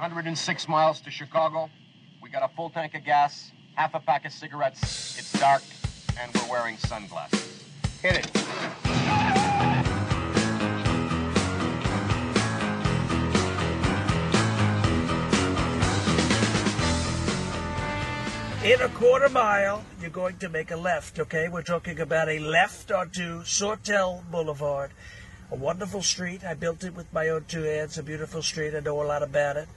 106 miles to Chicago. We got a full tank of gas, half a pack of cigarettes. It's dark, and we're wearing sunglasses. Hit it. In a quarter mile, you're going to make a left, okay? We're talking about a left onto Sawtelle Boulevard. A wonderful street. I built it with my own two hands. A beautiful street. I know a lot about it.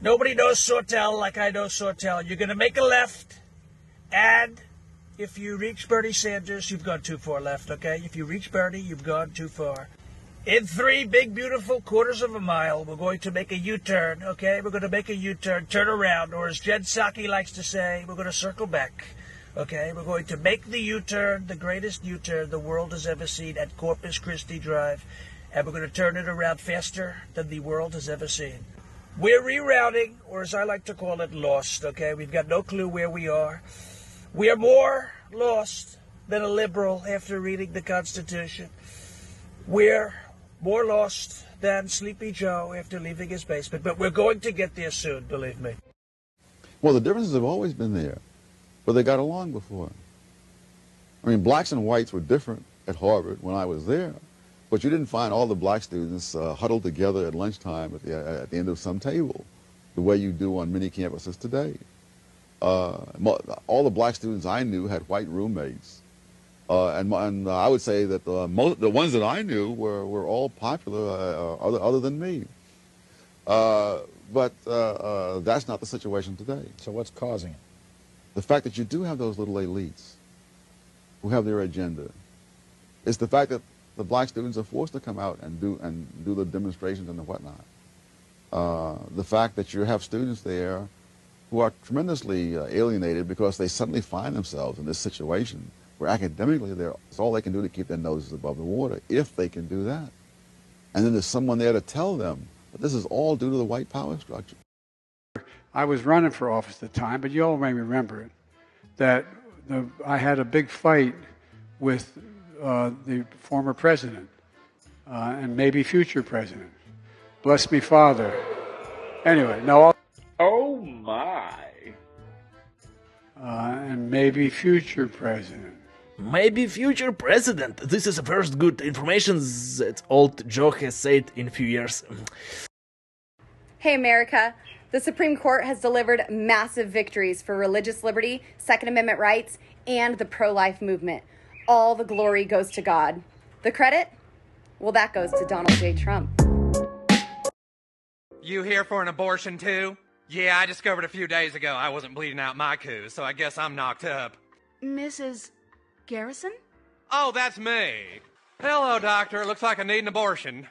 Nobody knows Sawtelle like I know Sawtelle. You're going to make a left, and if you reach Bernie Sanders, you've gone too far left, okay? If you reach Bernie, you've gone too far. In three big, beautiful quarters of a mile, we're going to make a U-turn, okay? We're going to make a U-turn, turn around, or as Jen Psaki likes to say, we're going to circle back, okay? We're going to make the U-turn, the greatest U-turn the world has ever seen at Corpus Christi Drive, and we're going to turn it around faster than the world has ever seen. We're rerouting, or as I like to call it, lost, okay? We've got no clue where we are. We are more lost than a liberal after reading the Constitution. We're more lost than Sleepy Joe after leaving his basement, but we're going to get there soon, believe me. Well, the differences have always been there, but they got along before. I mean, blacks and whites were different at Harvard when I was there, but you didn't find all the black students uh, huddled together at lunchtime at the, at the end of some table, the way you do on many campuses today. Uh, all the black students I knew had white roommates. Uh, and and uh, I would say that the, mo- the ones that I knew were, were all popular, uh, other, other than me. Uh, but uh, uh, that's not the situation today. So what's causing it? The fact that you do have those little elites who have their agenda. It's the fact that the black students are forced to come out and do and do the demonstrations and the whatnot. Uh, the fact that you have students there who are tremendously uh, alienated because they suddenly find themselves in this situation where academically it's all they can do to keep their noses above the water, if they can do that. And then there's someone there to tell them that this is all due to the white power structure. I was running for office at the time, but you all may remember it, that the, I had a big fight with uh, the former president uh, and maybe future president. Bless me, Father. Anyway, no. I'll- Oh my. Uh, and maybe future president. Maybe future president. This is the first good information that old Joe has said in a few years. Hey, America. The Supreme Court has delivered massive victories for religious liberty, Second Amendment rights, and the pro life movement. All the glory goes to God. The credit? Well, that goes to Donald J. Trump. You here for an abortion too? Yeah, I discovered a few days ago I wasn't bleeding out my coo, so I guess I'm knocked up. Mrs. Garrison? Oh, that's me. Hello, doctor. Looks like I need an abortion.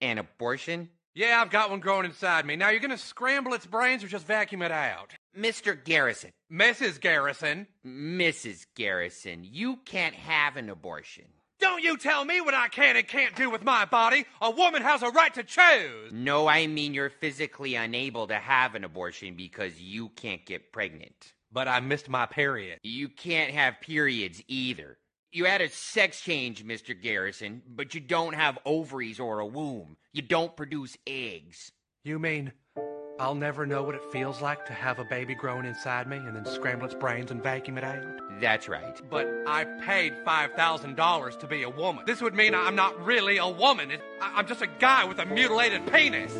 An abortion? Yeah, I've got one growing inside me. Now, you're gonna scramble its brains or just vacuum it out? Mr. Garrison. Mrs. Garrison. Mrs. Garrison, you can't have an abortion. Don't you tell me what I can and can't do with my body. A woman has a right to choose. No, I mean you're physically unable to have an abortion because you can't get pregnant. But I missed my period. You can't have periods either. You had a sex change, Mr. Garrison, but you don't have ovaries or a womb. You don't produce eggs. You mean I'll never know what it feels like to have a baby growing inside me and then scramble its brains and vacuum it out? That's right. But I paid $5,000 to be a woman. This would mean I'm not really a woman. I- I'm just a guy with a mutilated penis.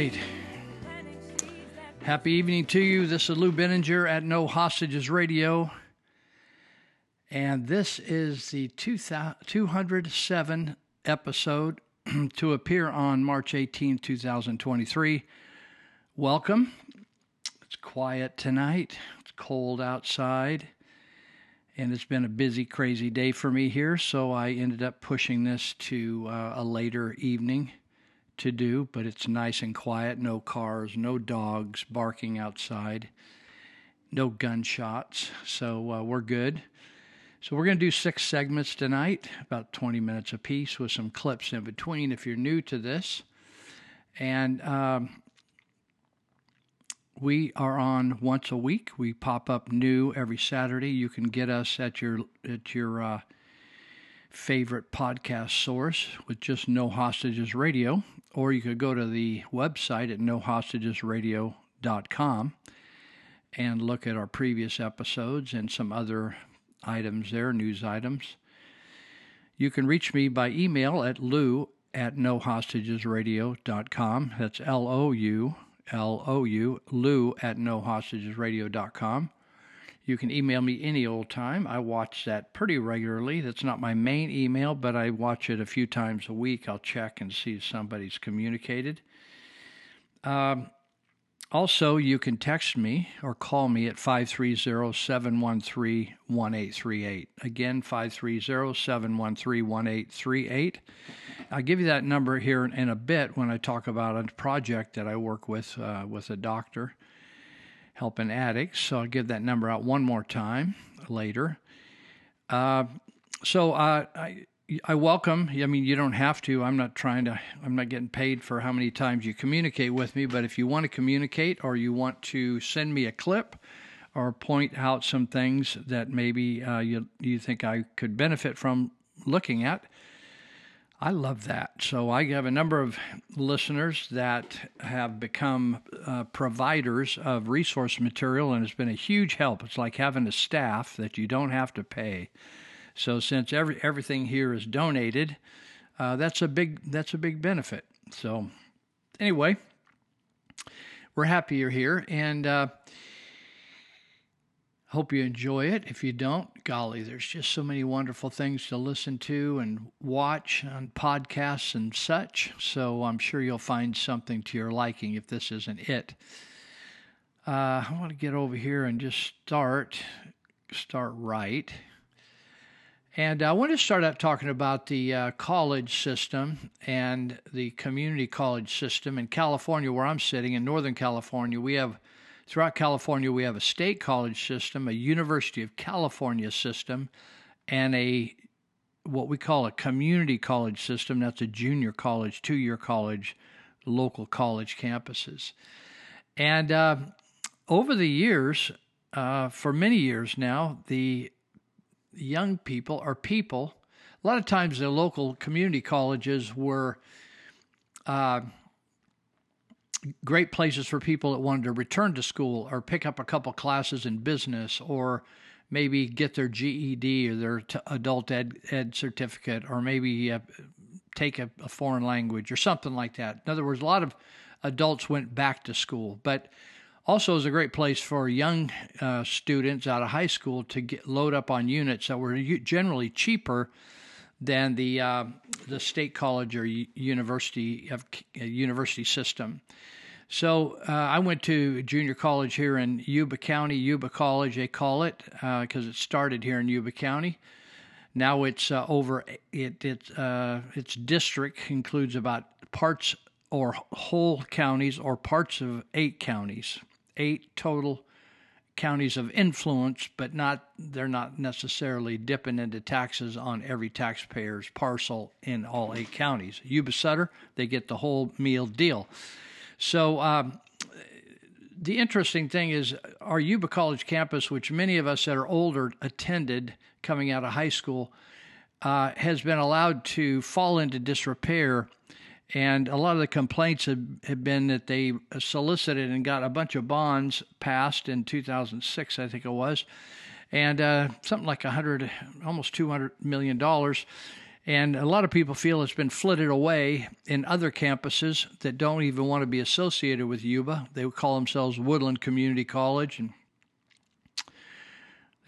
Right. Happy evening to you. This is Lou Binninger at No Hostages Radio. And this is the 207 episode to appear on March 18, 2023. Welcome. It's quiet tonight, it's cold outside. and it's been a busy, crazy day for me here. So I ended up pushing this to uh, a later evening to do, but it's nice and quiet. No cars, no dogs barking outside, no gunshots. So uh, we're good. So we're going to do six segments tonight, about 20 minutes apiece, with some clips in between. If you're new to this, and um, we are on once a week. We pop up new every Saturday. You can get us at your at your uh, favorite podcast source with just No Hostages Radio, or you could go to the website at nohostagesradio.com and look at our previous episodes and some other items there, news items. You can reach me by email at lou at nohostagesradio.com. That's L O U L O U, lou at nohostagesradio.com. You can email me any old time. I watch that pretty regularly. That's not my main email, but I watch it a few times a week. I'll check and see if somebody's communicated. Um, also, you can text me or call me at 530 713 1838. Again, 530 713 1838. I'll give you that number here in a bit when I talk about a project that I work with uh, with a doctor helping addicts. So I'll give that number out one more time later. Uh, so uh, I, I welcome. I mean, you don't have to. I'm not trying to. I'm not getting paid for how many times you communicate with me. But if you want to communicate, or you want to send me a clip, or point out some things that maybe uh, you you think I could benefit from looking at, I love that. So I have a number of listeners that have become uh, providers of resource material, and it's been a huge help. It's like having a staff that you don't have to pay. So since every everything here is donated, uh, that's a big that's a big benefit. So anyway, we're happy you're here, and uh, hope you enjoy it. If you don't, golly, there's just so many wonderful things to listen to and watch on podcasts and such. So I'm sure you'll find something to your liking if this isn't it. Uh, I want to get over here and just start start right. And I want to start out talking about the uh, college system and the community college system in California, where I'm sitting in Northern California. We have, throughout California, we have a state college system, a University of California system, and a what we call a community college system. That's a junior college, two year college, local college campuses. And uh, over the years, uh, for many years now, the young people or people. A lot of times, the local community colleges were uh, great places for people that wanted to return to school or pick up a couple classes in business or maybe get their GED or their t- adult ed, ed certificate or maybe uh, take a, a foreign language or something like that. In other words, a lot of adults went back to school, but also is a great place for young uh, students out of high school to get load up on units that were generally cheaper than the uh, the state college or university of uh, university system. So uh, I went to junior college here in Yuba County, Yuba College they call it because uh, it started here in Yuba County. Now it's uh, over it it its district includes about parts or whole counties or parts of eight counties eight total counties of influence, but not they're not necessarily dipping into taxes on every taxpayer's parcel in all eight counties. Yuba Sutter, they get the whole meal deal. So um, the interesting thing is our Yuba College campus, which many of us that are older attended coming out of high school, uh, has been allowed to fall into disrepair and a lot of the complaints have, have been that they solicited and got a bunch of bonds passed in 2006, I think it was, and uh, something like 100, almost 200 million dollars. And a lot of people feel it's been flitted away in other campuses that don't even want to be associated with Yuba. They would call themselves Woodland Community College and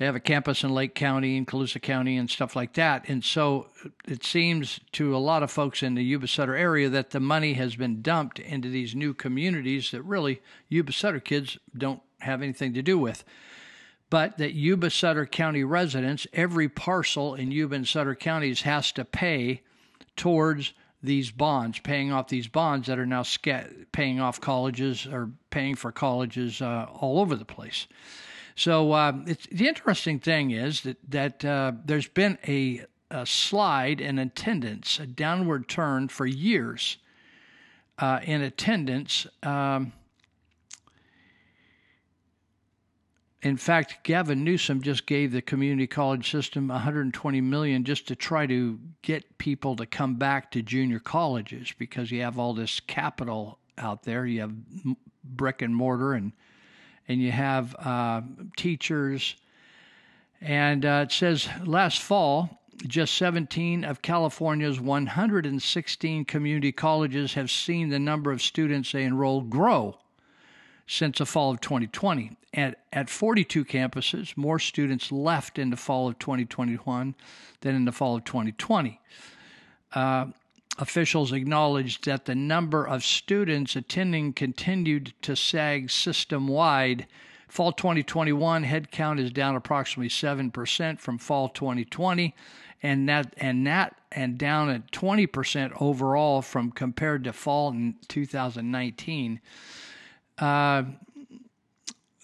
they have a campus in Lake County and Colusa County and stuff like that. And so it seems to a lot of folks in the Yuba Sutter area that the money has been dumped into these new communities that really Yuba Sutter kids don't have anything to do with. but that Yuba Sutter County residents, every parcel in Yuba and Sutter counties has to pay towards these bonds, paying off these bonds that are now paying off colleges or paying for colleges uh, all over the place. So uh, the interesting thing is that that uh, there's been a, a, slide in attendance, a downward turn for years uh, in attendance. Um, in fact, Gavin Newsom just gave the community college system 120 million just to try to get people to come back to junior colleges because you have all this capital out there. You have brick and mortar and and you have uh, teachers. And uh, it says last fall, just 17 of California's 116 community colleges have seen the number of students they enroll grow since the fall of 2020. And at 42 campuses, more students left in the fall of 2021 than in the fall of 2020. Uh, officials acknowledged that the number of students attending continued to sag system wide. Fall 2021 headcount is down approximately 7% from fall 2020 and that and that and down at 20% overall from compared to fall in 2019. Uh,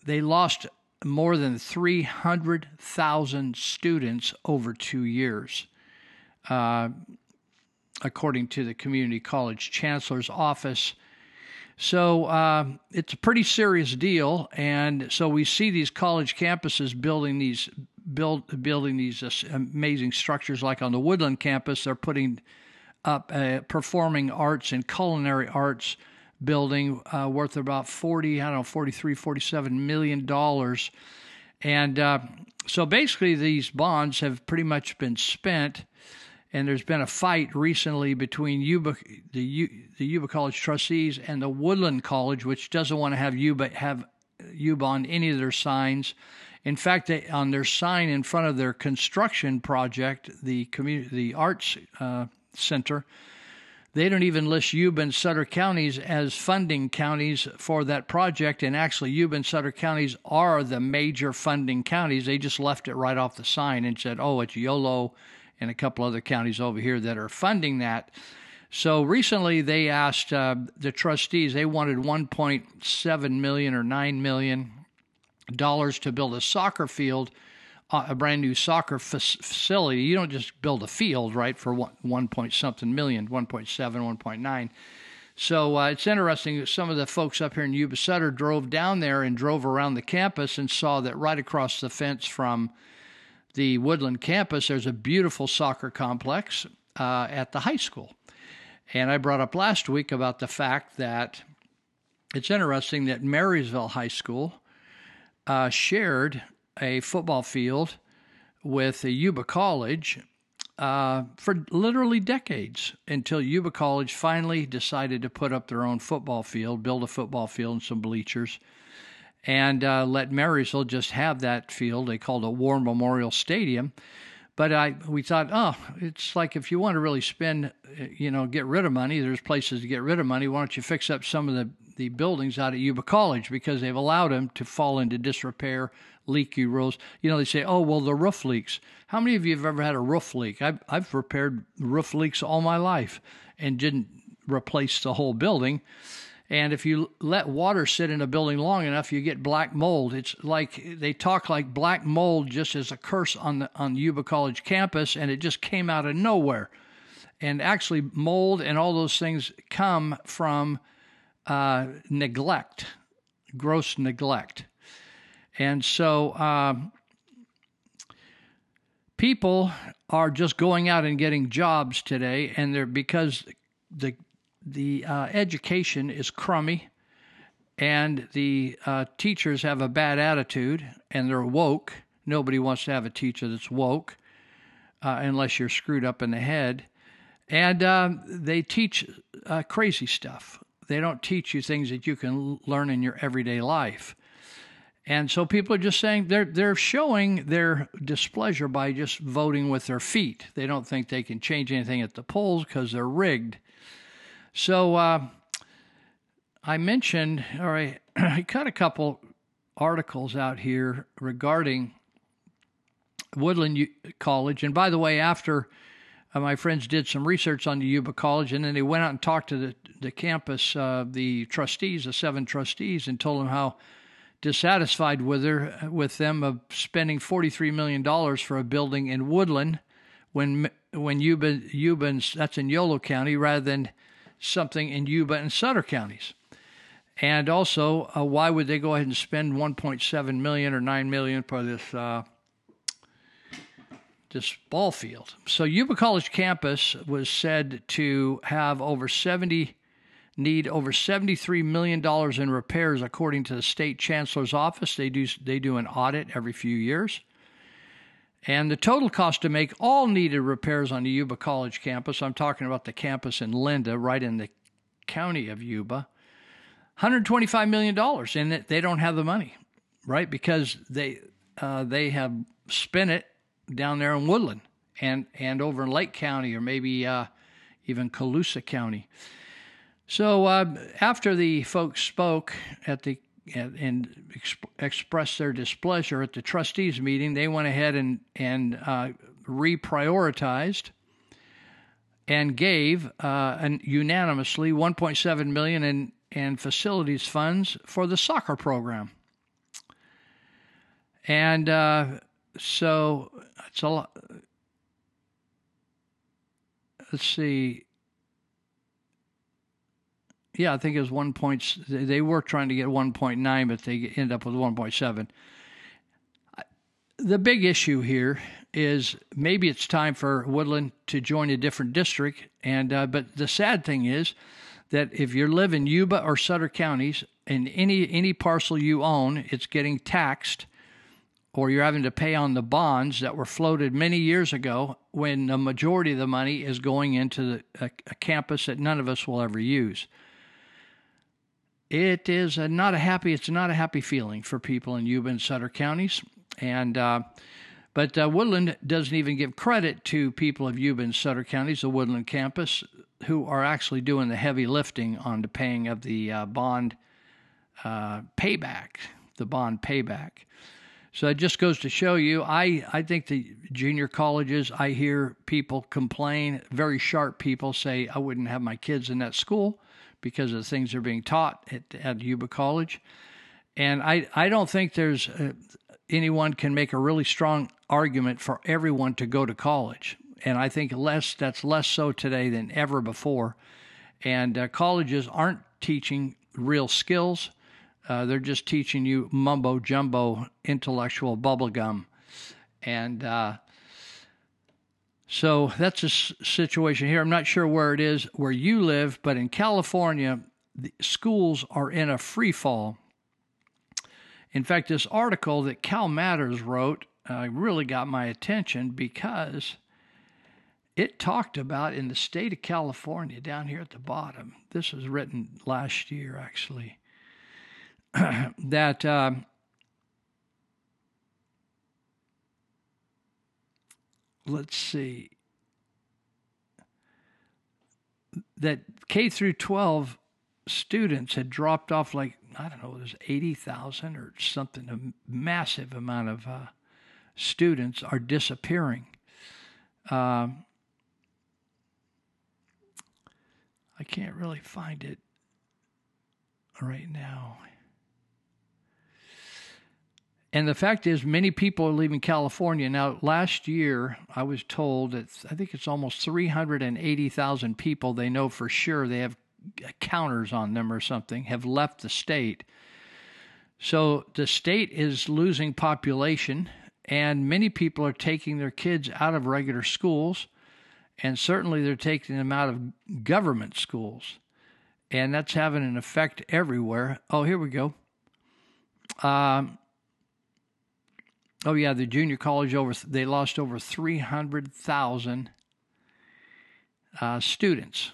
they lost more than 300,000 students over two years. Uh, according to the community college chancellor's office. So uh, it's a pretty serious deal, and so we see these college campuses building these build building these uh, amazing structures. Like on the Woodland campus, they're putting up a performing arts and culinary arts building uh, worth about 40 i don't know 43 47 million dollars and uh, so basically these bonds have pretty much been spent and there's been a fight recently between Yuba, the, U, the Yuba College trustees and the Woodland College, which doesn't want to have Yuba have Yuba on any of their signs. In fact, they, on their sign in front of their construction project, the community, the arts uh, center, they don't even list Yuba and Sutter counties as funding counties for that project. And actually, Yuba and Sutter counties are the major funding counties. They just left it right off the sign and said, "Oh, it's YOLO." And a couple other counties over here that are funding that. So recently, they asked uh, the trustees. They wanted 1.7 million or 9 million dollars to build a soccer field, uh, a brand new soccer facility. You don't just build a field, right, for one, 1 point something million, 1.7, 1.9. So uh, it's interesting. Some of the folks up here in Yuba Sutter drove down there and drove around the campus and saw that right across the fence from the Woodland campus, there's a beautiful soccer complex uh, at the high school. And I brought up last week about the fact that it's interesting that Marysville High School uh, shared a football field with Yuba College uh, for literally decades until Yuba College finally decided to put up their own football field, build a football field and some bleachers and uh, let Marysville just have that field. They called it War Memorial Stadium. But I, we thought, oh, it's like if you want to really spend, you know, get rid of money, there's places to get rid of money. Why don't you fix up some of the, the buildings out at Yuba College because they've allowed them to fall into disrepair, leaky roofs. You know, they say, oh, well, the roof leaks. How many of you have ever had a roof leak? I've, I've repaired roof leaks all my life and didn't replace the whole building. And if you let water sit in a building long enough, you get black mold. It's like they talk like black mold just as a curse on the on Yuba College campus, and it just came out of nowhere. And actually, mold and all those things come from uh, neglect, gross neglect. And so um, people are just going out and getting jobs today, and they're because the the uh, education is crummy and the uh, teachers have a bad attitude and they're woke. Nobody wants to have a teacher that's woke uh, unless you're screwed up in the head. And um, they teach uh, crazy stuff. They don't teach you things that you can learn in your everyday life. And so people are just saying they're they're showing their displeasure by just voting with their feet. They don't think they can change anything at the polls because they're rigged. So uh, I mentioned, or I, I cut a couple articles out here regarding Woodland U- College. And by the way, after uh, my friends did some research on the Yuba College, and then they went out and talked to the, the campus, uh, the trustees, the seven trustees, and told them how dissatisfied with her, with them of spending $43 million for a building in Woodland when when Yuba, Yuba that's in Yolo County rather than something in Yuba and Sutter counties. And also, uh, why would they go ahead and spend 1.7 million or 9 million for this uh, this ball field? So Yuba College campus was said to have over 70 need over 73 million dollars in repairs according to the state chancellor's office. They do they do an audit every few years. And the total cost to make all needed repairs on the Yuba College campus, I'm talking about the campus in Linda, right in the county of Yuba, $125 million. And they don't have the money, right? Because they, uh, they have spent it down there in Woodland and, and over in Lake County or maybe uh, even Colusa County. So uh, after the folks spoke at the and exp- expressed their displeasure at the trustees meeting, they went ahead and and uh, reprioritized and gave uh, an unanimously 1.7 million in in facilities funds for the soccer program. And uh, so it's a lot. Let's see yeah, I think it was one point. They were trying to get 1.9, but they end up with 1.7. The big issue here is maybe it's time for Woodland to join a different district, and uh, but the sad thing is that if you live in Yuba or Sutter counties, and any any parcel you own, it's getting taxed, or you're having to pay on the bonds that were floated many years ago, when the majority of the money is going into the, a, a campus that none of us will ever use it is a, not a happy it's not a happy feeling for people in Yuba and Sutter counties. And uh, but uh, Woodland doesn't even give credit to people of Yuba and Sutter counties the Woodland campus who are actually doing the heavy lifting on the paying of the uh, bond uh, payback the bond payback. So it just goes to show you I, I think the junior colleges I hear people complain very sharp people say I wouldn't have my kids in that school because of the things that are being taught at, at Yuba College. And I, I don't think there's uh, anyone can make a really strong argument for everyone to go to college. And I think less that's less so today than ever before. And uh, colleges aren't teaching real skills. Uh, they're just teaching you mumbo jumbo intellectual bubblegum. And uh, so that's a situation here. I'm not sure where it is where you live, but in California, the schools are in a free fall. In fact, this article that Cal Matters wrote uh, really got my attention because it talked about in the state of California, down here at the bottom, this was written last year actually, that. Uh, let's see that K through 12 students had dropped off like I don't know, it was 80,000 or something, a massive amount of uh, students are disappearing. Um, I can't really find it right now. And the fact is, many people are leaving California. Now, last year, I was told that I think it's almost 380,000 people they know for sure they have counters on them or something have left the state. So the state is losing population, and many people are taking their kids out of regular schools, and certainly they're taking them out of government schools. And that's having an effect everywhere. Oh, here we go. Um, Oh yeah, the junior college over they lost over three hundred thousand uh, students.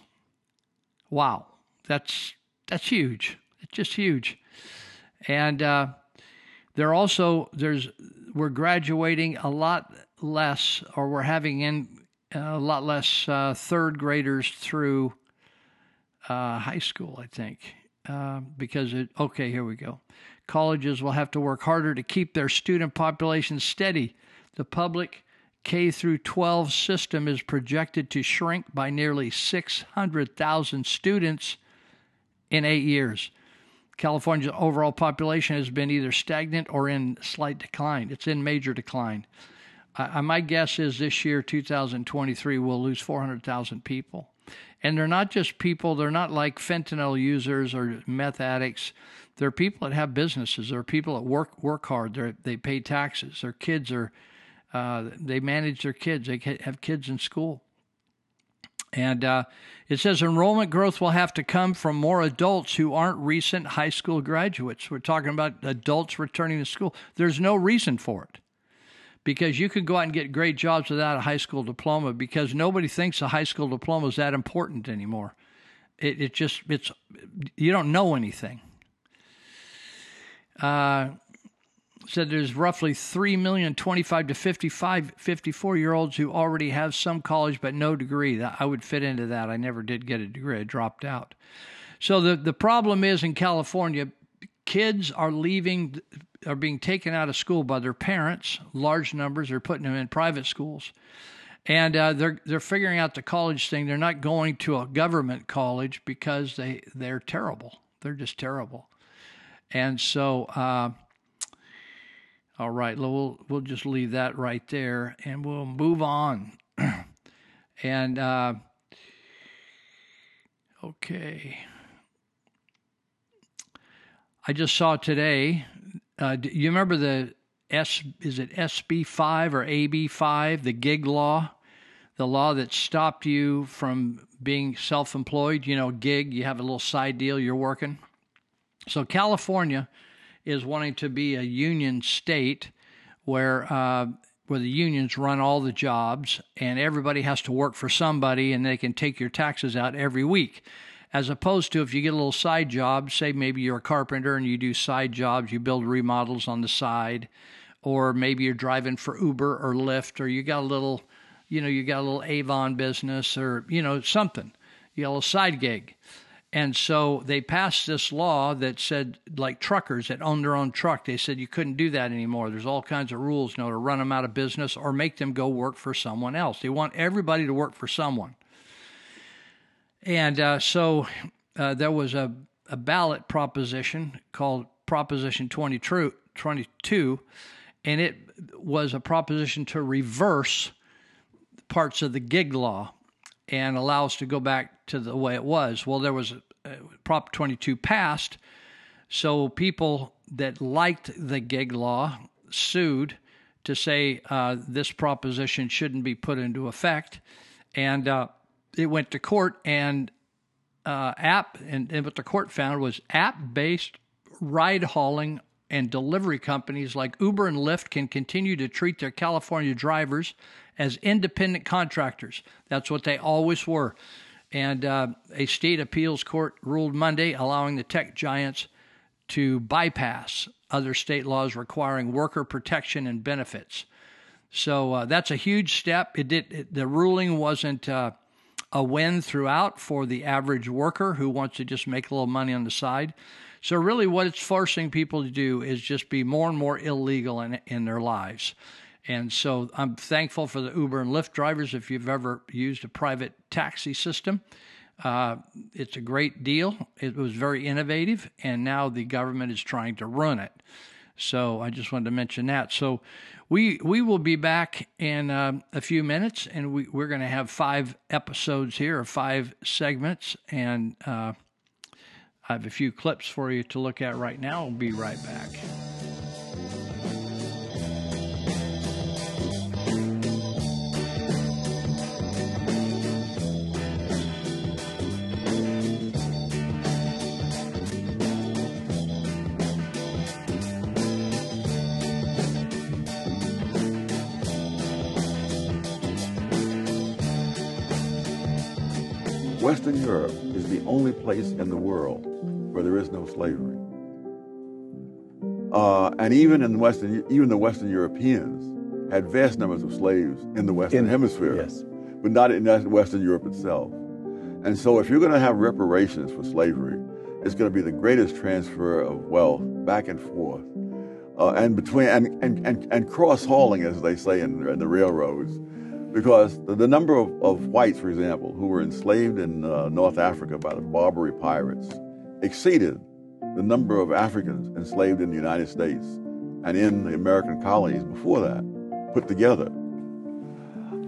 Wow, that's that's huge. It's just huge, and uh, they're also there's we're graduating a lot less, or we're having in a lot less uh, third graders through uh, high school. I think uh, because it. Okay, here we go. Colleges will have to work harder to keep their student population steady. The public K through 12 system is projected to shrink by nearly 600,000 students in 8 years. California's overall population has been either stagnant or in slight decline. It's in major decline. Uh, my guess is this year, 2023, we'll lose 400,000 people. And they're not just people, they're not like fentanyl users or meth addicts. They're people that have businesses. There are people that work work hard. They they pay taxes. Their kids are, uh, they manage their kids. They have kids in school. And uh, it says enrollment growth will have to come from more adults who aren't recent high school graduates. We're talking about adults returning to school. There's no reason for it because you could go out and get great jobs without a high school diploma because nobody thinks a high school diploma is that important anymore. It, it just, it's, you don't know anything. Uh, said there's roughly 3 million 25 to 55 54 year olds who already have some college but no degree. I would fit into that. I never did get a degree. I dropped out. So the, the problem is in california kids are leaving are being taken out of school by their parents. Large numbers are putting them in private schools. And uh, they're they're figuring out the college thing. They're not going to a government college because they they're terrible. They're just terrible and so uh, all right, we'll we'll just leave that right there, and we'll move on. and uh, okay, I just saw today. Uh, you remember the S? Is it SB five or AB five? The gig law, the law that stopped you from being self-employed. You know, gig. You have a little side deal you're working. So California is wanting to be a union state where uh, where the unions run all the jobs and everybody has to work for somebody and they can take your taxes out every week. As opposed to if you get a little side job, say maybe you're a carpenter and you do side jobs, you build remodels on the side, or maybe you're driving for Uber or Lyft, or you got a little, you know, you got a little Avon business or, you know, something. You got a little side gig. And so they passed this law that said, like truckers that own their own truck, they said you couldn't do that anymore. There's all kinds of rules, you know, to run them out of business or make them go work for someone else. They want everybody to work for someone. And uh, so uh, there was a, a ballot proposition called Proposition 22, and it was a proposition to reverse parts of the gig law and allow us to go back to the way it was. Well, there was a Prop 22 passed, so people that liked the gig law sued to say uh, this proposition shouldn't be put into effect, and uh, it went to court. And uh, app and, and what the court found was app-based ride hauling and delivery companies like Uber and Lyft can continue to treat their California drivers as independent contractors. That's what they always were. And uh, a state appeals court ruled Monday, allowing the tech giants to bypass other state laws requiring worker protection and benefits. So uh, that's a huge step. It did. It, the ruling wasn't uh, a win throughout for the average worker who wants to just make a little money on the side. So really, what it's forcing people to do is just be more and more illegal in in their lives. And so I'm thankful for the Uber and Lyft drivers. If you've ever used a private taxi system, uh, it's a great deal. It was very innovative, and now the government is trying to run it. So I just wanted to mention that. So we we will be back in uh, a few minutes, and we, we're going to have five episodes here, or five segments, and uh, I have a few clips for you to look at right now. We'll be right back. Western Europe is the only place in the world where there is no slavery. Uh, and even in Western, even the Western Europeans had vast numbers of slaves in the Western In- Hemisphere, yes. but not in Western Europe itself. And so, if you're going to have reparations for slavery, it's going to be the greatest transfer of wealth back and forth, uh, and between and, and, and, and cross hauling, as they say in, in the railroads, because the, number of, of whites, for example, who were enslaved in uh, North Africa by the Barbary pirates exceeded the number of Africans enslaved in the United States and in the American colonies before that put together.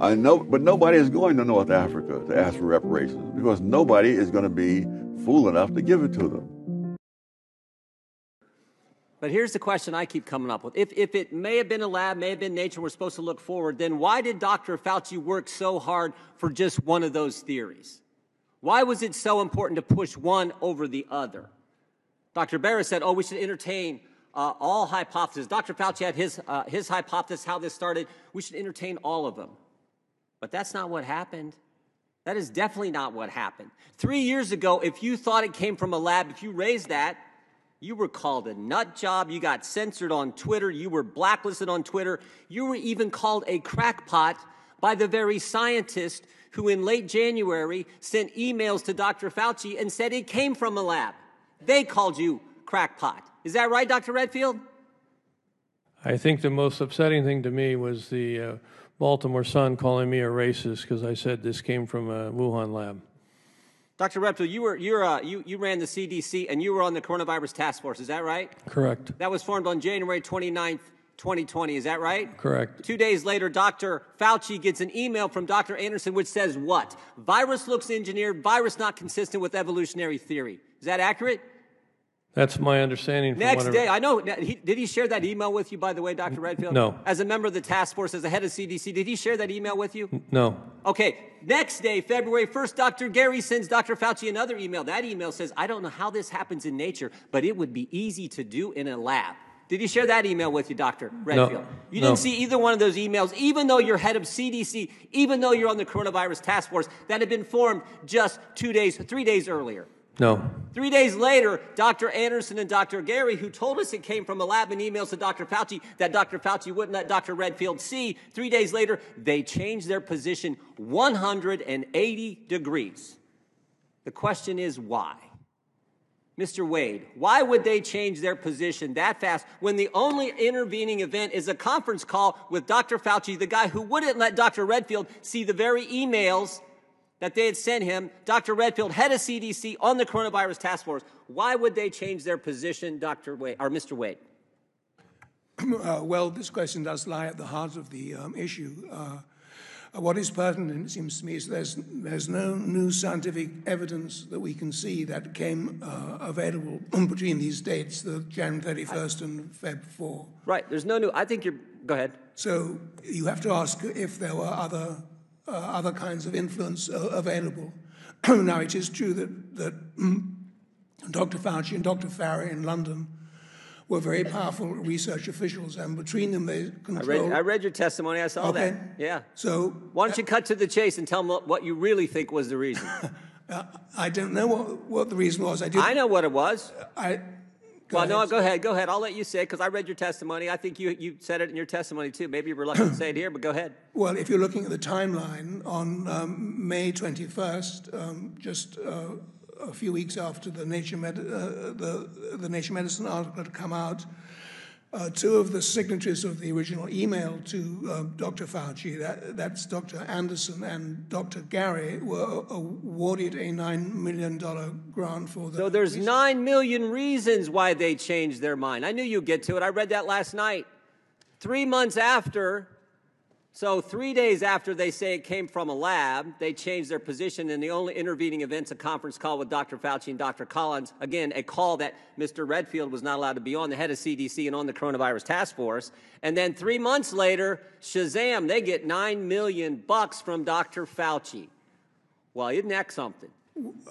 I know, but nobody is going to North Africa to ask for reparations because nobody is going to be fool enough to give it to them. But here's the question I keep coming up with. If, if it may have been a lab, may have been nature, we're supposed to look forward, then why did Dr. Fauci work so hard for just one of those theories? Why was it so important to push one over the other? Dr. Barrett said, oh, we should entertain uh, all hypotheses. Dr. Fauci had his, uh, his hypothesis, how this started. We should entertain all of them. But that's not what happened. That is definitely not what happened. Three years ago, if you thought it came from a lab, if you raised that, you were called a nut job. You got censored on Twitter. You were blacklisted on Twitter. You were even called a crackpot by the very scientist who, in late January, sent emails to Dr. Fauci and said it came from a lab. They called you crackpot. Is that right, Dr. Redfield? I think the most upsetting thing to me was the uh, Baltimore Sun calling me a racist because I said this came from a Wuhan lab. Dr. Redfield, you, were, you're, uh, you, you ran the CDC and you were on the coronavirus task force. Is that right? Correct. That was formed on January 29th, 2020. Is that right? Correct. Two days later, Dr. Fauci gets an email from Dr. Andersen which says what? Virus looks engineered, virus not consistent with evolutionary theory. Is that accurate? That's my understanding. From Next day, I know. He, did he share that email with you, by the way, Dr. Redfield? No. As a member of the task force, as a head of CDC, did he share that email with you? No. Okay, next day, February 1st, Dr. Garry sends Dr. Fauci another email. That email says, I don't know how this happens in nature, but it would be easy to do in a lab. Did he share that email with you, Dr. Redfield? No, You didn't see either one of those emails, even though you're head of CDC, even though you're on the coronavirus task force that had been formed just two days, three days earlier. No. Three days later, Dr. Andersen and Dr. Garry, who told us it came from a lab in emails to Dr. Fauci that Dr. Fauci wouldn't let Dr. Redfield see, three days later, they changed their position 180 degrees. The question is why? Mr. Wade, why would they change their position that fast when the only intervening event is a conference call with Dr. Fauci, the guy who wouldn't let Dr. Redfield see the very emails that they had sent him, Dr. Redfield, head of CDC on the coronavirus task force. Why would they change their position, Dr. Wade, or Mr. Wade? Uh, well, this question does lie at the heart of the um, issue. Uh, what is pertinent, it seems to me, is there's, there's no new scientific evidence that we can see that became uh, available between these dates, the January 31st and Feb 4. Right, there's no new. I think you're. Go ahead. So you have to ask if there were other, uh, other kinds of influence uh, available. now, it is true that, that mm, Dr. Fauci and Dr. Farrar in London were very powerful research officials, and between them they controlled. I read, I read your testimony. I saw Okay. that. Yeah. So Why don't you cut to the chase and tell them what you really think was the reason? uh, I don't know what, what the reason was. I did. I know what it was. I. well, no, go ahead. Go ahead. I'll let you say it because I read your testimony. I think you, you said it in your testimony too. Maybe you're reluctant to say it here, but go ahead. Well, if you're looking at the timeline, on um, May 21st, um, just uh, a few weeks after the Nature, Med- uh, the, the Nature Medicine article had come out, uh, two of the signatories of the original email to uh, Dr. Fauci, that, that's Dr. Andersen and Dr. Garry, were awarded a $9 million grant for the. So there's nine million reasons why they changed their mind. I knew you'd get to it. I read that last night. Three months after, so three days after they say it came from a lab, they changed their position, and the only intervening event's a conference call with Dr. Fauci and Dr. Collins. Again, a call that Mr. Redfield was not allowed to be on, the head of CDC and on the coronavirus task force. And then three months later, Shazam, they get nine million bucks from Dr. Fauci. Well, isn't that something?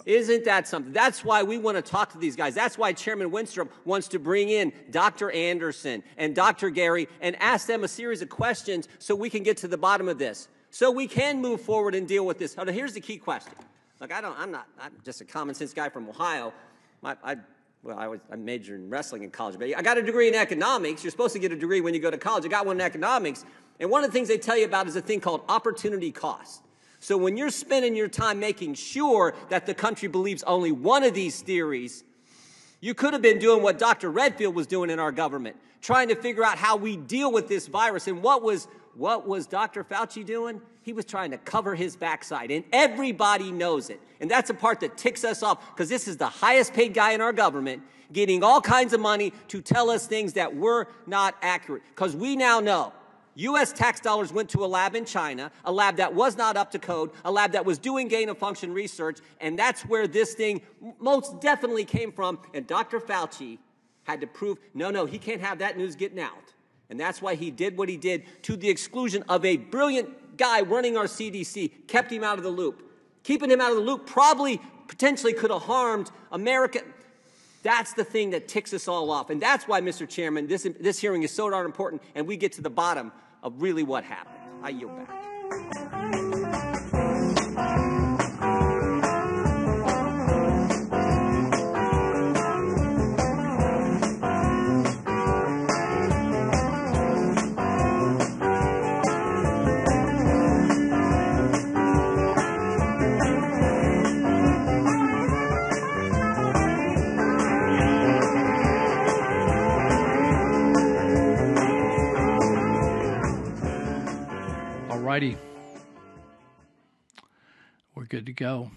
Isn't that something? That's why we want to talk to these guys. That's why Chairman Wenstrup wants to bring in Dr. Andersen and Dr. Garry and ask them a series of questions so we can get to the bottom of this. So we can move forward and deal with this. Now, here's the key question. Look, I don't, I'm not, I'm just a common sense guy from Ohio. My, I, well, I, was, I majored in wrestling in college, but I got a degree in economics. You're supposed to get a degree when you go to college. I got one in economics. And one of the things they tell you about is a thing called opportunity cost. So when you're spending your time making sure that the country believes only one of these theories, You could have been doing what Dr. Redfield was doing in our government, trying to figure out how we deal with this virus. And what was what was Dr. Fauci doing? He was trying to cover his backside, and everybody knows it. And that's the part that ticks us off because this is the highest paid guy in our government getting all kinds of money to tell us things that were not accurate. Because we now know U.S. tax dollars went to a lab in China, a lab that was not up to code, a lab that was doing gain of function research, and that's where this thing most definitely came from. And Dr. Fauci had to prove no, no, he can't have that news getting out. And that's why he did what he did to the exclusion of a brilliant guy running our CDC, kept him out of the loop. Keeping him out of the loop probably potentially could have harmed America. That's the thing that ticks us all off. And that's why, Mr. Chairman, this, this hearing is so darn important and we get to the bottom of really what happened. I yield back. Righty. We're good to go.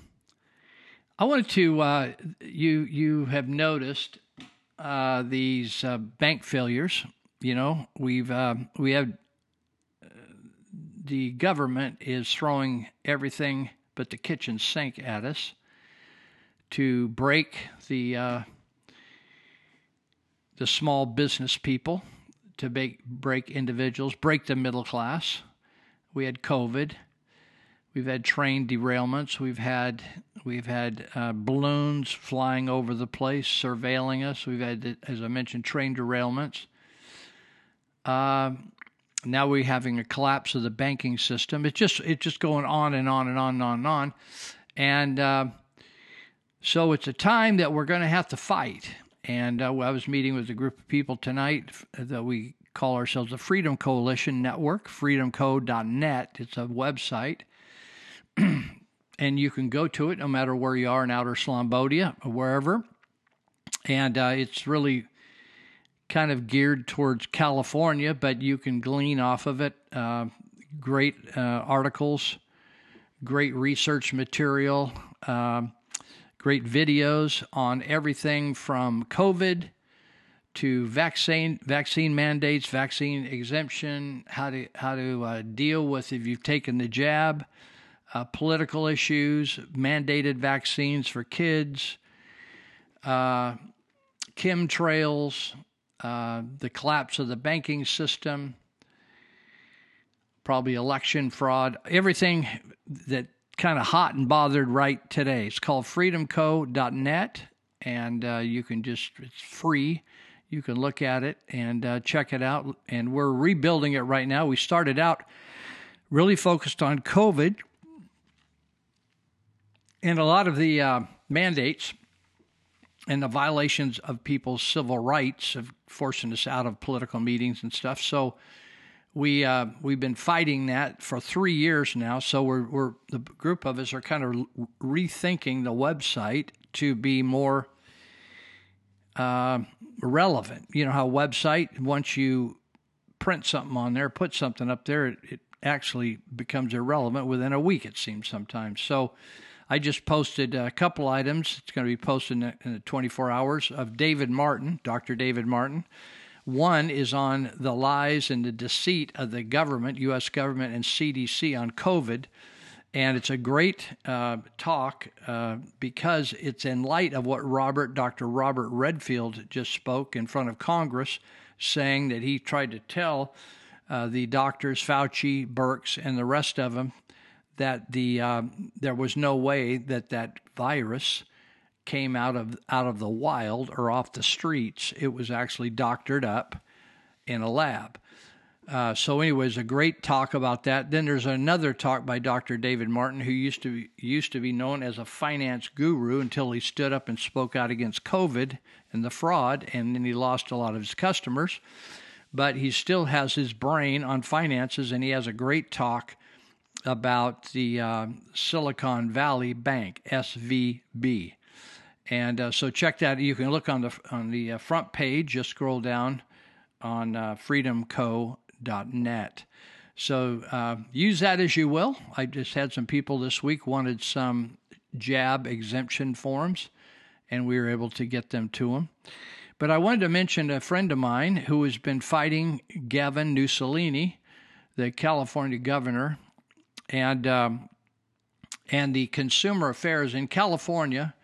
I wanted to, uh, you, you have noticed uh, these uh, bank failures. You know, we've, uh, we have, uh, the government is throwing everything but the kitchen sink at us to break the, uh, the small business people, to break, break individuals, break the middle class. We had COVID. We've had train derailments. We've had we've had uh, balloons flying over the place, surveilling us. We've had, as I mentioned, train derailments. Uh, now we're having a collapse of the banking system. It's just it's just going on and on and on and on and on, and uh, so it's a time that we're going to have to fight. And uh, I was meeting with a group of people tonight that we call ourselves the Freedom Coalition Network, freedomco.net. It's a website. and you can go to it no matter where you are in outer Slombodia or wherever. And uh, it's really kind of geared towards California, but you can glean off of it uh, great uh, articles, great research material, um, great videos on everything from COVID to vaccine vaccine mandates, vaccine exemption, how to how to uh, deal with if you've taken the jab, uh, political issues, mandated vaccines for kids, uh, chemtrails, uh, the collapse of the banking system, probably election fraud, everything that kind of hot and bothered right today. It's called freedomco.net, and uh, you can just it's free you can look at it and uh, check it out. And we're rebuilding it right now. We started out really focused on COVID and a lot of the uh, mandates and the violations of people's civil rights of forcing us out of political meetings and stuff. So we uh, we've been fighting that for three years now. So we're we're the group of us are kind of rethinking the website to be more uh, relevant. You know how website once you print something on there, put something up there, it, it actually becomes irrelevant within a week. It seems sometimes. So I just posted a couple items. It's going to be posted in, in 24 hours of David Martin, Dr. David Martin. One is on the lies and the deceit of the government, U.S. government, and CDC on COVID. And it's a great uh, talk uh, because it's in light of what Robert, Dr. Robert Redfield just spoke in front of Congress, saying that he tried to tell uh, the doctors, Fauci, Birx, and the rest of them, that the um, there was no way that that virus came out of out of the wild or off the streets. It was actually doctored up in a lab. Uh, so, anyways, a great talk about that. Then there's another talk by Dr. David Martin, who used to be, used to be known as a finance guru until he stood up and spoke out against COVID and the fraud, and then he lost a lot of his customers. But he still has his brain on finances, and he has a great talk about the uh, Silicon Valley Bank, SVB. And uh, so check that. You can look on the on the uh, front page. Just scroll down on uh, freedomco.net. So uh, use that as you will. I just had some people this week wanted some jab exemption forms, and we were able to get them to them. But I wanted to mention a friend of mine who has been fighting Gavin Mussolini, the California governor, and um, and the Consumer Affairs in California.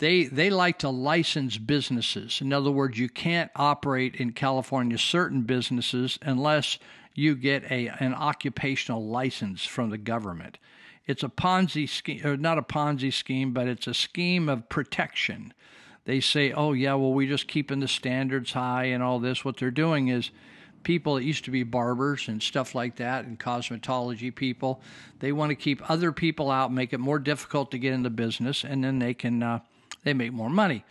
They they like to license businesses. In other words, you can't operate in California certain businesses unless you get a an occupational license from the government. It's a Ponzi scheme, or not a Ponzi scheme, but it's a scheme of protection. They say, "Oh yeah, well we're just keeping the standards high and all this." What they're doing is people that used to be barbers and stuff like that and cosmetology people they want to keep other people out make it more difficult to get in the business and then they can uh, they make more money.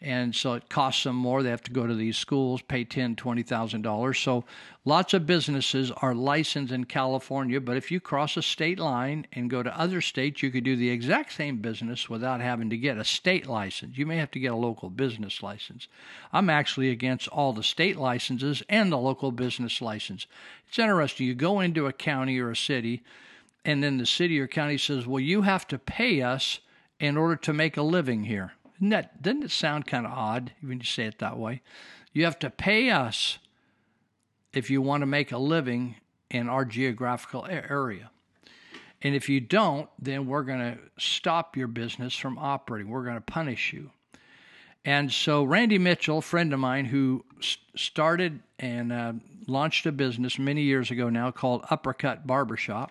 And so it costs them more. They have to go to these schools pay ten twenty thousand dollars. So lots of businesses are licensed in california but if you cross a state line and go to other states you could do the exact same business without having to get a state license. You may have to get a local business license. I'm actually against all the state licenses and the local business license. It's interesting. You go into a county or a city and then the city or county says well you have to pay us in order to make a living here isn't that, doesn't it sound kind of odd when you say it that way? You have to pay us if you want to make a living in our geographical area. And if you don't, then we're going to stop your business from operating. We're going to punish you. And so, Randy Mitchell, friend of mine who started and uh, launched a business many years ago now called Uppercut Barbershop,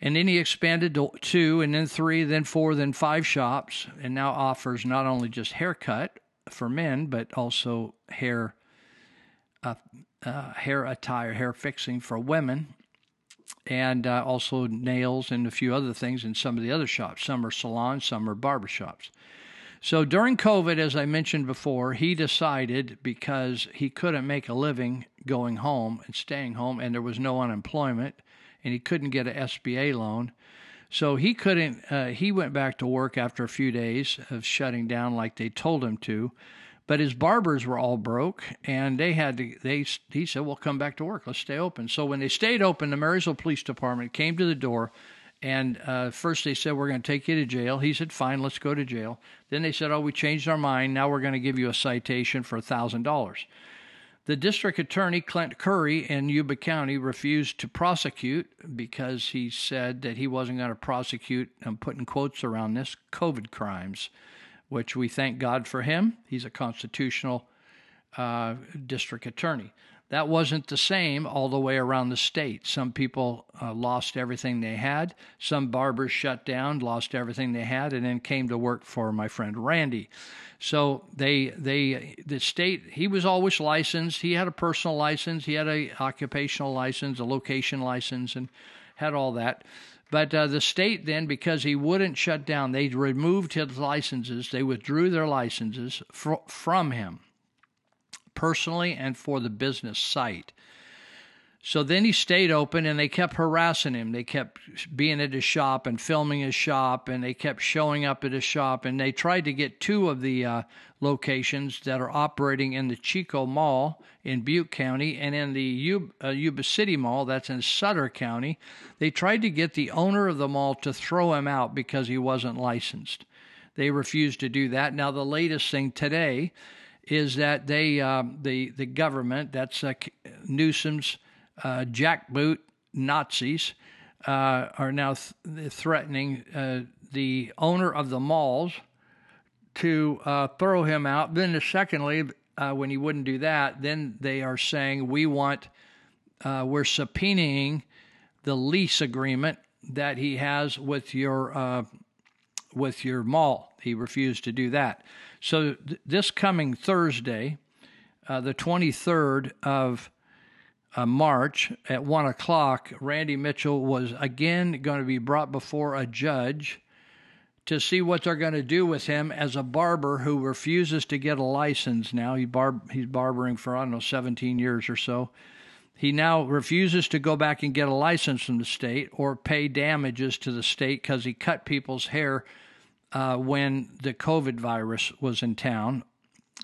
and then he expanded to two, and then three, then four, then five shops, and now offers not only just haircut for men, but also hair, uh, uh, hair attire, hair fixing for women, and uh, also nails and a few other things in some of the other shops. Some are salons, some are barber shops. So during COVID, as I mentioned before, he decided because he couldn't make a living going home and staying home, and there was no unemployment and he couldn't get an SBA loan. So he couldn't. Uh, he went back to work after a few days of shutting down, like they told him to. But his barbers were all broke, and they had to. They he said, "Well, come back to work. Let's stay open." So when they stayed open, the Marysville Police Department came to the door, and uh, first they said, "We're going to take you to jail." He said, "Fine, let's go to jail." Then they said, "Oh, we changed our mind. Now we're going to give you a citation for a thousand dollars." The district attorney, Clint Curry, in Yuba County refused to prosecute because he said that he wasn't going to prosecute, I'm putting quotes around this, COVID crimes, which we thank God for him. He's a constitutional uh, district attorney. That wasn't the same all the way around the state. Some people uh, lost everything they had. Some barbers shut down, lost everything they had, and then came to work for my friend Randy. So they they the state he was always licensed. He had a personal license. He had a occupational license, a location license, and had all that. But uh, the state then, because he wouldn't shut down, they removed his licenses. They withdrew their licenses fr- from him personally and for the business site. So then he stayed open and they kept harassing him. They kept being at his shop and filming his shop and they kept showing up at his shop. And they tried to get two of the uh, locations that are operating in the Chico Mall in Butte County and in the Yuba, uh, Yuba City Mall that's in Sutter County. They tried to get the owner of the mall to throw him out because he wasn't licensed. They refused to do that. Now, the latest thing today is that they um, the the government that's uh, Newsom's uh, jackboot Nazis uh, are now th- threatening uh, the owner of the malls to uh, throw him out. Then, secondly, uh, when he wouldn't do that, then they are saying we want we're subpoenaing the lease agreement that he has with your with your mall. He refused to do that. So th- this coming Thursday, uh, the 23rd of uh, March at 1 o'clock, Randy Mitchell was again going to be brought before a judge to see what they're going to do with him as a barber who refuses to get a license now. He barb- he's barbering for, I don't know, 17 years or so. He now refuses to go back and get a license from the state or pay damages to the state because he cut people's hair uh, when the COVID virus was in town.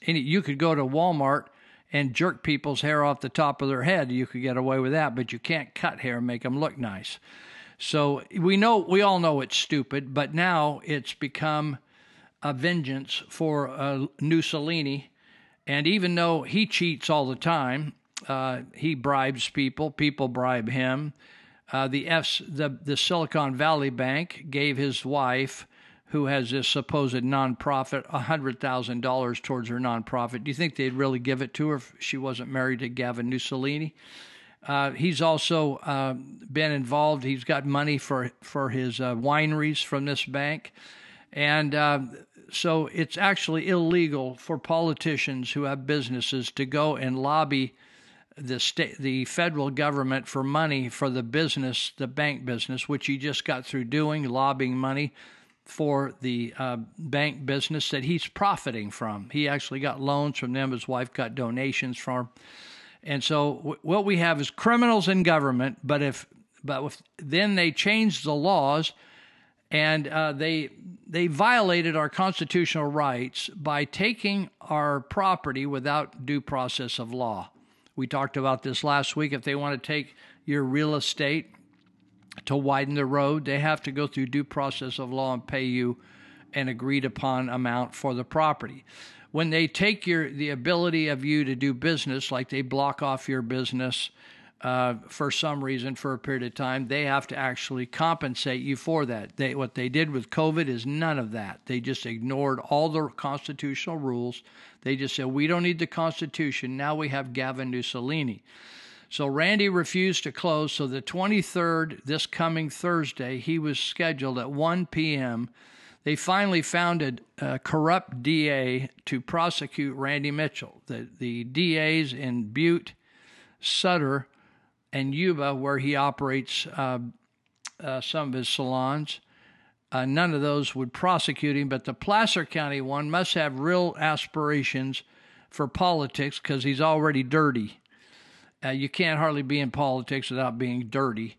And you could go to Walmart and jerk people's hair off the top of their head. You could get away with that, but you can't cut hair and make them look nice. So we know, we all know it's stupid, but now it's become a vengeance for uh, Mussolini. And even though he cheats all the time, uh, he bribes people, people bribe him. Uh, the, F, the the Silicon Valley Bank gave his wife, who has this supposed nonprofit, hundred thousand dollars towards her nonprofit. Do you think they'd really give it to her if she wasn't married to Gavin Mussolini? Uh, he's also uh, been involved. He's got money for for his uh, wineries from this bank, and uh, so it's actually illegal for politicians who have businesses to go and lobby the state, the federal government for money for the business, the bank business, which he just got through doing, lobbying money for the uh, bank business that he's profiting from. He actually got loans from them. His wife got donations from. And so w- what we have is criminals in government. But if but if, then they changed the laws, and uh, they they violated our constitutional rights by taking our property without due process of law. We talked about this last week. If they want to take your real estate to widen the road, they have to go through due process of law and pay you an agreed upon amount for the property. When they take your the ability of you to do business, like they block off your business uh, for some reason for a period of time, they have to actually compensate you for that. They, what they did with COVID is none of that. They just ignored all the constitutional rules. They just said, we don't need the Constitution. Now we have Gavin Mussolini. So Randy refused to close. So the 23rd, this coming Thursday, he was scheduled at 1 p.m. They finally found a, corrupt DA to prosecute Randy Mitchell. The, the DAs in Butte, Sutter, and Yuba, where he operates uh, uh, some of his salons, uh, none of those would prosecute him. But the Placer County one must have real aspirations for politics because he's already dirty. Uh, you can't hardly be in politics without being dirty.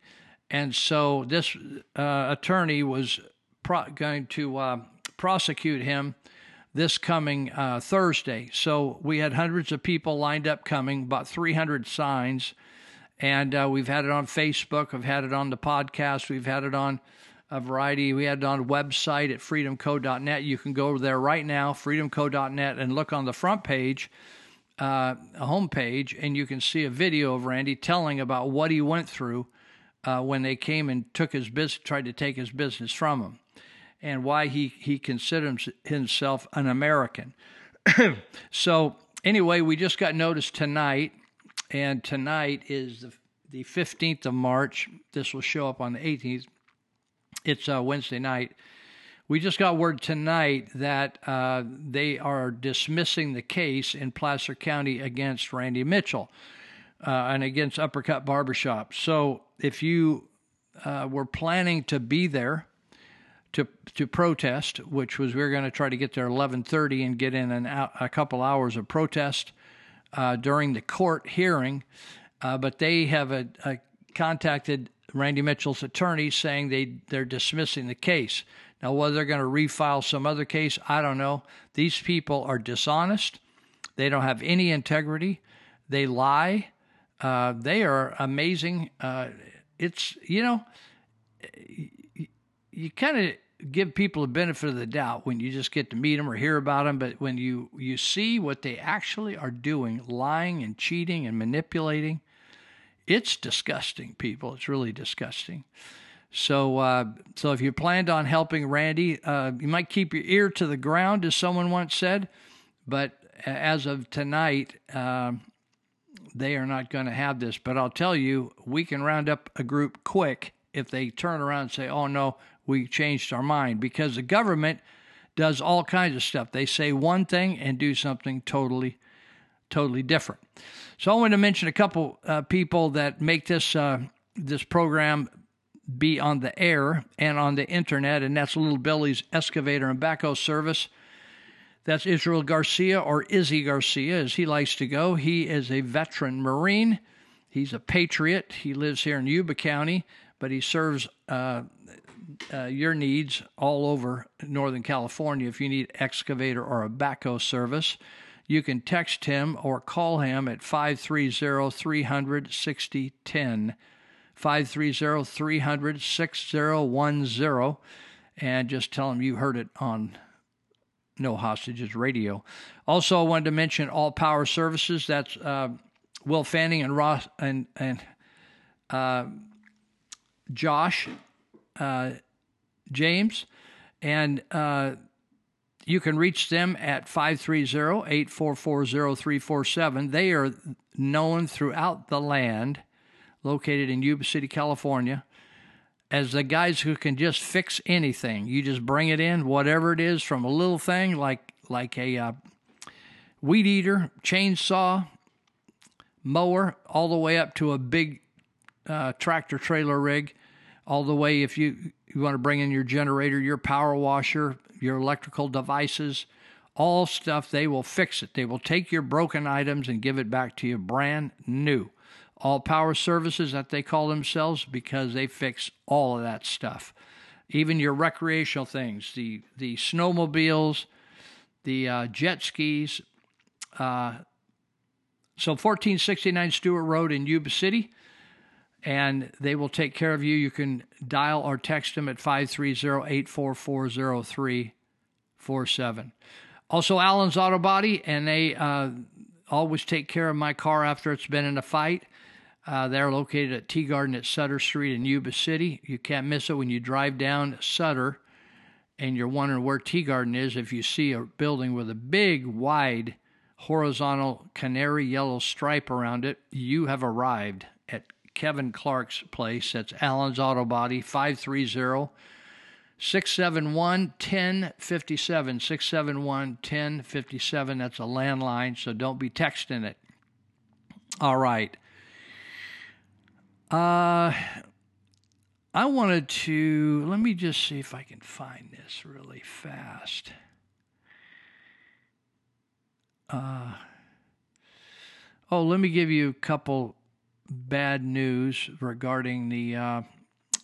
And so this uh, attorney was pro- going to uh, prosecute him this coming uh, Thursday. So we had hundreds of people lined up coming, about 300 signs. And uh, we've had it on Facebook, we've had it on the podcast, we've had it on a variety. We had it on website at freedomco.net. You can go there right now, freedomco.net, and look on the front page uh, homepage, and you can see a video of Randy telling about what he went through uh, when they came and took his business, tried to take his business from him, and why he he considers himself an American. so anyway, we just got notice tonight, and tonight is the the 15th of March. This will show up on the 18th. It's uh, Wednesday night. We just got word tonight that uh, they are dismissing the case in Placer County against Randy Mitchell uh, and against Uppercut Barbershop. So if you uh, were planning to be there to to protest, which was we are going to try to get there 11:30 and get in an, a couple hours of protest uh, during the court hearing, uh, but they have a, a contacted Randy Mitchell's attorney saying they they're dismissing the case. Now, whether they're going to refile some other case, I don't know. These people are dishonest. They don't have any integrity. They lie. Uh, they are amazing. Uh, it's, you know, you, you kind of give people a benefit of the doubt when you just get to meet them or hear about them. But when you, you see what they actually are doing, lying and cheating and manipulating, it's disgusting, people. It's really disgusting. So, uh, so if you planned on helping Randy, uh, you might keep your ear to the ground, as someone once said. But as of tonight, uh, they are not going to have this. But I'll tell you, we can round up a group quick if they turn around and say, "Oh no, we changed our mind," because the government does all kinds of stuff. They say one thing and do something totally, totally different. So I want to mention a couple uh, people that make this uh, this program be on the air and on the internet, and that's Little Billy's Excavator and Backhoe Service. That's Israel Garcia or Izzy Garcia, as he likes to go. He is a veteran Marine. He's a patriot. He lives here in Yuba County, but he serves uh, uh, your needs all over Northern California. If you need excavator or a backhoe service, you can text him or call him at 530 300 6010. 530 300 6010 and just tell them you heard it on No Hostages Radio. Also, I wanted to mention All Power Services. That's uh, Will Fanning and Ross and and uh, Josh uh, James, and uh, you can reach them at 530-844-0347. They are known throughout the land, located in Yuba City, California, as the guys who can just fix anything. You just bring it in, whatever it is, from a little thing like like a uh, weed eater, chainsaw, mower, all the way up to a big uh, tractor trailer rig, all the way if you you want to bring in your generator, your power washer, your electrical devices, all stuff, they will fix it. They will take your broken items and give it back to you brand new. All Power Services, that they call themselves, because they fix all of that stuff. Even your recreational things, the, the snowmobiles, the uh, jet skis. Uh, so 1469 Stewart Road in Yuba City and they will take care of you. You can dial or text them at 530-844-0347. Also, Allen's Auto Body, and they uh, always take care of my car after it's been in a fight. Uh, they're located at Teegarden at Sutter Street in Yuba City. You can't miss it when you drive down Sutter and you're wondering where Teegarden is. If you see a building with a big, wide, horizontal canary yellow stripe around it, you have arrived at Kevin Clark's place. That's Allen's Auto Body, 530 671 1057. 671 1057. That's a landline, so don't be texting it. All right. Uh, I wanted to, let me just see if I can find this really fast. Uh, oh, let me give you a couple bad news regarding the. Uh,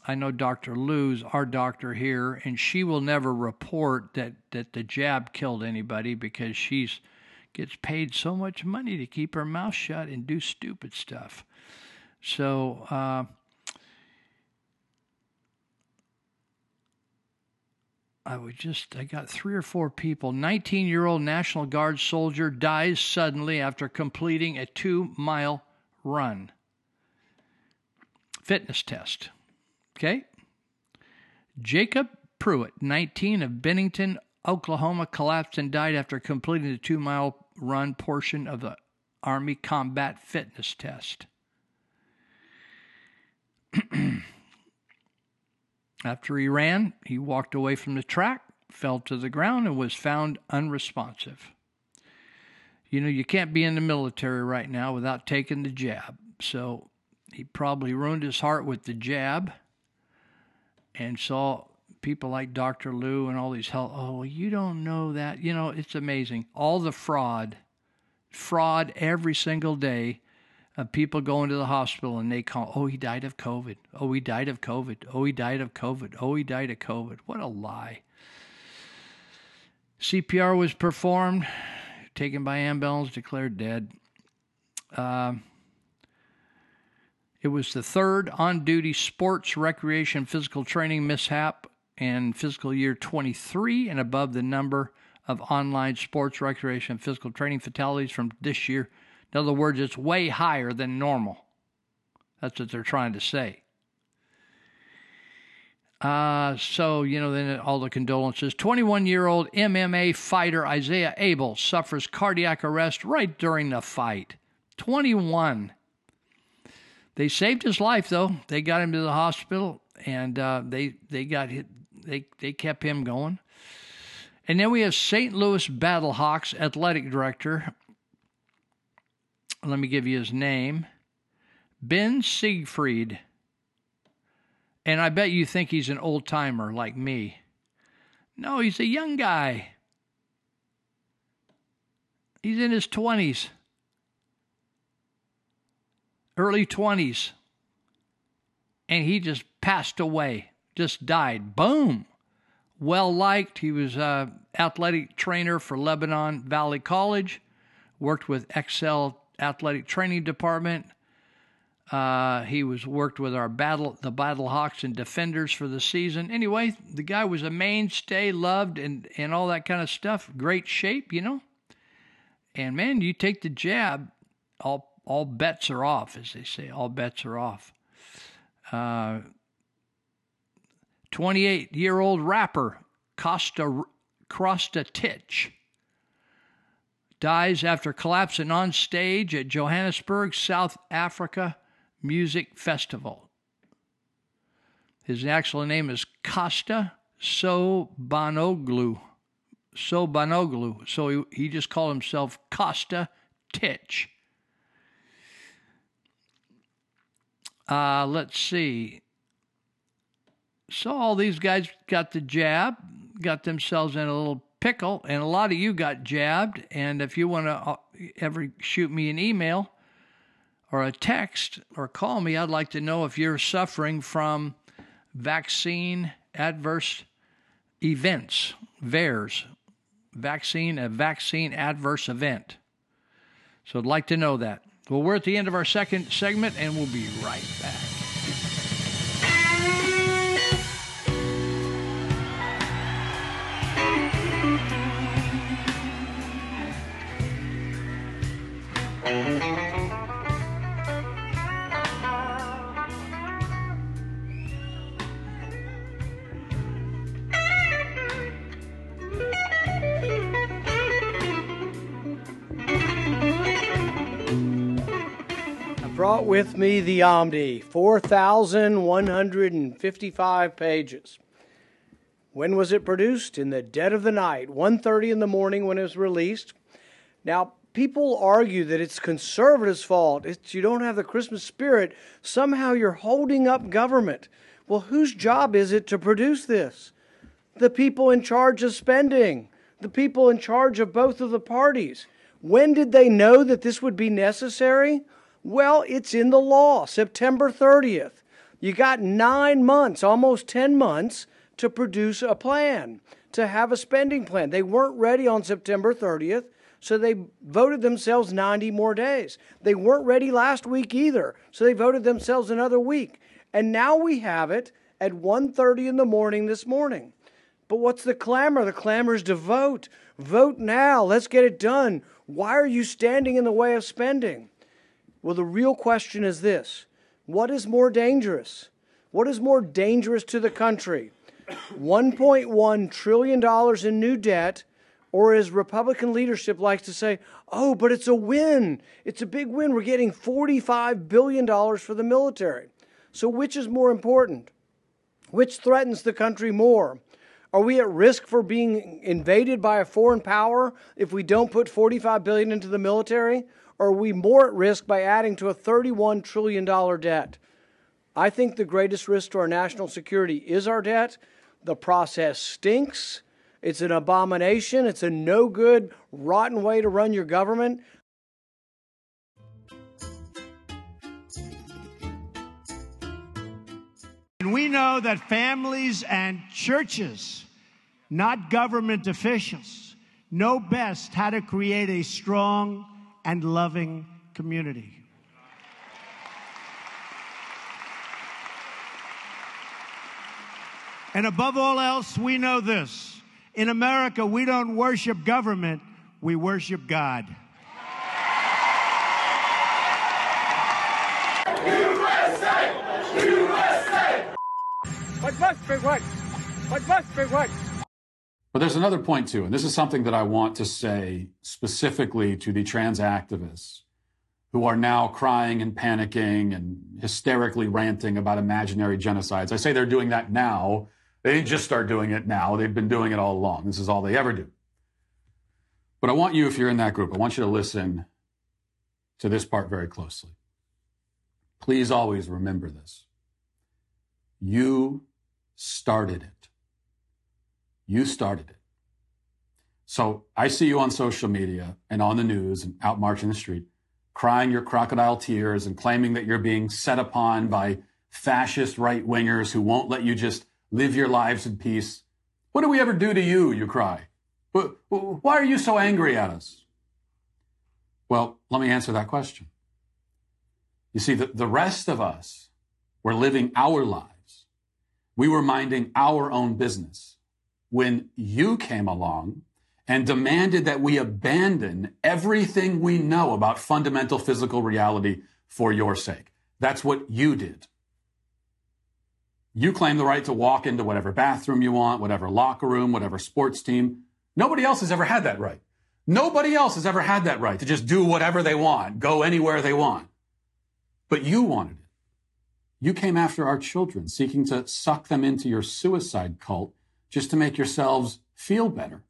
I know Dr. Luu's our doctor here, and she will never report that that the jab killed anybody because she's gets paid so much money to keep her mouth shut and do stupid stuff. So. Uh, I would just, I got three or four people. 19 year old National Guard soldier dies suddenly after completing a two mile run fitness test. Okay? Jacob Pruitt, 19 of Bennington, Oklahoma, collapsed and died after completing the two mile run portion of the Army combat fitness test. after he ran, he walked away from the track, fell to the ground, and was found unresponsive. You know, you can't be in the military right now without taking the jab. So he probably ruined his heart with the jab and saw people like Dr. Luu and all these hell. Oh, you don't know that. You know, it's amazing. All the fraud, fraud every single day of people going to the hospital and they call, oh, he died of COVID. Oh, he died of COVID. Oh, he died of COVID. Oh, he died of COVID. What a lie. CPR was performed, taken by ambulance, declared dead. Uh, it was the third on duty sports, recreation, physical training mishap in fiscal year 23 and above the number of online sports, recreation, physical training fatalities from this year. In other words, it's way higher than normal. That's what they're trying to say. Uh, so, you know, then all the condolences. 21 year old MMA fighter Isaiah Abel suffers cardiac arrest right during the fight. 21. They saved his life, though. They got him to the hospital, and uh, they they got hit, they they kept him going. And then we have St. Louis Battlehawks athletic director. Let me give you his name, Ben Siegfried. And I bet you think he's an old timer like me. No, he's a young guy. He's in his 20s, early 20s. And he just passed away just died. Boom. Well liked. He was a athletic trainer for Lebanon Valley College. Worked with Excel Athletic Training Department. Uh, he was worked with our battle, the Battle Hawks and Defenders for the season. Anyway, the guy was a mainstay, loved, and and all that kind of stuff. Great shape, you know. And man, you take the jab, all all bets are off, as they say. All bets are off. Uh, 28 year old rapper Costa Crosta Titch dies after collapsing on stage at Johannesburg, South Africa Music Festival. His actual name is Costa Sobanoglu. Sobanoglu. So he, he just called himself Costa Titch. Uh, let's see. So all these guys got the jab, got themselves in a little pickle, and a lot of you got jabbed. And if you want to uh, ever shoot me an email or a text or call me, I'd like to know if you're suffering from vaccine adverse events, VAERS, vaccine, a vaccine adverse event. So I'd like to know that. Well, we're at the end of our second segment, and we'll be right back. Brought with me the Omni, 4,155 pages. When was it produced? In the dead of the night, 1:30 in the morning when it was released. Now, people argue that it's conservatives' fault. It's you don't have the Christmas spirit. Somehow you're holding up government. Well, whose job is it to produce this? The people in charge of spending, the people in charge of both of the parties. When did they know that this would be necessary? Well, it's in the law, September 30th. You got nine months, almost 10 months, to produce a plan, to have a spending plan. They weren't ready on September 30th, so they voted themselves 90 more days. They weren't ready last week either, so they voted themselves another week. And now we have it at 1:30 in the morning this morning. But what's the clamor? The clamor is to vote. Vote now. Let's get it done. Why are you standing in the way of spending? Well, the real question is this What is more dangerous? What is more dangerous to the country? $1.1 trillion in new debt, or as Republican leadership likes to say, oh, but it's a win. It's a big win. We're getting $45 billion for the military. So, which is more important? Which threatens the country more? Are we at risk for being invaded by a foreign power if we don't put 45 billion into the military? Or are we more at risk by adding to a 31 trillion dollar debt? I think the greatest risk to our national security is our debt. The process stinks. It's an abomination. It's a no good, rotten way to run your government. And we know that families and churches, not government officials, know best how to create a strong and loving community. And above all else, we know this. In America, we don't worship government, we worship God. But there's another point too, and this is something that I want to say specifically to the trans activists who are now crying and panicking and hysterically ranting about imaginary genocides. I say they're doing that now. They didn't just start doing it now. They've been doing it all along. This is all they ever do. But I want you, if you're in that group, I want you to listen to this part very closely. Please always remember this. You started it. You started it. So I see you on social media and on the news and out marching the street, crying your crocodile tears and claiming that you're being set upon by fascist right wingers who won't let you just live your lives in peace. What do we ever do to you? You cry. "Wh- wh- Why are you so angry at us? Well, let me answer that question. You see, the, the rest of us were living our lives. We were minding our own business when you came along and demanded that we abandon everything we know about fundamental physical reality for your sake. That's what you did. You claim the right to walk into whatever bathroom you want, whatever locker room, whatever sports team. Nobody else has ever had that right. Nobody else has ever had that right to just do whatever they want, go anywhere they want. But you wanted it. You came after our children, seeking to suck them into your suicide cult just to make yourselves feel better.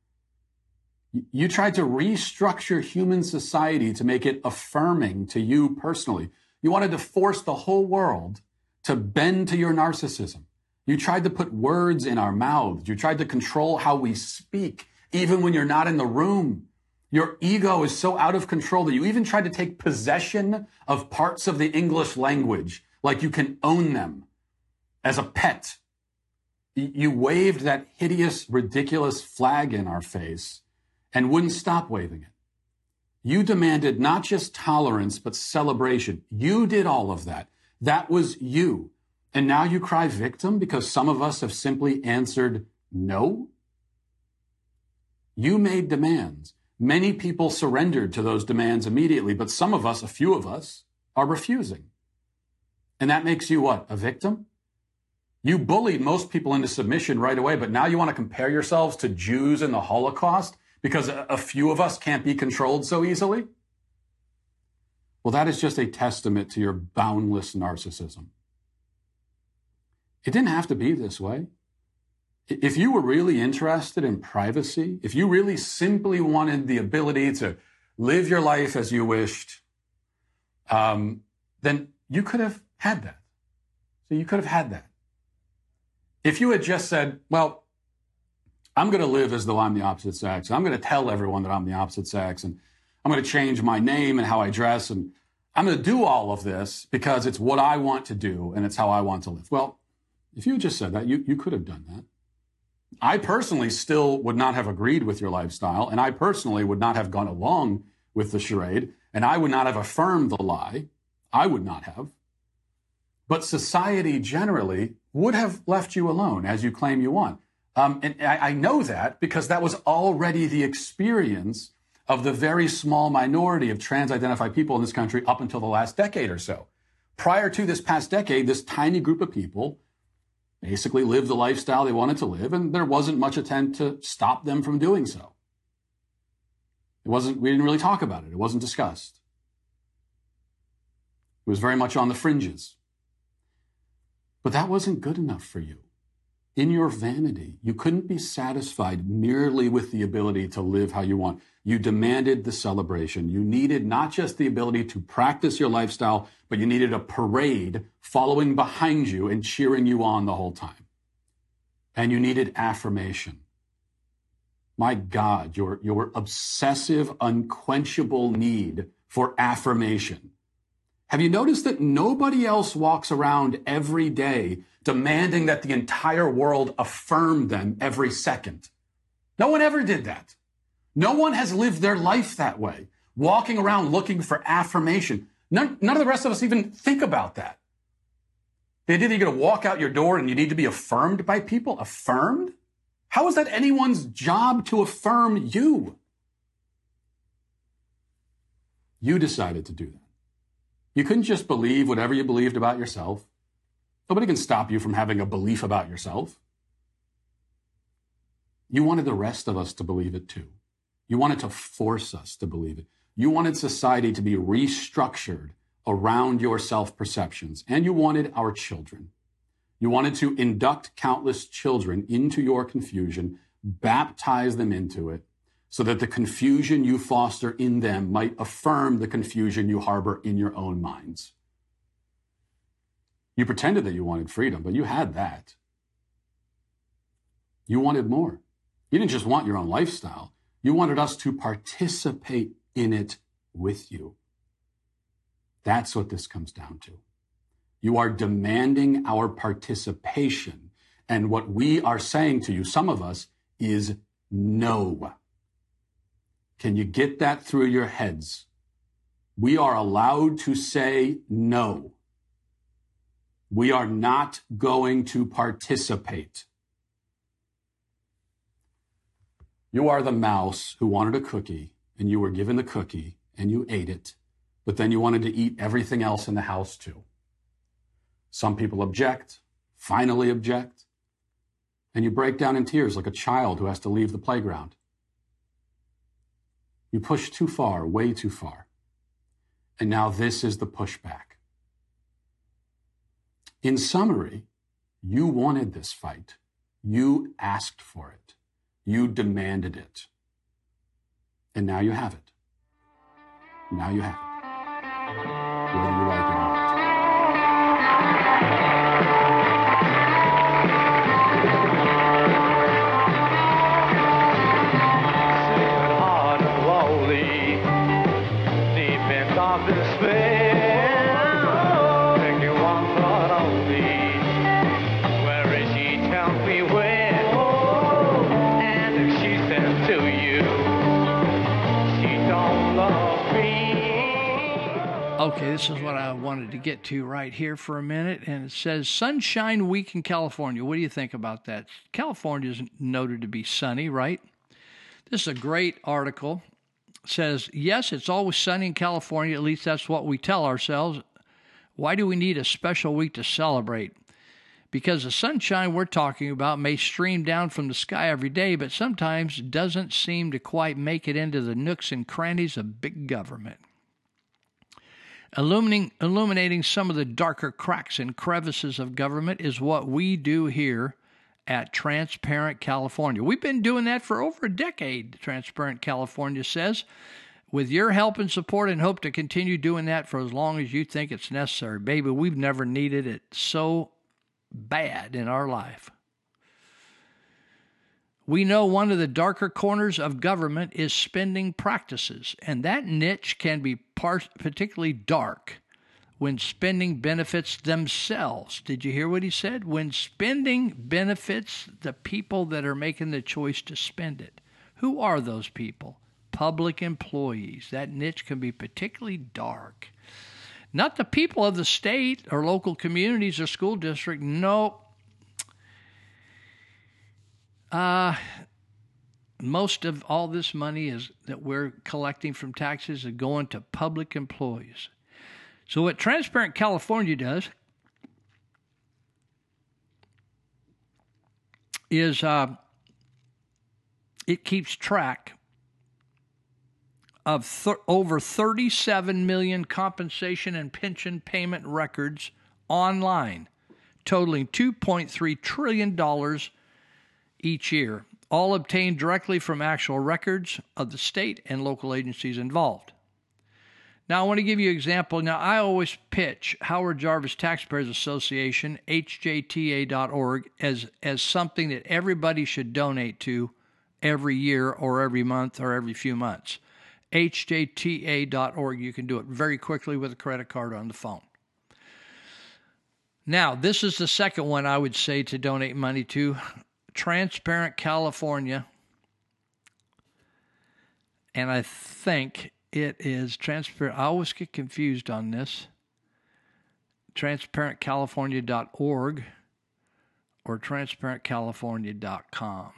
You tried to restructure human society to make it affirming to you personally. You wanted to force the whole world to bend to your narcissism. You tried to put words in our mouths. You tried to control how we speak, even when you're not in the room. Your ego is so out of control that you even tried to take possession of parts of the English language, like you can own them as a pet. You waved that hideous, ridiculous flag in our face and wouldn't stop waving it. You demanded not just tolerance, but celebration. You did all of that. That was you. And now you cry victim because some of us have simply answered no? You made demands. Many people surrendered to those demands immediately, but some of us, a few of us, are refusing. And that makes you what? A victim? You bullied most people into submission right away, but now you want to compare yourselves to Jews in the Holocaust because a, few of us can't be controlled so easily? Well, that is just a testament to your boundless narcissism. It didn't have to be this way. If you were really interested in privacy, if you really simply wanted the ability to live your life as you wished, um, then you could have had that. So you could have had that. If you had just said, well, I'm going to live as though I'm the opposite sex, I'm going to tell everyone that I'm the opposite sex, and I'm going to change my name and how I dress, and I'm going to do all of this because it's what I want to do and it's how I want to live. Well, if you just said that, you, you could have done that. I personally still would not have agreed with your lifestyle, and I personally would not have gone along with the charade, and I would not have affirmed the lie. I would not have. But society generally would have left you alone, as you claim you want. Um, and I, I know that because that was already the experience of the very small minority of trans identified people in this country up until the last decade or so. Prior to this past decade, this tiny group of people basically lived the lifestyle they wanted to live, and there wasn't much attempt to stop them from doing so. It wasn't, we didn't really talk about it, it wasn't discussed. It was very much on the fringes. But that wasn't good enough for you. In your vanity, you couldn't be satisfied merely with the ability to live how you want. You demanded the celebration. You needed not just the ability to practice your lifestyle, but you needed a parade following behind you and cheering you on the whole time. And you needed affirmation. My God, your, your obsessive, unquenchable need for affirmation. Have you noticed that nobody else walks around every day demanding that the entire world affirm them every second? No one ever did that. No one has lived their life that way, walking around looking for affirmation. None, none of the rest of us even think about that. The idea that you're going to walk out your door and you need to be affirmed by people. Affirmed? How is that anyone's job to affirm you? You decided to do that. You couldn't just believe whatever you believed about yourself. Nobody can stop you from having a belief about yourself. You wanted the rest of us to believe it too. You wanted to force us to believe it. You wanted society to be restructured around your self perceptions, and you wanted our children. You wanted to induct countless children into your confusion, baptize them into it, so that the confusion you foster in them might affirm the confusion you harbor in your own minds. You pretended that you wanted freedom, but you had that. You wanted more. You didn't just want your own lifestyle, you wanted us to participate in it with you. That's what this comes down to. You are demanding our participation And what we are saying to you, some of us, is no. Can you get that through your heads? We are allowed to say no. We are not going to participate. You are the mouse who wanted a cookie and you were given the cookie and you ate it, but then you wanted to eat everything else in the house too. Some people object, finally object, and you break down in tears like a child who has to leave the playground. You push too far, way too far. And now this is the pushback. In summary, you wanted this fight. You asked for it. You demanded it. And now you have it. Now you have it. Whether you like Okay, this is what I wanted to get to right here for a minute. And it says Sunshine Week in California. What do you think about that? California is noted to be sunny, right? This is a great article. It says, yes, it's always sunny in California. At least that's what we tell ourselves. Why do we need a special week to celebrate? Because the sunshine we're talking about may stream down from the sky every day, but sometimes doesn't seem to quite make it into the nooks and crannies of big government illuminating, illuminating some of the darker cracks and crevices of government is what we do here at Transparent California. We've been doing that for over a decade, Transparent California says. With your help and support, and hope to continue doing that for as long as you think it's necessary. Baby, we've never needed it so bad in our life. We know one of the darker corners of government is spending practices, and that niche can be par- particularly dark when spending benefits themselves. Did you hear what he said? When spending benefits the people that are making the choice to spend it. Who are those people? Public employees. That niche can be particularly dark. Not the people of the state or local communities or school district. No, uh, most of all this money is that we're collecting from taxes is going to public employees. So what Transparent California does is uh, it keeps track of over 37 million compensation and pension payment records online, totaling 2.3 trillion dollars each year, all obtained directly from actual records of the state and local agencies involved. Now, I want to give you an example. Now, I always pitch Howard Jarvis Taxpayers Association, hjta.org, as, as something that everybody should donate to every year or every month or every few months. hjta.org. You can do it very quickly with a credit card on the phone. Now, this is the second one I would say to donate money to Transparent California. And I think it is transparent. I always get confused on this. TransparentCalifornia.org or TransparentCalifornia.com.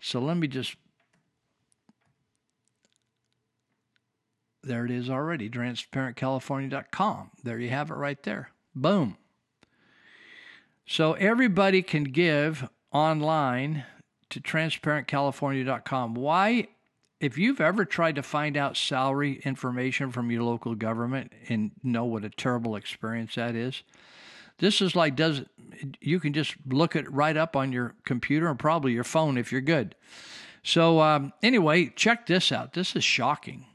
So let me just. There it is already. TransparentCalifornia.com. There you have it right there. Boom. So everybody can give online to transparentcalifornia.com. Why? If you've ever tried to find out salary information from your local government and know what a terrible experience that is, this is like does you can just look it right up on your computer and probably your phone if you're good. So um, anyway, check this out. This is shocking.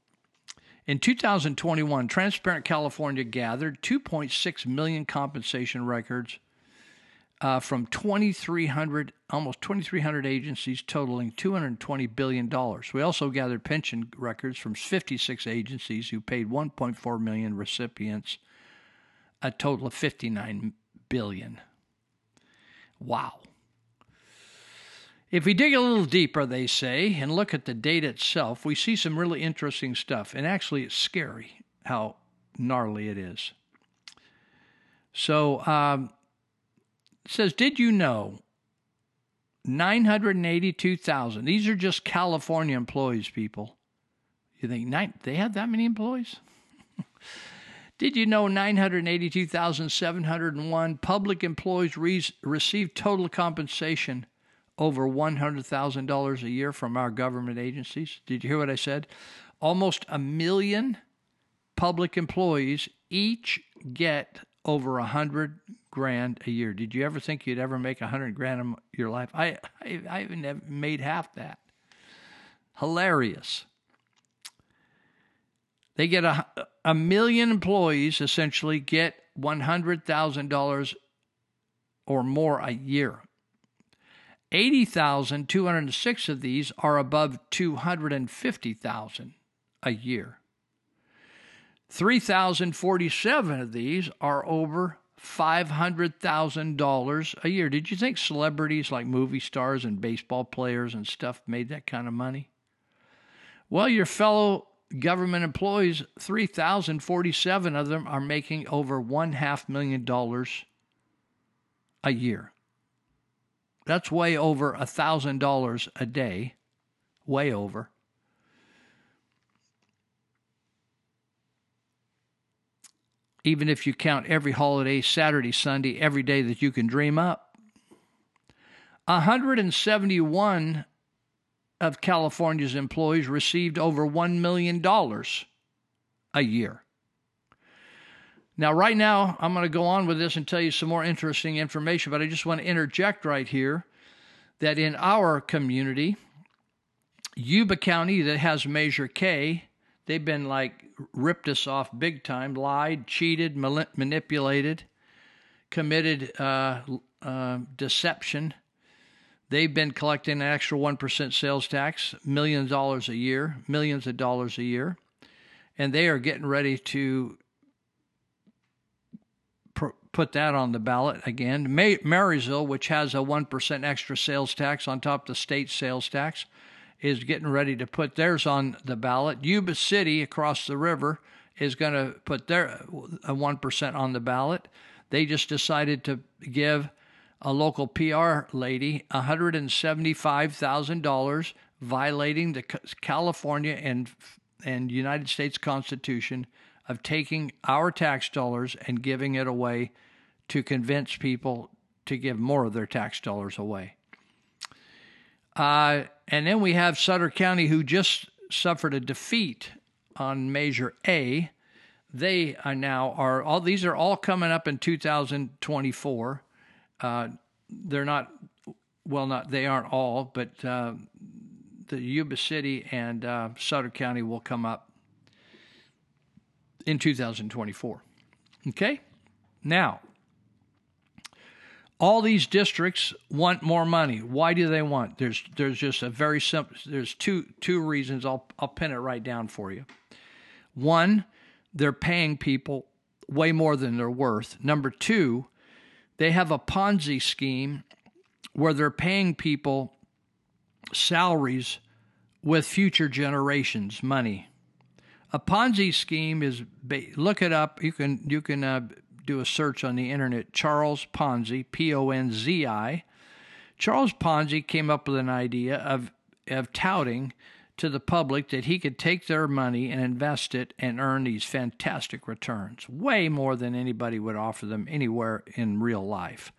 In 2021, Transparent California gathered 2.6 million compensation records uh, from 2,300, almost 2,300 agencies totaling $220 billion. We also gathered pension records from 56 agencies who paid 1.4 million recipients, a total of 59 billion. Wow. If we dig a little deeper, they say, and look at the data itself, we see some really interesting stuff. And actually, it's scary how gnarly it is. So, um, says, Did you know 982,000? These are just California employees, people. You think nine, they have that many employees? Did you know 982,701 public employees re- receive total compensation over $100,000 a year from our government agencies? Did you hear what I said? Almost a million public employees each get over a hundred grand a year. Did you ever think you'd ever make a hundred grand in your life? I, I, I haven't made half that. Hilarious. They get a, a million employees essentially get $100,000 or more a year. 80,206 of these are above 250,000 a year. 3,047 of these are over $500,000 a year. Did you think celebrities like movie stars and baseball players and stuff made that kind of money? Well, your fellow government employees, 3,047 of them are making over one half million dollars a year. That's way over a thousand dollars a day, way over. Even if you count every holiday, Saturday, Sunday, every day that you can dream up. 171 of California's employees received over $1 million a year. Now, right now, I'm going to go on with this and tell you some more interesting information, but I just want to interject right here that in our community, Yuba County, that has Measure K, they've been like ripped us off big time, lied, cheated, manipulated, committed uh, uh, deception They've been collecting an extra 1% sales tax, millions of dollars a year, millions of dollars a year. And they are getting ready to put that on the ballot again. Marysville, which has a 1% extra sales tax on top of the state sales tax, is getting ready to put theirs on the ballot. Yuba City across the river is going to put their a 1% on the ballot. They just decided to give a local PR lady $175,000 violating the California and and United States Constitution of taking our tax dollars and giving it away to convince people to give more of their tax dollars away. Uh, and then we have Sutter County, who just suffered a defeat on Measure A. They are now are all these are all coming up in 2024. Uh, they're not well, not they aren't all, but uh, the Yuba City and uh, Sutter County will come up in 2024. Okay, now all these districts want more money. Why do they want? There's there's just a very simple. There's two two reasons. I'll I'll pin it right down for you. One, they're paying people way more than they're worth. Number two, they have a Ponzi scheme where they're paying people salaries with future generations money. A Ponzi scheme is look it up. You can you can uh, do a search on the internet. Charles Ponzi, P O N Z I. Charles Ponzi came up with an idea of of touting to the public that he could take their money and invest it and earn these fantastic returns, way more than anybody would offer them anywhere in real life.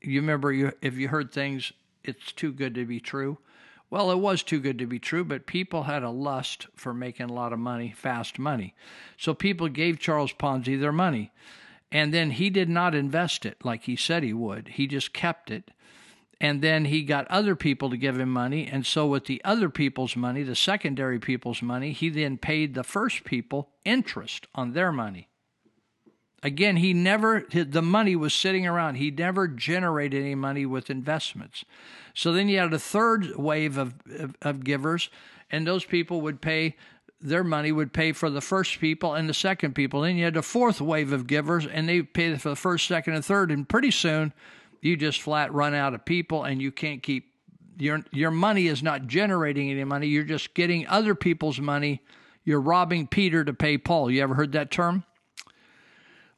You remember you if you heard things it's too good to be true. Well, it was too good to be true, but people had a lust for making a lot of money, fast money. So people gave Charles Ponzi their money. And then he did not invest it like he said he would. He just kept it. And then he got other people to give him money. And so with the other people's money the secondary people's money he then paid the first people interest on their money. Again he never the money was sitting around. He never generated any money with investments. So then you had a third wave of, of, of givers and those people would pay their money would pay for the first people and the second people then you had a fourth wave of givers and they paid for the first second and third and pretty soon You just flat run out of people and you can't keep your your money is not generating any money. You're just getting other people's money. You're robbing Peter to pay Paul. You ever heard that term?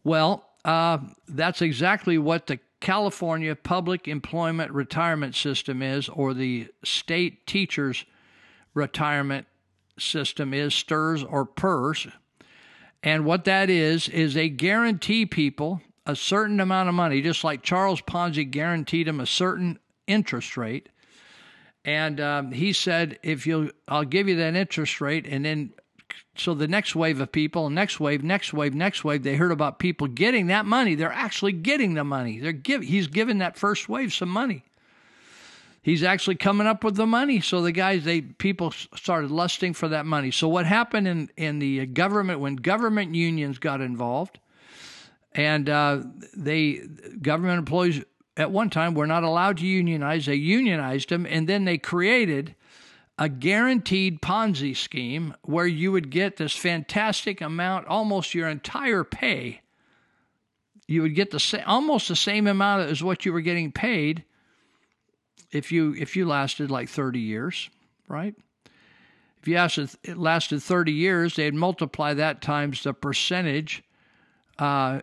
Well, uh, that's exactly what the California Public Employment Retirement System is, or the state teachers retirement system is, STRS or PERS. And what that is, is they guarantee people a certain amount of money, just like Charles Ponzi guaranteed them a certain interest rate. And um, he said, if you, I'll give you that interest rate, and then so the next wave of people, next wave, next wave, next wave, they heard about people getting that money. They're actually getting the money. They're give, he's giving that first wave some money. He's actually coming up with the money. So the guys, they people started lusting for that money. So what happened in in the government when government unions got involved, and uh, they government employees at one time were not allowed to unionize. They unionized them, and then they created a guaranteed Ponzi scheme where you would get this fantastic amount, almost your entire pay. You would get the sa- almost the same amount as what you were getting paid if you if you lasted like 30 years, right? If you lasted, it lasted 30 years, they'd multiply that times the percentage. Uh,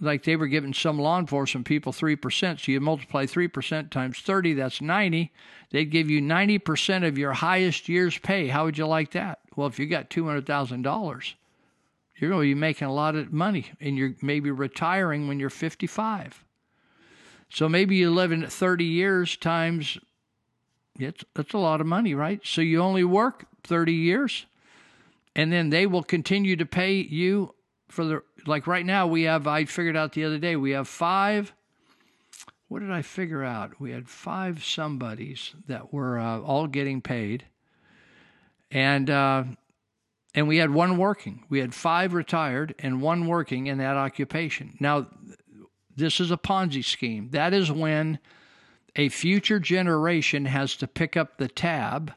like they were giving some law enforcement people 3%. So you multiply 3% times 30, that's 90. They'd give you 90% of your highest year's pay. How would you like that? Well, if you got $200,000, you're going to be making a lot of money and you're maybe retiring when you're 55. So maybe you live in 30 years times, it's, that's a lot of money, right? So you only work 30 years and then they will continue to pay you for the like right now we have I figured out the other day we have five what did I figure out? We had five somebodies that were uh, all getting paid, and uh, and we had one working. We had five retired and one working in that occupation. Now, this is a Ponzi scheme. That is when a future generation has to pick up the tab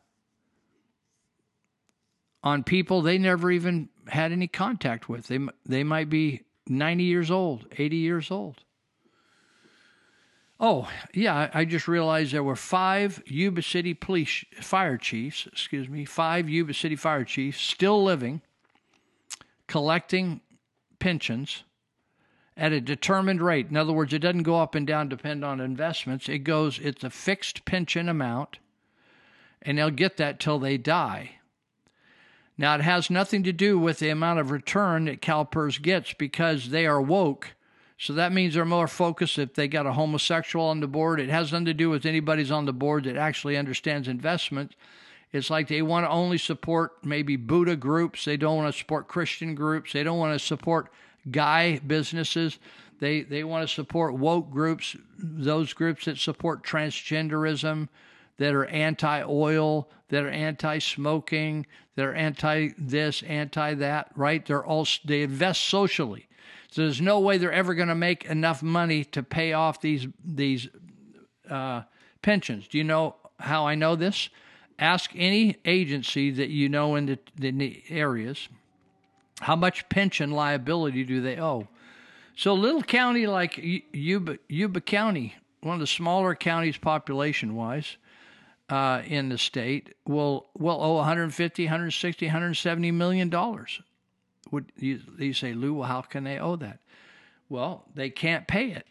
on people they never even had any contact with. They they might be 90 years old, 80 years old. Oh, yeah, I just realized there were five Yuba City police fire chiefs, excuse me, five Yuba City fire chiefs still living, collecting pensions at a determined rate. In other words, it doesn't go up and down depend on investments. It goes it's a fixed pension amount and they'll get that till they die. Now, it has nothing to do with the amount of return that CalPERS gets because they are woke. So that means they're more focused if they got a homosexual on the board. It has nothing to do with anybody's on the board that actually understands investment. It's like they want to only support maybe Buddha groups. They don't want to support Christian groups. They don't want to support guy businesses. They they want to support woke groups, those groups that support transgenderism, that are anti-oil, that are anti-smoking, that are anti-this, anti-that. Right? They're all they invest socially. So there's no way they're ever going to make enough money to pay off these these uh, pensions. Do you know how I know this? Ask any agency that you know in the, in the areas how much pension liability do they owe. So a little county like Yuba, Yuba County, one of the smaller counties population wise uh, in the state, will will owe 150, 160, 170 million dollars would you, you say, Lou, well, how can they owe that? Well, they can't pay it.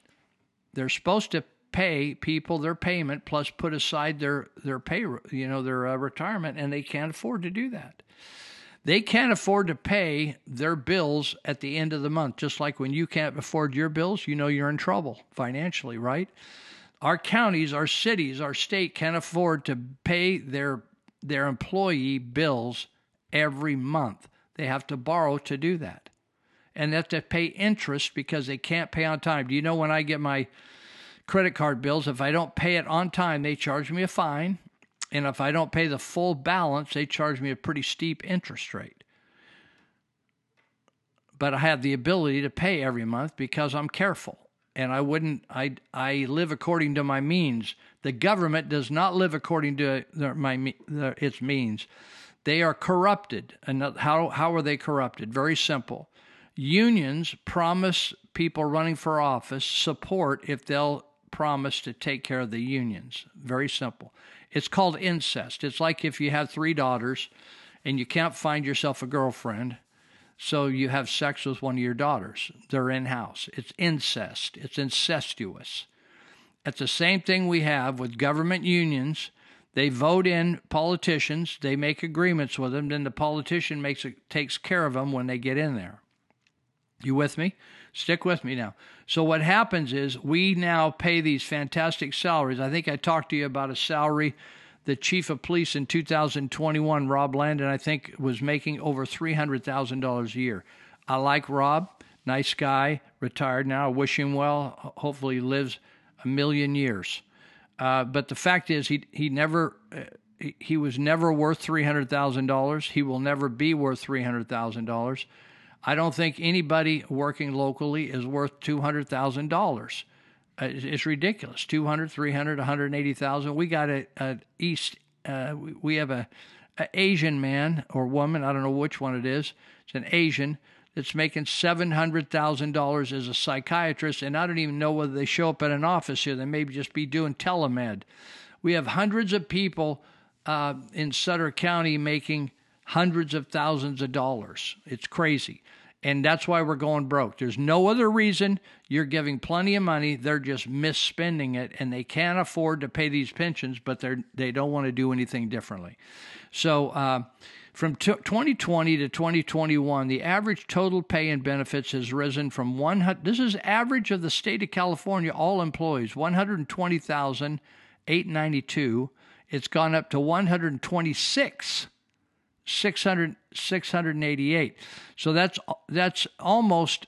They're supposed to pay people their payment plus put aside their their pay, you know, their uh, retirement, and they can't afford to do that. They can't afford to pay their bills at the end of the month. Just like when you can't afford your bills, you know you're in trouble financially, right? Our counties, our cities, our state can't afford to pay their their employee bills every month. They have to borrow to do that. And they have to pay interest because they can't pay on time. Do you know when I get my credit card bills, if I don't pay it on time, they charge me a fine. And if I don't pay the full balance, they charge me a pretty steep interest rate. But I have the ability to pay every month because I'm careful. And I wouldn't, I, I live according to my means. The government does not live according to their, my, their, its means. They are corrupted. And how, how are they corrupted? Very simple. Unions promise people running for office support if they'll promise to take care of the unions. Very simple. It's called incest. It's like if you have three daughters and you can't find yourself a girlfriend, so you have sex with one of your daughters. They're in house. It's incest, it's incestuous. It's the same thing we have with government unions. They vote in politicians, they make agreements with them, then the politician makes takes care of them when they get in there. You with me? Stick with me now. So what happens is we now pay these fantastic salaries. I think I talked to you about a salary the chief of police in 2021, Rob Landon, I think was making over $300,000 a year. I like Rob, nice guy, retired now. Wish him well. Hopefully he lives a million years. Uh, but the fact is, he he never uh, he, he was never worth three hundred thousand dollars. He will never be worth three hundred thousand dollars. I don't think anybody working locally is worth two hundred thousand dollars. Uh, It's ridiculous. 200, 300, 180,000. We got a, a East, uh, we- have a, a Asian man or woman, I don't know which one it is. It's an Asian that's making $700,000 as a psychiatrist, and I don't even know whether they show up at an office here. They may just be doing telemed. We have hundreds of people uh, in Sutter County making hundreds of thousands of dollars. It's crazy. And that's why we're going broke. There's no other reason. You're giving plenty of money. They're just misspending it, and they can't afford to pay these pensions, but they're they don't want to do anything differently. So uh, from t- 2020 to 2021, the average total pay and benefits has risen from one. hun- This is average of the state of California, all employees, 120,892. It's gone up to 126. 600 688 so that's that's almost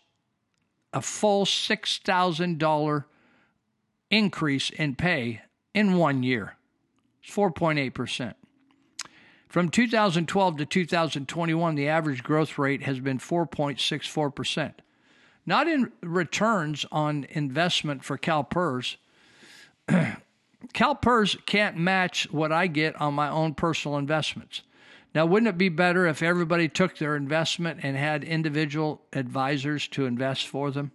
a full $6000 increase in pay in one year. it's 4.8% from 2012 to 2021 the average growth rate has been 4.64% not in returns on investment for CalPERS CalPERS can't match what I get on my own personal investments. Now, wouldn't it be better if everybody took their investment and had individual advisors to invest for them?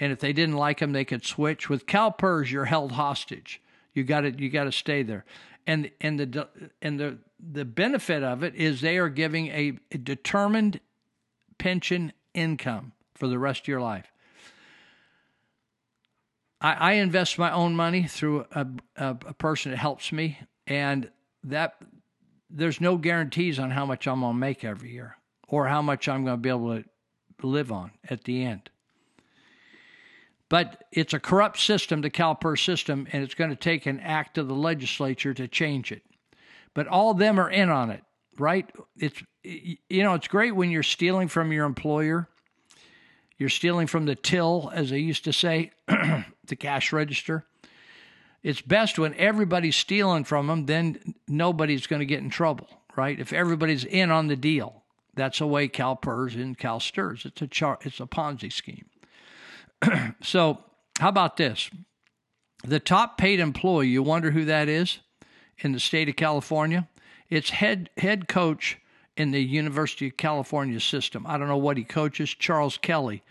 And if they didn't like them, they could switch. With CalPERS, you're held hostage. You got to you got to stay there. And and the and the the benefit of it is they are giving a, a determined pension income for the rest of your life. I, I invest my own money through a, a, a person that helps me, and that there's no guarantees on how much I'm going to make every year or how much I'm going to be able to live on at the end. But it's a corrupt system, the CalPERS system, and it's going to take an act of the legislature to change it. But all of them are in on it, right? It's you know, it's great when you're stealing from your employer. You're stealing from the till, as they used to say, the cash register. It's best when everybody's stealing from them, then nobody's going to get in trouble, right? If everybody's in on the deal, that's the way CalPERS and CalSTRS. It's a char- it's a Ponzi scheme. so, how about this? The top paid employee, you wonder who that is in the state of California? It's head head coach in the University of California system. I don't know what he coaches, Charles Kelly.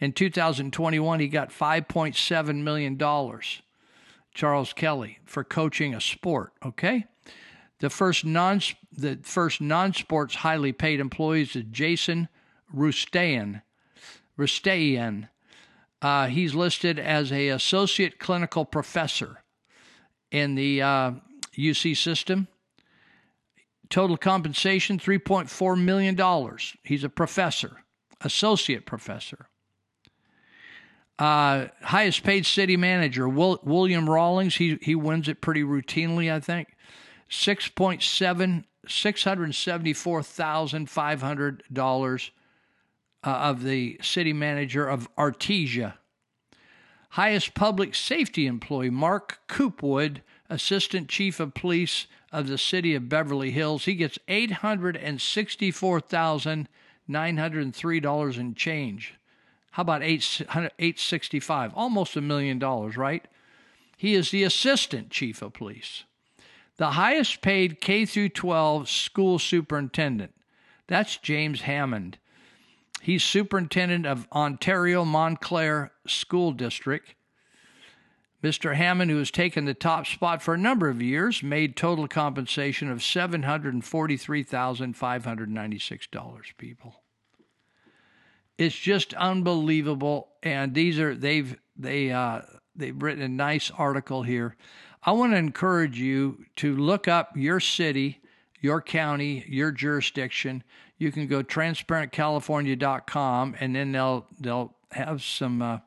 In 2021, he got 5.7 million dollars. Charles Kelly for coaching a sport, okay? The first non the first non-sports highly paid employees is Jason Rustayan. Rustayan. Uh, he's listed as a associate clinical professor in the uh, UC system. Total compensation $3.4 million. He's a professor, associate professor. Uh, highest paid city manager, Will, William Rawlings. He, he wins it pretty routinely, I think. 6.7, $674,500 uh, of the city manager of Artesia. Highest public safety employee, Mark Coopwood, Assistant Chief of Police of the City of Beverly Hills. He gets $864,903 in change. How about 865? Almost a million dollars, right? He is the Assistant Chief of Police. The highest paid K through 12 school superintendent. That's James Hammond. He's superintendent of Ontario Montclair School District. Mr. Hammond, who has taken the top spot for a number of years, made total compensation of $743,596, people. It's just unbelievable. And these are, they've, they, uh, they've written a nice article here. I want to encourage you to look up your city, your county, your jurisdiction. You can go transparentcalifornia.com and then they'll they'll have some uh,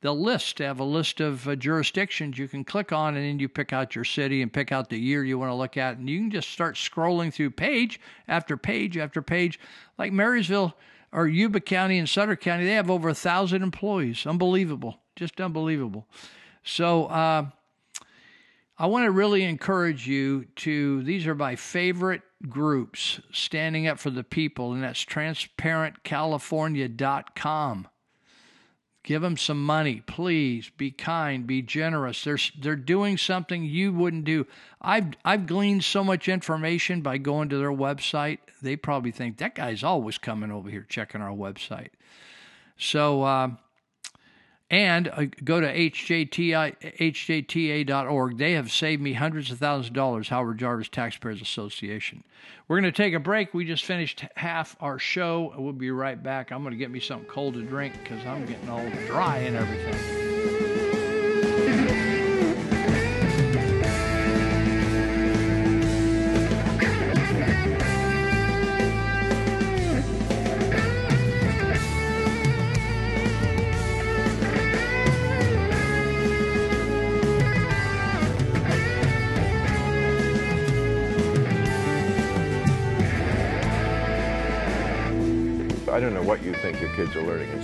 they'll list have a list of uh, jurisdictions you can click on and then you pick out your city and pick out the year you want to look at and you can just start scrolling through page after page after page like Marysville or Yuba County and Sutter County they have over a thousand employees. Unbelievable. Just unbelievable. So uh, I want to really encourage you to, these are my favorite groups standing up for the people, and that's transparentcalifornia.com. Give them some money, please. Be kind, be generous. They're, they're doing something you wouldn't do. I've, I've gleaned so much information by going to their website. They probably think that guy's always coming over here checking our website. So, uh, and uh, go to HJTI, hjta.org. They have saved me hundreds of thousands of dollars, Howard Jarvis Taxpayers Association. We're going to take a break. We just finished half our show. We'll be right back. I'm going to get me something cold to drink because I'm getting all dry and everything.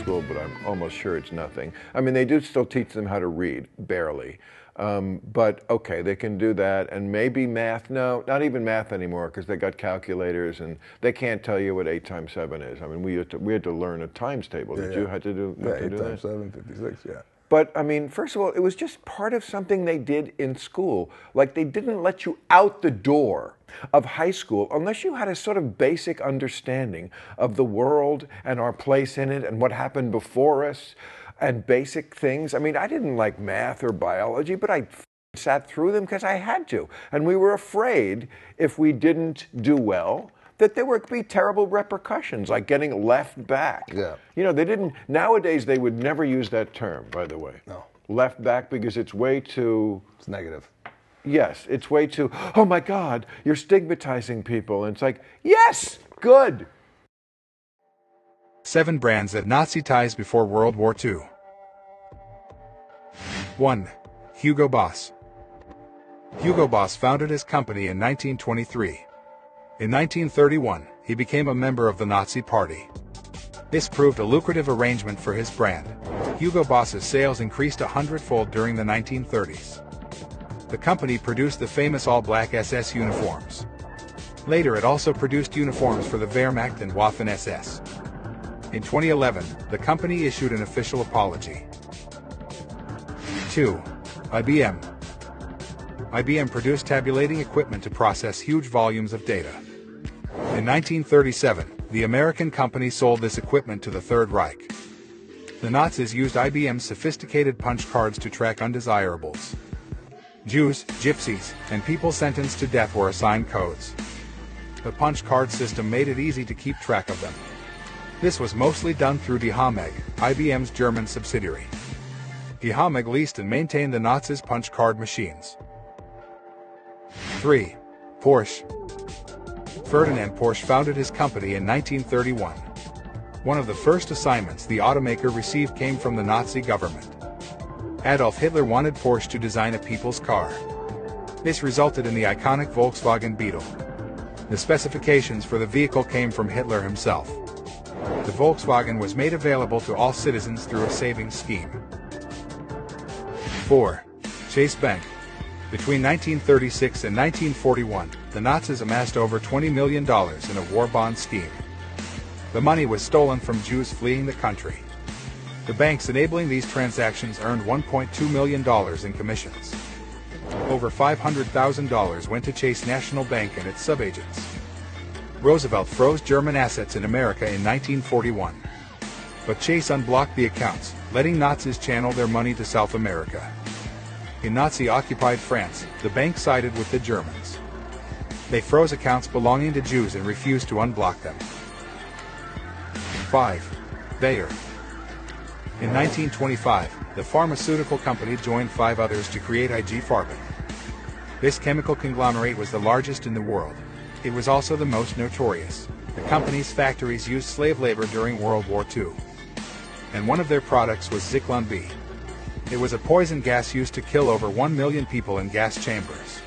School, but I'm almost sure it's nothing. I mean, they do still teach them how to read, barely. Um, but okay, they can do that, and maybe math. No, not even math anymore, because they got calculators, and they can't tell you what eight times seven is. I mean, we had to, we had to learn a times table. Did Yeah, you yeah. had to do, Yeah, have to eight do times that? seven, 56, yeah. But I mean, first of all, it was just part of something they did in school. Like they didn't let you out the door of high school unless you had a sort of basic understanding of the world and our place in it and what happened before us and basic things. I mean, I didn't like math or biology, but I sat through them because I had to. And we were afraid if we didn't do well that there would be terrible repercussions, like getting left back. Yeah. You know, they didn't, nowadays they would never use that term, by the way. No. Left back because it's way too. It's negative. Yes, it's way too, oh my God, you're stigmatizing people. And it's like, yes, good. Seven brands of Nazi ties before World War II. 1. Hugo Boss. Hugo Boss founded his company in 1923. In 1931, he became a member of the Nazi Party. This proved a lucrative arrangement for his brand. Hugo Boss's sales increased a hundredfold during the 1930s. The company produced the famous all-black SS uniforms. Later it also produced uniforms for the Wehrmacht and Waffen-SS. In 2011, the company issued an official apology. 2. IBM. IBM produced tabulating equipment to process huge volumes of data. In 1937, the American company sold this equipment to the Third Reich. The Nazis used IBM's sophisticated punch cards to track undesirables. Jews, gypsies, and people sentenced to death were assigned codes. The punch card system made it easy to keep track of them. This was mostly done through Die IBM's German subsidiary. Die leased and maintained the Nazis' punch card machines. 3. Porsche. Ferdinand Porsche founded his company in 1931. One of the first assignments the automaker received came from the Nazi government. Adolf Hitler wanted Porsche to design a people's car. This resulted in the iconic Volkswagen Beetle. The specifications for the vehicle came from Hitler himself. The Volkswagen was made available to all citizens through a savings scheme. 4. Chase Bank. Between 1936 and 1941, the Nazis amassed over $20 million in a war bond scheme. The money was stolen from Jews fleeing the country. The banks enabling these transactions earned $1.2 million in commissions. Over $500,000 went to Chase National Bank and its subagents. Roosevelt froze German assets in America in 1941. But Chase unblocked the accounts, letting Nazis channel their money to South America. In Nazi occupied France, the bank sided with the Germans. They froze accounts belonging to Jews and refused to unblock them. 5. Bayer. In 1925, the pharmaceutical company joined five others to create IG Farben. This chemical conglomerate was the largest in the world. It was also the most notorious. The company's factories used slave labor during World War II. And one of their products was Zyklon B. It was a poison gas used to kill over 1 million people in gas chambers.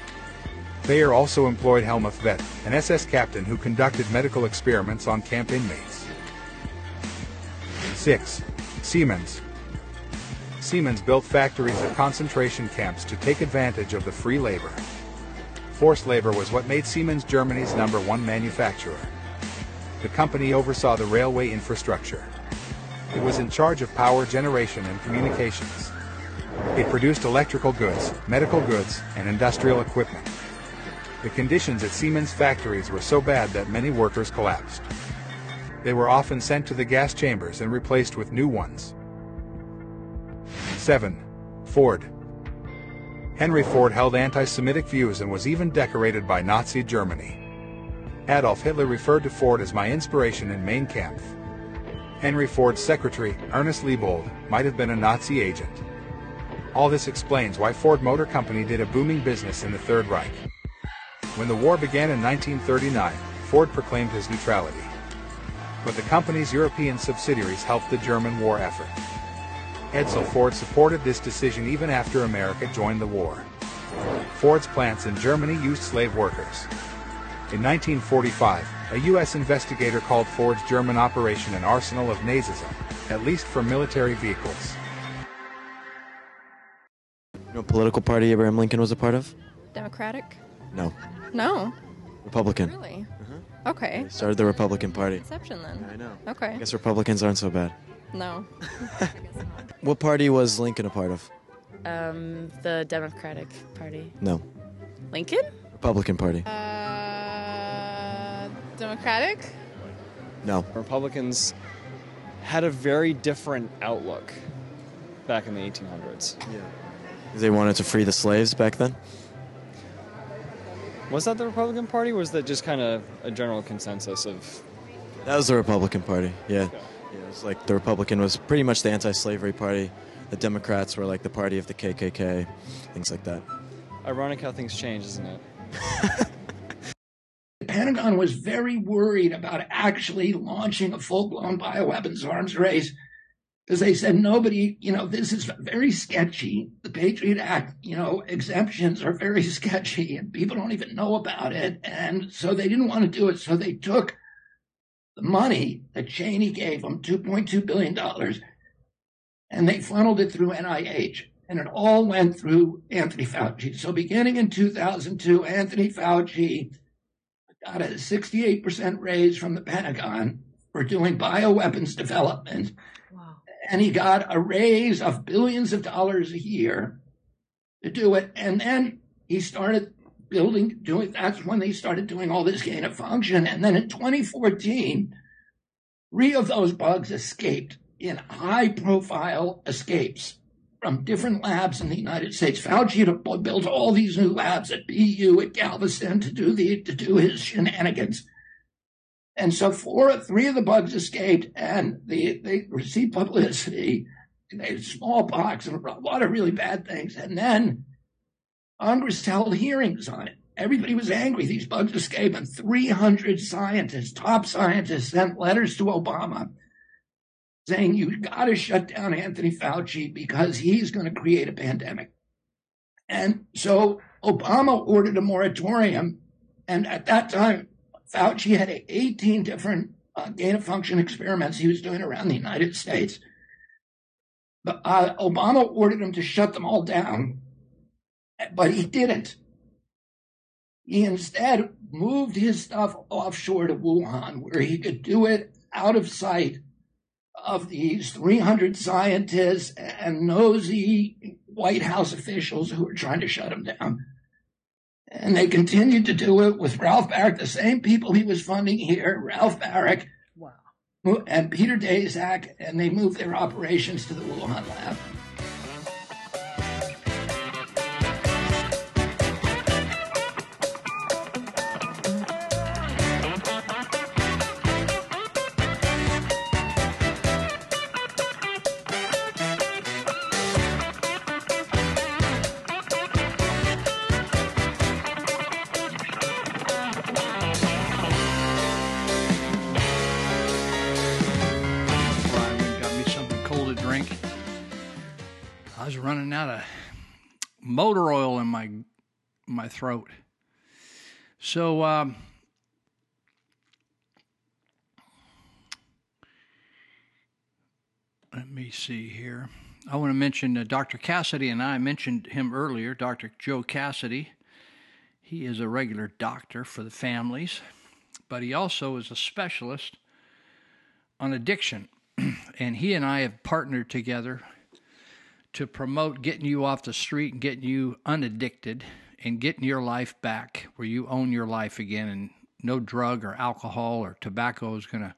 Bayer also employed Helmuth Vetter, an SS captain who conducted medical experiments on camp inmates. 6. Siemens. Siemens built factories at concentration camps to take advantage of the free labor. Forced labor was what made Siemens Germany's number one manufacturer. The company oversaw the railway infrastructure. It was in charge of power generation and communications. It produced electrical goods, medical goods, and industrial equipment. The conditions at Siemens factories were so bad that many workers collapsed. They were often sent to the gas chambers and replaced with new ones. 7. Ford. Henry Ford held anti-Semitic views and was even decorated by Nazi Germany. Adolf Hitler referred to Ford as my inspiration in Mein Kampf. Henry Ford's secretary, Ernest Liebold, might have been a Nazi agent. All this explains why Ford Motor Company did a booming business in the Third Reich. When the war began in 1939, Ford proclaimed his neutrality. But the company's European subsidiaries helped the German war effort. Edsel Ford supported this decision even after America joined the war. Ford's plants in Germany used slave workers. In 1945, a U.S. investigator called Ford's German operation an arsenal of Nazism, at least for military vehicles. You know what political party Abraham Lincoln was a part of? Democratic? No. No. Republican. Really? Okay. Started the Republican Party. Exception then. I know. Okay. I guess Republicans aren't so bad. No. What party was Lincoln a part of? Um, the Democratic Party. No. Lincoln? Republican Party. Uh, Democratic? No. Republicans had a very different outlook back in the 1800s. Yeah. They wanted to free the slaves back then? Was that the Republican Party? Or was that just kind of a general consensus of? That was the Republican Party. Yeah. Yeah, it was like the Republican was pretty much the anti-slavery party. The Democrats were like the party of the KKK, things like that. Ironic how things change, isn't it? The Pentagon was very worried about actually launching a full blown bioweapons arms race because they said nobody, you know, this is very sketchy. The Patriot Act, you know, exemptions are very sketchy and people don't even know about it. And so they didn't want to do it. So they took the money that Cheney gave them, $2.2 billion, and they funneled it through NIH. And it all went through Anthony Fauci. So beginning in 2002, Anthony Fauci got a 68% raise from the Pentagon for doing bioweapons development. And he got a raise of billions of dollars a year to do it. And then he started building, doing, that's when they started doing all this gain of function. And then in 2014, three of those bugs escaped in high profile escapes from different labs in the United States. Fauci built all these new labs at BU, at Galveston to do the, to do his shenanigans. And so four, three of the bugs escaped and they, they received publicity. They had smallpox and a lot of really bad things. And then Congress held hearings on it. Everybody was angry. These bugs escaped, and 300 scientists, top scientists, sent letters to Obama saying, You've got to shut down Anthony Fauci because he's going to create a pandemic. And so Obama ordered a moratorium. And at that time, Fauci had 18 different uh, gain of function experiments he was doing around the United States. But uh, Obama ordered him to shut them all down but he didn't. He instead moved his stuff offshore to Wuhan, where he could do it out of sight of these 300 scientists and nosy White House officials who were trying to shut him down. And they continued to do it with Ralph Baric, the same people he was funding here, Ralph Baric wow. and Peter Daszak, and they moved their operations to the Wuhan lab. My throat. So um, let me see here. I want to mention uh, Dr. Cassady and I mentioned him earlier, Dr. Joe Cassady. He is a regular doctor for the families, but he also is a specialist on addiction. and he and I have partnered together to promote getting you off the street and getting you unaddicted and getting your life back where you own your life again and no drug or alcohol or tobacco is going to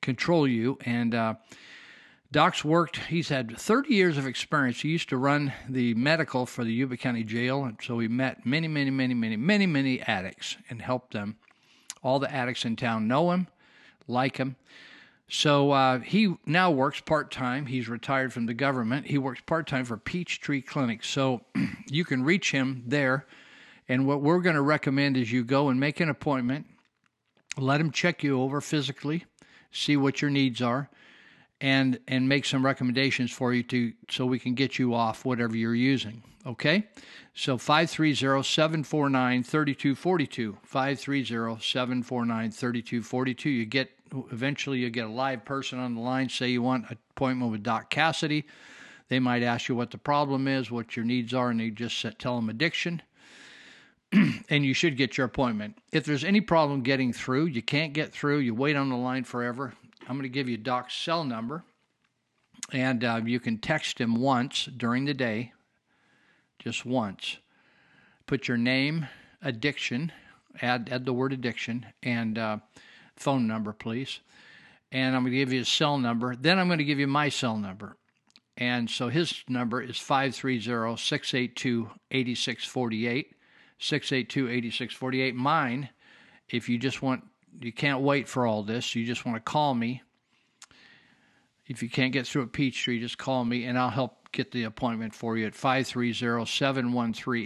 control you. And uh, Doc's worked, he's had 30 years of experience. He used to run the medical for the Yuba County Jail. And so he met many, many, many, many, many, many addicts and helped them. All the addicts in town know him, like him. So uh, he now works part time. He's retired from the government. He works part time for Peachtree Clinic. So you can reach him there. And what we're going to recommend is you go and make an appointment, let him check you over physically, see what your needs are, and and make some recommendations for you to so we can get you off whatever you're using. Okay? So 530-749-3242. 530-749-3242. You get eventually you get a live person on the line say you want an appointment with Doc Cassady. They might ask you what the problem is, what your needs are, and you just tell them addiction. and you should get your appointment. If there's any problem getting through, you can't get through, you wait on the line forever, I'm going to give you Doc's cell number, and uh, you can text him once during the day, just once. Put your name, addiction, add add the word addiction, and uh, phone number, please. And I'm going to give you his cell number. Then I'm going to give you my cell number. And so his number is 530 682 8648. 682 8648. Mine, if you just want, you can't wait for all this, you just want to call me. If you can't get through at Peachtree, just call me and I'll help get the appointment for you at 530 713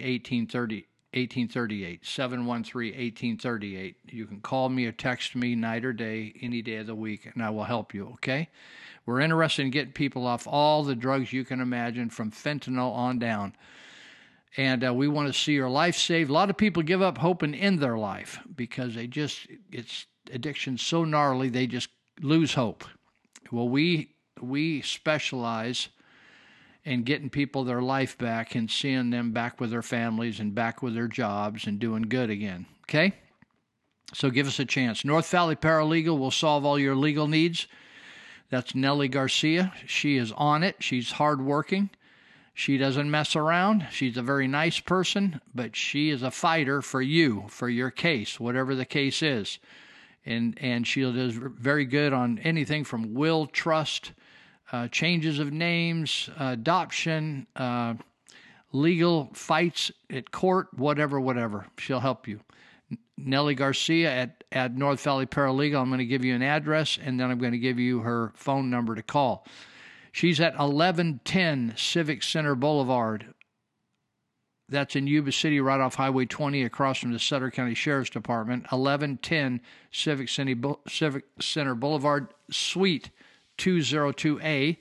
1830. 1838 713 1838 you can call me or text me night or day any day of the week and i will help you okay we're interested in getting people off all the drugs you can imagine from fentanyl on down and uh, we want to see your life saved a lot of people give up hope and end their life because they just it's addiction so gnarly they just lose hope well we we specialize in getting people their life back and seeing them back with their families and back with their jobs and doing good again. Okay? So give us a chance. North Valley Paralegal will solve all your legal needs. That's Nellie Garcia. She is on it. She's hardworking. She doesn't mess around. She's a very nice person, but she is a fighter for you, for your case, whatever the case is. And and she does very good on anything from will, trust, uh, changes of names, adoption, uh, legal fights at court, whatever, whatever. She'll help you. Nellie Garcia at, at North Valley Paralegal. I'm going to give you an address and then I'm going to give you her phone number to call. She's at 1110 Civic Center Boulevard. That's in Yuba City, right off Highway 20, across from the Sutter County Sheriff's Department. 1110 Civic Center Boulevard, Suite 202A,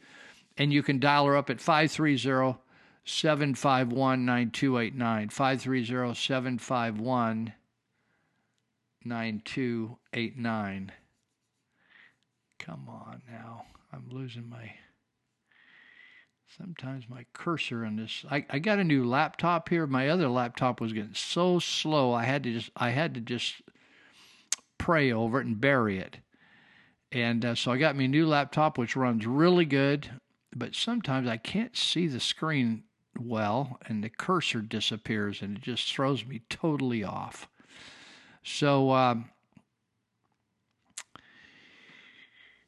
and you can dial her up at 530 751 9289. 530 751 9289. Come on now. I'm losing my. Sometimes my cursor on this. I, I got a new laptop here. My other laptop was getting so slow. I had to just I had to just pray over it and bury it. And uh, so I got me a new laptop, which runs really good, but sometimes I can't see the screen well, and the cursor disappears, and it just throws me totally off. So, um,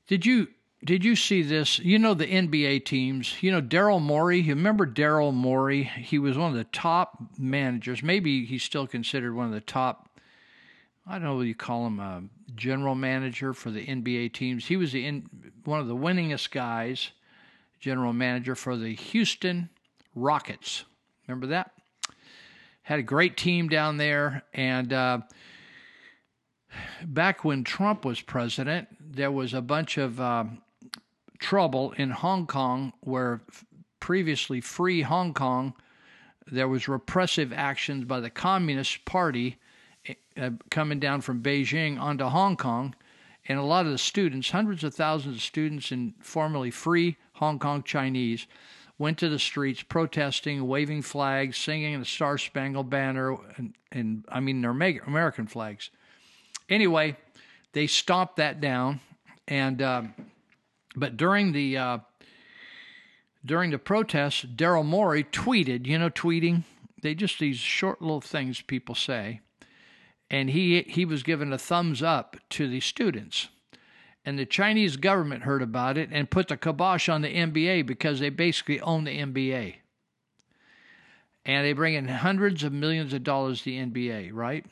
did you did you see this? You know the NBA teams. You know Daryl Morey. You remember Daryl Morey? He was one of the top managers. Maybe he's still considered one of the top I don't know what you call him, a general manager for the NBA teams. He was the in, one of the winningest guys, general manager for the Houston Rockets. Remember that? Had a great team down there. And uh, back when Trump was president, there was a bunch of uh, trouble in Hong Kong where previously free Hong Kong, there was repressive actions by the Communist Party uh, coming down from Beijing onto Hong Kong, and a lot of the students, hundreds of thousands of students in formerly free Hong Kong Chinese, went to the streets protesting, waving flags, singing the Star Spangled Banner, and, and I mean their American flags. Anyway, they stomped that down, and uh, but during the uh, during the protests, Daryl Morey tweeted, you know, tweeting. They just these short little things people say, and he he was given a thumbs up to the students. And the Chinese government heard about it and put the kibosh on the NBA because they basically own the NBA. And they bring in hundreds of millions of dollars to the NBA, right?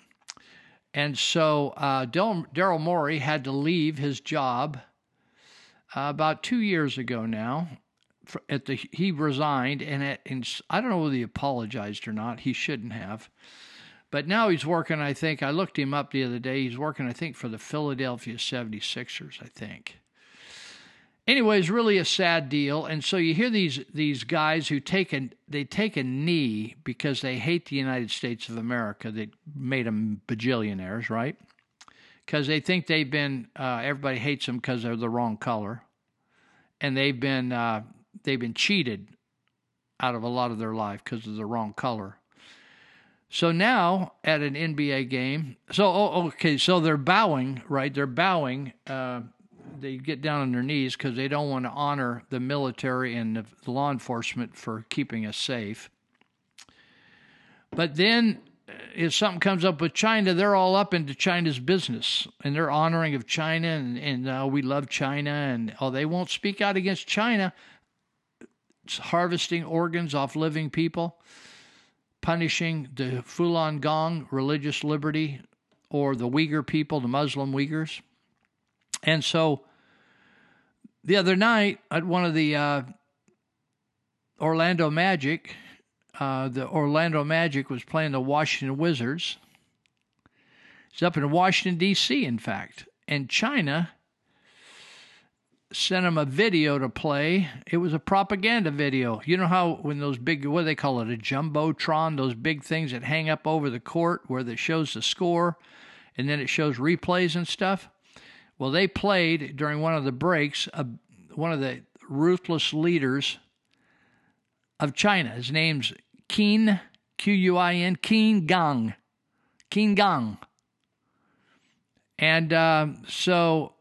And so uh, Daryl Morey had to leave his job about two years ago now. At the he resigned, and, at, and I don't know whether he apologized or not. He shouldn't have. But now he's working, I think, I looked him up the other day. He's working, I think, for the Philadelphia 76ers, I think. Anyway, it's really a sad deal. And so you hear these these guys who take a they take a knee because they hate the United States of America that made them bajillionaires, right? Because they think they've been uh, everybody hates them because they're the wrong color, and they've been uh, they've been cheated out of a lot of their life because of the wrong color. So now at an NBA game, so oh, okay, so they're bowing, right? They're bowing. Uh, they get down on their knees because they don't want to honor the military and the law enforcement for keeping us safe. But then, if something comes up with China, they're all up into China's business and they're honoring of China and, and uh, we love China and oh, they won't speak out against China. It's harvesting organs off living people punishing the Falun Gong religious liberty or the Uyghur people, the Muslim Uyghurs. And so the other night at one of the uh, Orlando Magic, uh, the Orlando Magic was playing the Washington Wizards. It's up in Washington, D.C., in fact. And China sent him a video to play. It was a propaganda video. You know how when those big what do they call it, a jumbotron, those big things that hang up over the court where it shows the score and then it shows replays and stuff. Well, they played during one of the breaks a, one of the ruthless leaders of China. His name's Qin Q U I N Qin Gang. Qin Gang. And uh, so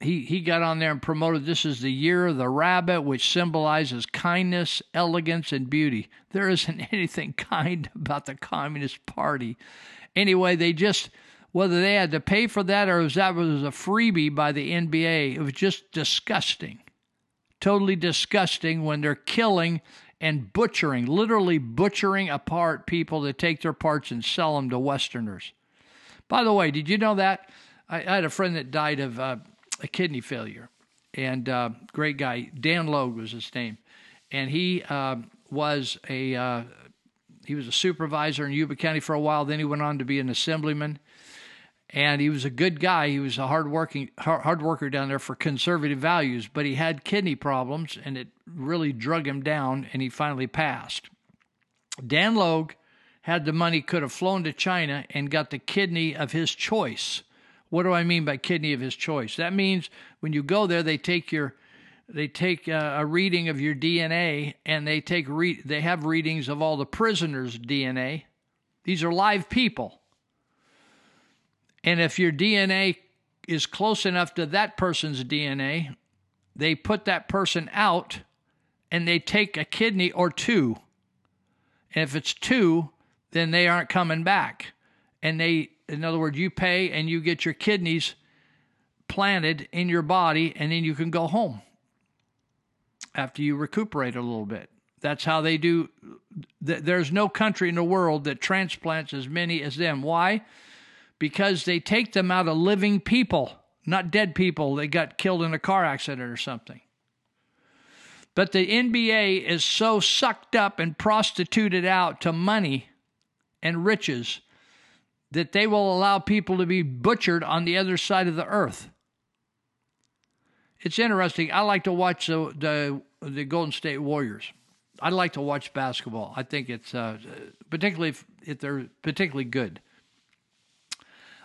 he, he got on there and promoted this is the year of the rabbit, which symbolizes kindness, elegance, and beauty. There isn't anything kind about the Communist Party. Anyway, they just, whether they had to pay for that or was that was a freebie by the NBA, it was just disgusting. Totally disgusting when they're killing and butchering, literally butchering apart people that take their parts and sell them to Westerners. By the way, did you know that? I, I had a friend that died of uh, a kidney failure, and uh, great guy Dan Logue was his name, and he uh, was a uh, he was a supervisor in Yuba County for a while. Then he went on to be an assemblyman, and he was a good guy. He was a hard working hard, worker down there for conservative values, but he had kidney problems, and it really drug him down, and he finally passed. Dan Logue had the money, could have flown to China and got the kidney of his choice what do I mean by kidney of his choice? That means when you go there, they take your they take a, a reading of your DNA and they take re- they have readings of all the prisoners' DNA. These are live people. And if your DNA is close enough to that person's DNA, they put that person out and they take a kidney or two. And if it's two, then they aren't coming back. And they in other words, you pay and you get your kidneys planted in your body, and then you can go home after you recuperate a little bit. That's how they do. There's no country in the world that transplants as many as them. Why? Because they take them out of living people, not dead people They got killed in a car accident or something. But the NBA is so sucked up and prostituted out to money and riches that they will allow people to be butchered on the other side of the earth. it's interesting. I like to watch the the, the Golden State Warriors. I like to watch basketball. I think it's uh, particularly if, if they're particularly good.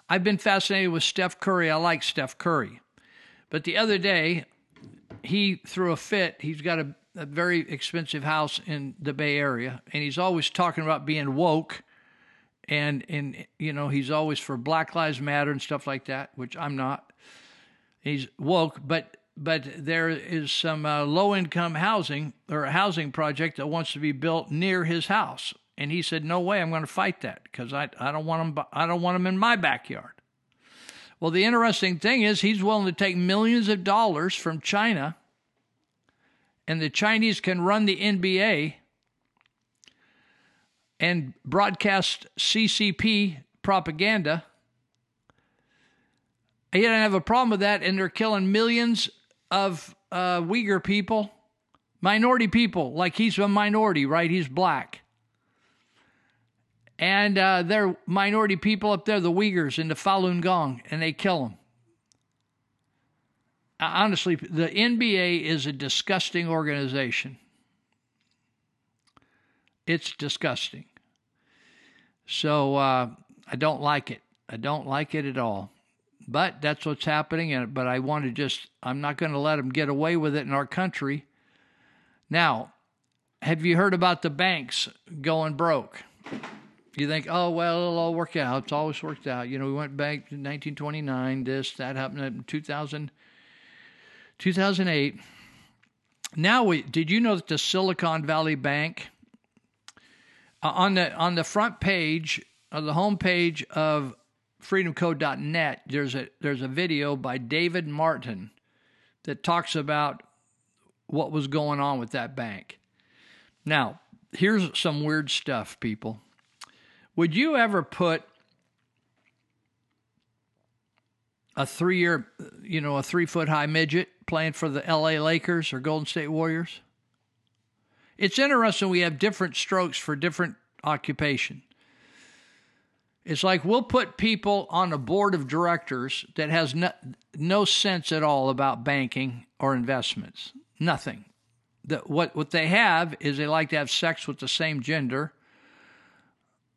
I've been fascinated with Steph Curry. I like Steph Curry. But the other day, he threw a fit. He's got a, a very expensive house in the Bay Area, and he's always talking about being woke. And, and you know, he's always for Black Lives Matter and stuff like that, which I'm not. He's woke, but but there is some uh, low income housing or a housing project that wants to be built near his house and he said no way i'm going to fight that because I, I don't want them i don't want them in my backyard well the interesting thing is he's willing to take millions of dollars from china and the chinese can run the nba and broadcast ccp propaganda he doesn't have a problem with that, and they're killing millions of uh, Uyghur people, minority people. Like he's a minority, right? He's black. And uh, they're minority people up there, the Uyghurs and the Falun Gong, and they kill them. Honestly, the NBA is a disgusting organization. It's disgusting. So uh, I don't like it. I don't like it at all. But that's what's happening. And but I want to just I'm not going to let them get away with it in our country. Now, have you heard about the banks going broke? You think, oh well, it'll all work out. It's always worked out. You know, we went back to 1929. This that happened in 2000, 2008. Now, we did you know that the Silicon Valley Bank uh, on the on the front page of the homepage of freedomcode.net, there's a there's a video by David Martin that talks about what was going on with that bank. Now, here's some weird stuff, people. Would you ever put a three year, you know, a three foot high midget playing for the LA Lakers or Golden State Warriors? It's interesting we have different strokes for different occupation. It's like we'll put people on a board of directors that has no, no sense at all about banking or investments. Nothing. The, what what they have is they like to have sex with the same gender,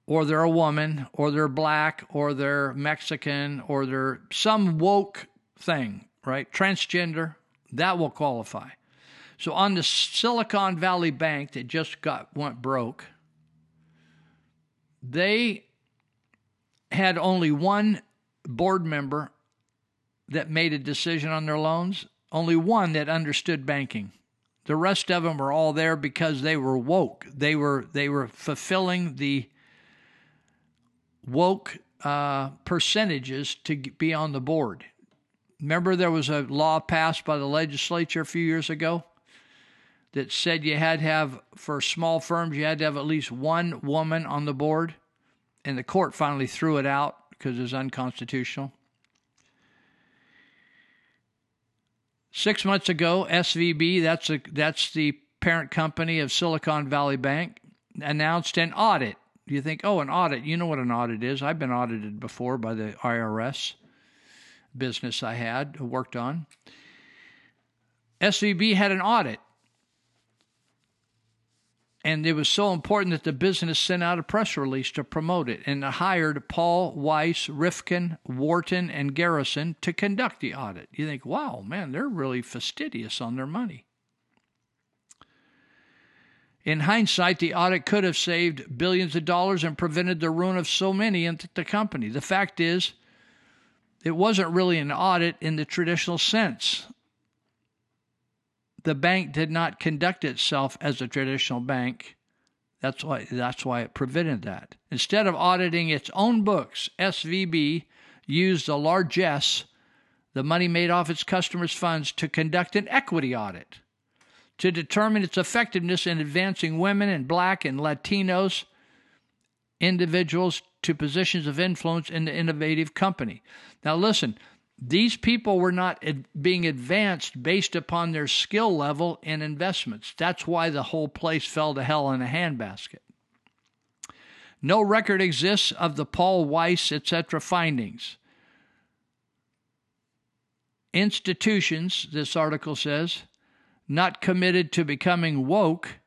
or they're a woman, or they're black, or they're Mexican, or they're some woke thing, right? Transgender, that will qualify. So on the Silicon Valley Bank that just got went broke, they had only one board member that made a decision on their loans, only one that understood banking. The rest of them were all there because they were woke. They were they were fulfilling the woke uh, percentages to be on the board. Remember, there was a law passed by the legislature a few years ago that said you had to have for small firms you had to have at least one woman on the board and the court finally threw it out because it was unconstitutional. Six months ago, SVB, that's a, that's the parent company of Silicon Valley Bank, announced an audit. You think, oh, an audit? You know what an audit is? I've been audited before by the IRS business I had worked on. SVB had an audit and it was so important that the business sent out a press release to promote it and hired Paul Weiss, Rifkind, Wharton, and Garrison to conduct the audit. You think, wow, man, they're really fastidious on their money. In hindsight, the audit could have saved billions of dollars and prevented the ruin of so many in the company. The fact is, it wasn't really an audit in the traditional sense the bank did not conduct itself as a traditional bank. That's why that's why it prevented that. Instead of auditing its own books, SVB used the largesse, the money made off its customers' funds, to conduct an equity audit to determine its effectiveness in advancing women and black and Latinos individuals to positions of influence in the innovative company. Now listen, these people were not ad- being advanced based upon their skill level and investments. That's why the whole place fell to hell in a handbasket. No record exists of the Paul Weiss, etc. findings. institutions, this article says, not committed to becoming woke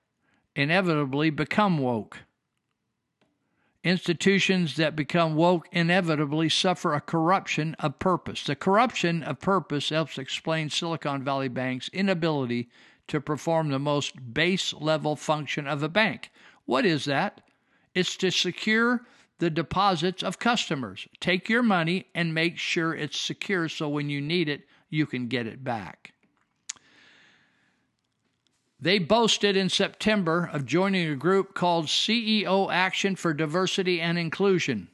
inevitably become woke. Institutions that become woke inevitably suffer a corruption of purpose. The corruption of purpose helps explain Silicon Valley Bank's inability to perform the most base level function of a bank. What is that? It's to secure the deposits of customers. Take your money and make sure it's secure so when you need it, you can get it back. They boasted in September of joining a group called CEO Action for Diversity and Inclusion.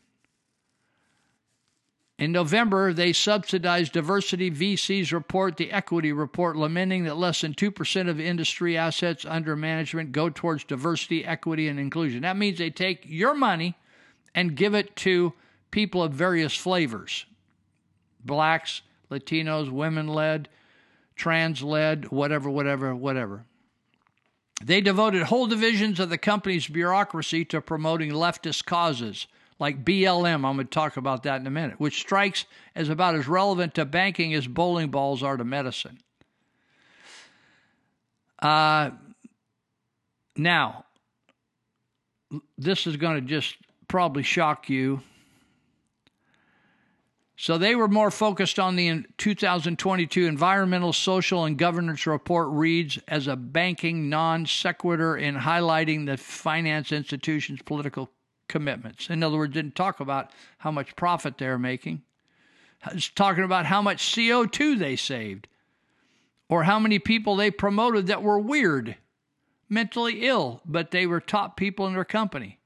In November, they subsidized Diversity VC's report, the Equity Report, lamenting that less than 2% of industry assets under management go towards diversity, equity, and inclusion. That means they take your money and give it to people of various flavors blacks, Latinos, women led, trans led, whatever, whatever, whatever. They devoted whole divisions of the company's bureaucracy to promoting leftist causes like BLM. I'm going to talk about that in a minute, which strikes as about as relevant to banking as bowling balls are to medicine. Uh, now, this is going to just probably shock you. So they were more focused on the 2022 Environmental, Social, and Governance Report reads as a banking non sequitur in highlighting the finance institution's political commitments. In other words, didn't talk about how much profit they're making. It's talking about how much CO2 they saved or how many people they promoted that were weird, mentally ill, but they were top people in their company.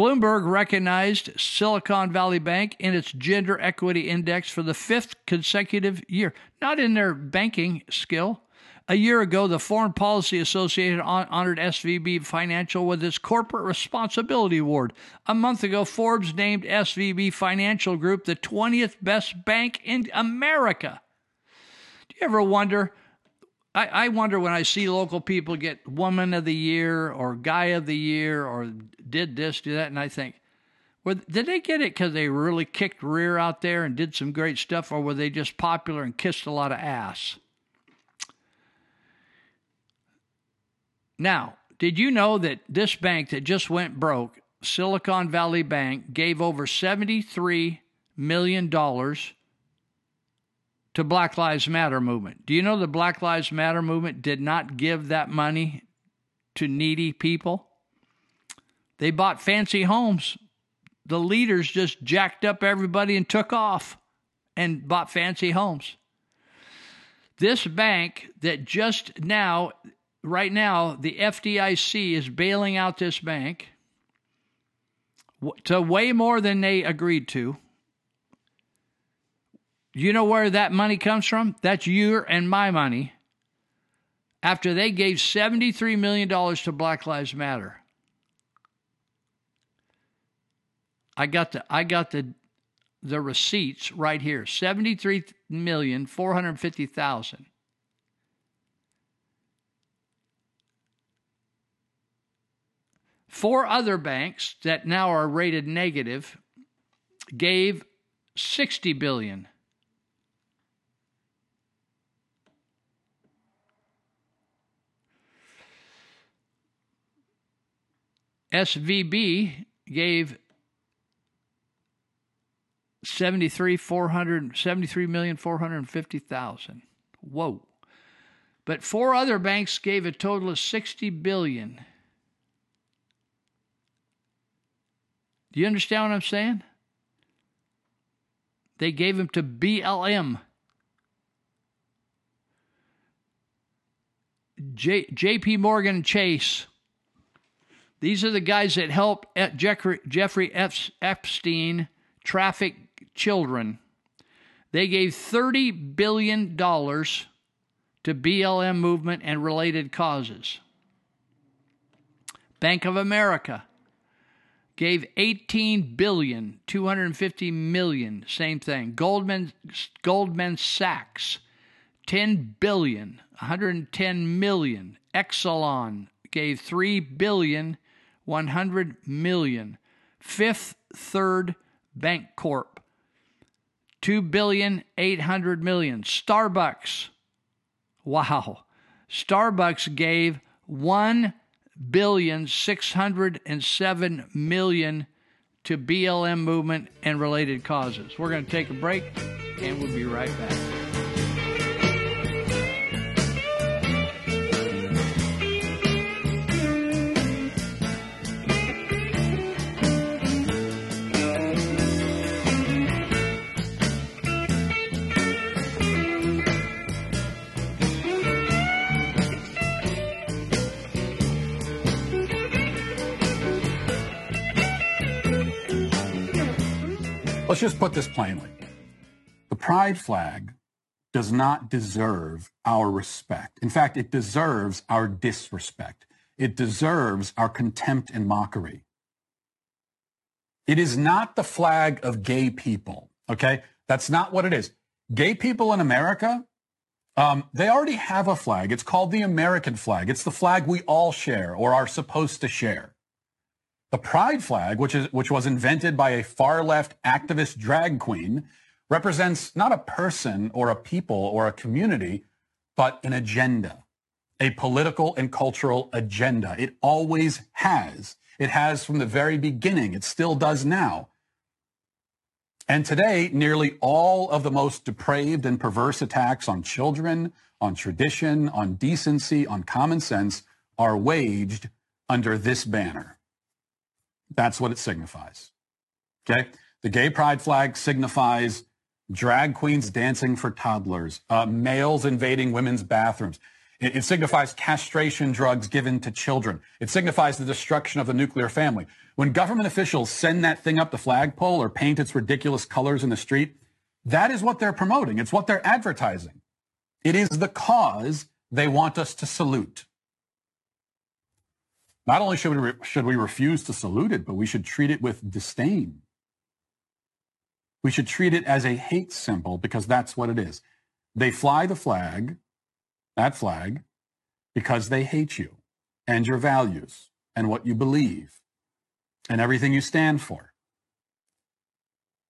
Bloomberg recognized Silicon Valley Bank in its gender equity index for the fifth consecutive year, not in their banking skill. A year ago, the Foreign Policy Association honored SVB Financial with its Corporate Responsibility Award. A month ago, Forbes named SVB Financial Group the 20th best bank in America. Do you ever wonder? I, I wonder when I see local people get Woman of the Year or Guy of the Year or did this, do that, and I think, well, did they get it because they really kicked rear out there and did some great stuff, or were they just popular and kissed a lot of ass? Now, did you know that this bank that just went broke, Silicon Valley Bank, gave over $73 million to Black Lives Matter movement? Do you know the Black Lives Matter movement did not give that money to needy people? They bought fancy homes. The leaders just jacked up everybody and took off and bought fancy homes. This bank that just now right now, the FDIC is bailing out this bank to way more than they agreed to. You know where that money comes from? That's your and my money. After they gave $73 million to Black Lives Matter. I got the I got the the receipts right here. 73 million 450,000. Four other banks that now are rated negative gave 60 billion. SVB gave 73 400 73 million 450,000. Whoa. But four other banks gave a total of 60 billion. Do you understand what I'm saying? They gave him to BLM. J, JP Morgan Chase. These are the guys that helped Jeffrey, Epstein traffic children. They gave $30 billion to BLM movement and related causes. Bank of America gave 18 billion 250 million same thing goldman goldman sachs 10 billion 110 million exelon gave 3 billion 100 million fifth third bank corp two billion eight hundred million. Starbucks, wow, Starbucks gave one billion six hundred and seven million to BLM movement and related causes. We're going to take a break, and we'll be right back. Let's just put this plainly. The pride flag does not deserve our respect. In fact, it deserves our disrespect. It deserves our contempt and mockery. It is not the flag of gay people, okay? That's not what it is. Gay people in America, um, they already have a flag. It's called the American flag. It's the flag we all share or are supposed to share. The pride flag, which is which was invented by a far left activist drag queen, represents not a person or a people or a community, but an agenda, a political and cultural agenda. It always has. It has from the very beginning. It still does now. And today, nearly all of the most depraved and perverse attacks on children, on tradition, on decency, on common sense are waged under this banner. That's what it signifies. Okay? The gay pride flag signifies drag queens dancing for toddlers, uh, males invading women's bathrooms. It, it signifies castration drugs given to children. It signifies the destruction of the nuclear family. When government officials send that thing up the flagpole or paint its ridiculous colors in the street, that is what they're promoting. It's what they're advertising. It is the cause they want us to salute. Not only should we, re- should we refuse to salute it, but we should treat it with disdain. We should treat it as a hate symbol because that's what it is. They fly the flag, that flag, because they hate you and your values and what you believe and everything you stand for.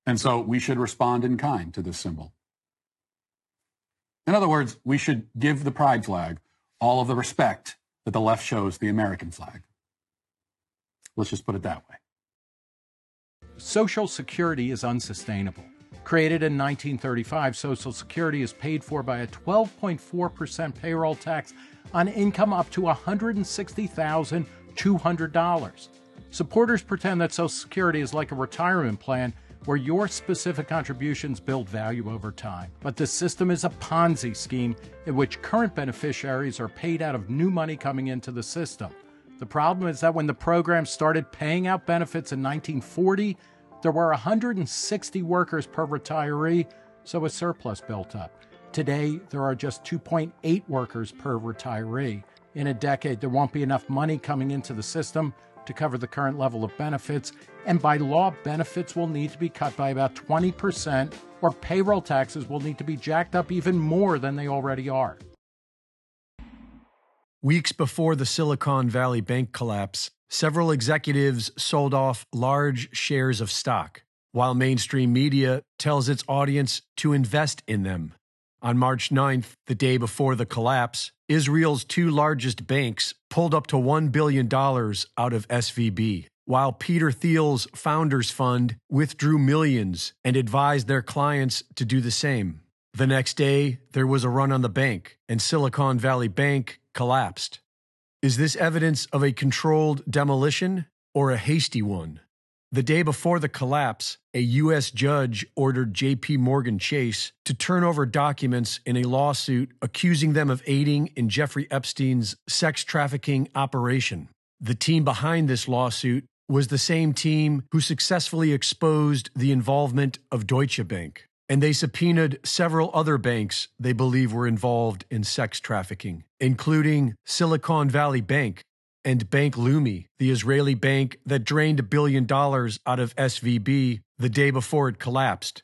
And so we should respond in kind to this symbol. In other words, we should give the pride flag all of the respect that the left shows the American flag. Let's just put it that way. Social Security is unsustainable. Created in 1935, Social Security is paid for by a 12.4% payroll tax on income up to $160,200. Supporters pretend that Social Security is like a retirement plan where your specific contributions build value over time. But the system is a Ponzi scheme in which current beneficiaries are paid out of new money coming into the system. The problem is that when the program started paying out benefits in 1940, there were 160 workers per retiree, so a surplus built up. Today, there are just 2.8 workers per retiree. In a decade, there won't be enough money coming into the system to cover the current level of benefits, and by law, benefits will need to be cut by about 20%, or payroll taxes will need to be jacked up even more than they already are. Weeks before the Silicon Valley Bank collapse, several executives sold off large shares of stock, while mainstream media tells its audience to invest in them. On March 9th, the day before the collapse, Israel's two largest banks pulled up to $1 billion out of SVB, while Peter Thiel's Founders Fund withdrew millions and advised their clients to do the same. The next day, there was a run on the bank, and Silicon Valley Bank collapsed. Is this evidence of a controlled demolition or a hasty one? The day before the collapse, a U.S. judge ordered J.P. Morgan Chase to turn over documents in a lawsuit accusing them of aiding in Jeffrey Epstein's sex trafficking operation. The team behind this lawsuit was the same team who successfully exposed the involvement of Deutsche Bank and they subpoenaed several other banks they believe were involved in sex trafficking, including Silicon Valley Bank and Bank Leumi, the Israeli bank that drained a billion dollars out of SVB the day before it collapsed.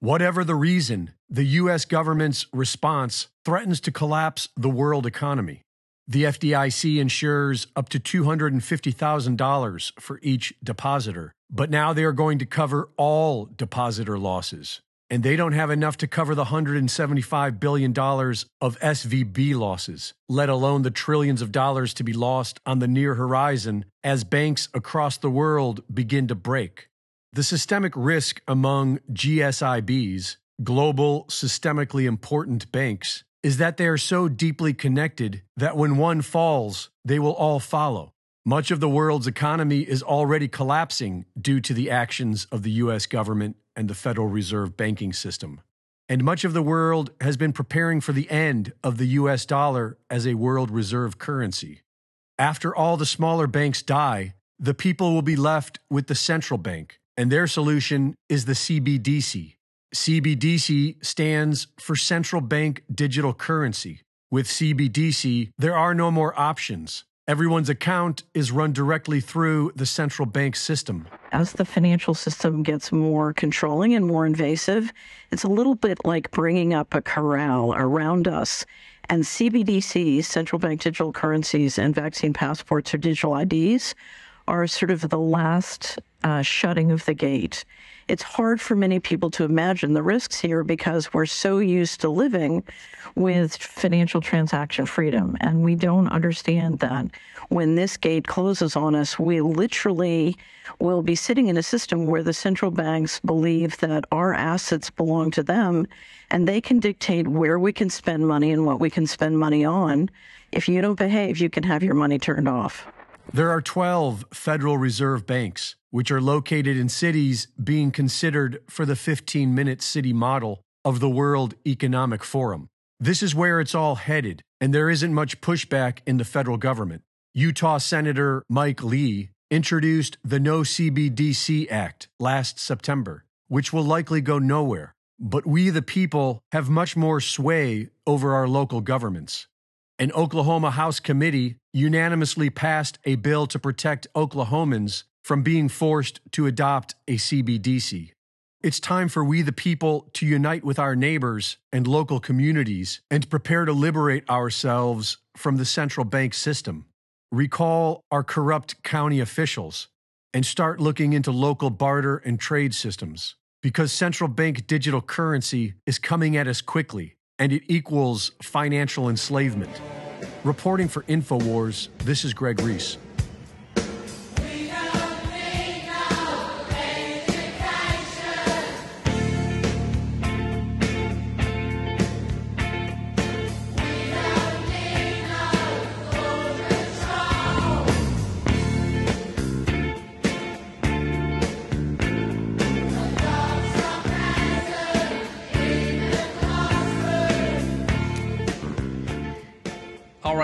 Whatever the reason, the U.S. government's response threatens to collapse the world economy. The FDIC insures up to $250,000 for each depositor, but now they are going to cover all depositor losses and they don't have enough to cover the $175 billion of SVB losses, let alone the trillions of dollars to be lost on the near horizon as banks across the world begin to break. The systemic risk among GSIBs, global systemically important banks, is that they are so deeply connected that when one falls, they will all follow. Much of the world's economy is already collapsing due to the actions of the US government and the Federal Reserve banking system. And much of the world has been preparing for the end of the US dollar as a world reserve currency. After all the smaller banks die, the people will be left with the central bank, and their solution is the CBDC. CBDC stands for Central Bank Digital Currency. With CBDC, there are no more options. Everyone's account is run directly through the central bank system. As the financial system gets more controlling and more invasive, it's a little bit like bringing up a corral around us. And CBDCs, central bank digital currencies, and vaccine passports or digital IDs are sort of the last uh, shutting of the gate. It's hard for many people to imagine the risks here because we're so used to living with financial transaction freedom. And we don't understand that when this gate closes on us, we literally will be sitting in a system where the central banks believe that our assets belong to them and they can dictate where we can spend money and what we can spend money on. If you don't behave, you can have your money turned off. There are 12 Federal Reserve banks, which are located in cities being considered for the 15 minute city model of the World Economic Forum. This is where it's all headed, and there isn't much pushback in the federal government. Utah Senator Mike Lee introduced the No CBDC Act last September, which will likely go nowhere. But we, the people, have much more sway over our local governments. An Oklahoma House committee unanimously passed a bill to protect Oklahomans from being forced to adopt a CBDC. It's time for we, the people, to unite with our neighbors and local communities and prepare to liberate ourselves from the central bank system. Recall our corrupt county officials and start looking into local barter and trade systems because central bank digital currency is coming at us quickly and it equals financial enslavement. Reporting for InfoWars, this is Greg Reese.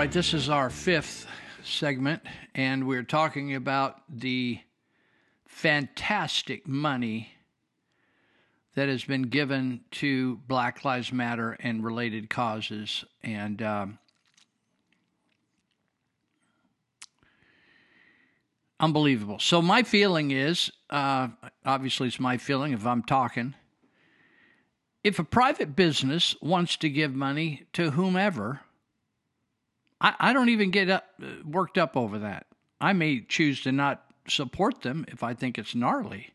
Right, this is our fifth segment, and we're talking about the fantastic money that has been given to Black Lives Matter and related causes. And um, unbelievable. So, my feeling is uh, obviously, it's my feeling if I'm talking. If a private business wants to give money to whomever, I, I don't even get up, uh, worked up over that. I may choose to not support them if I think it's gnarly.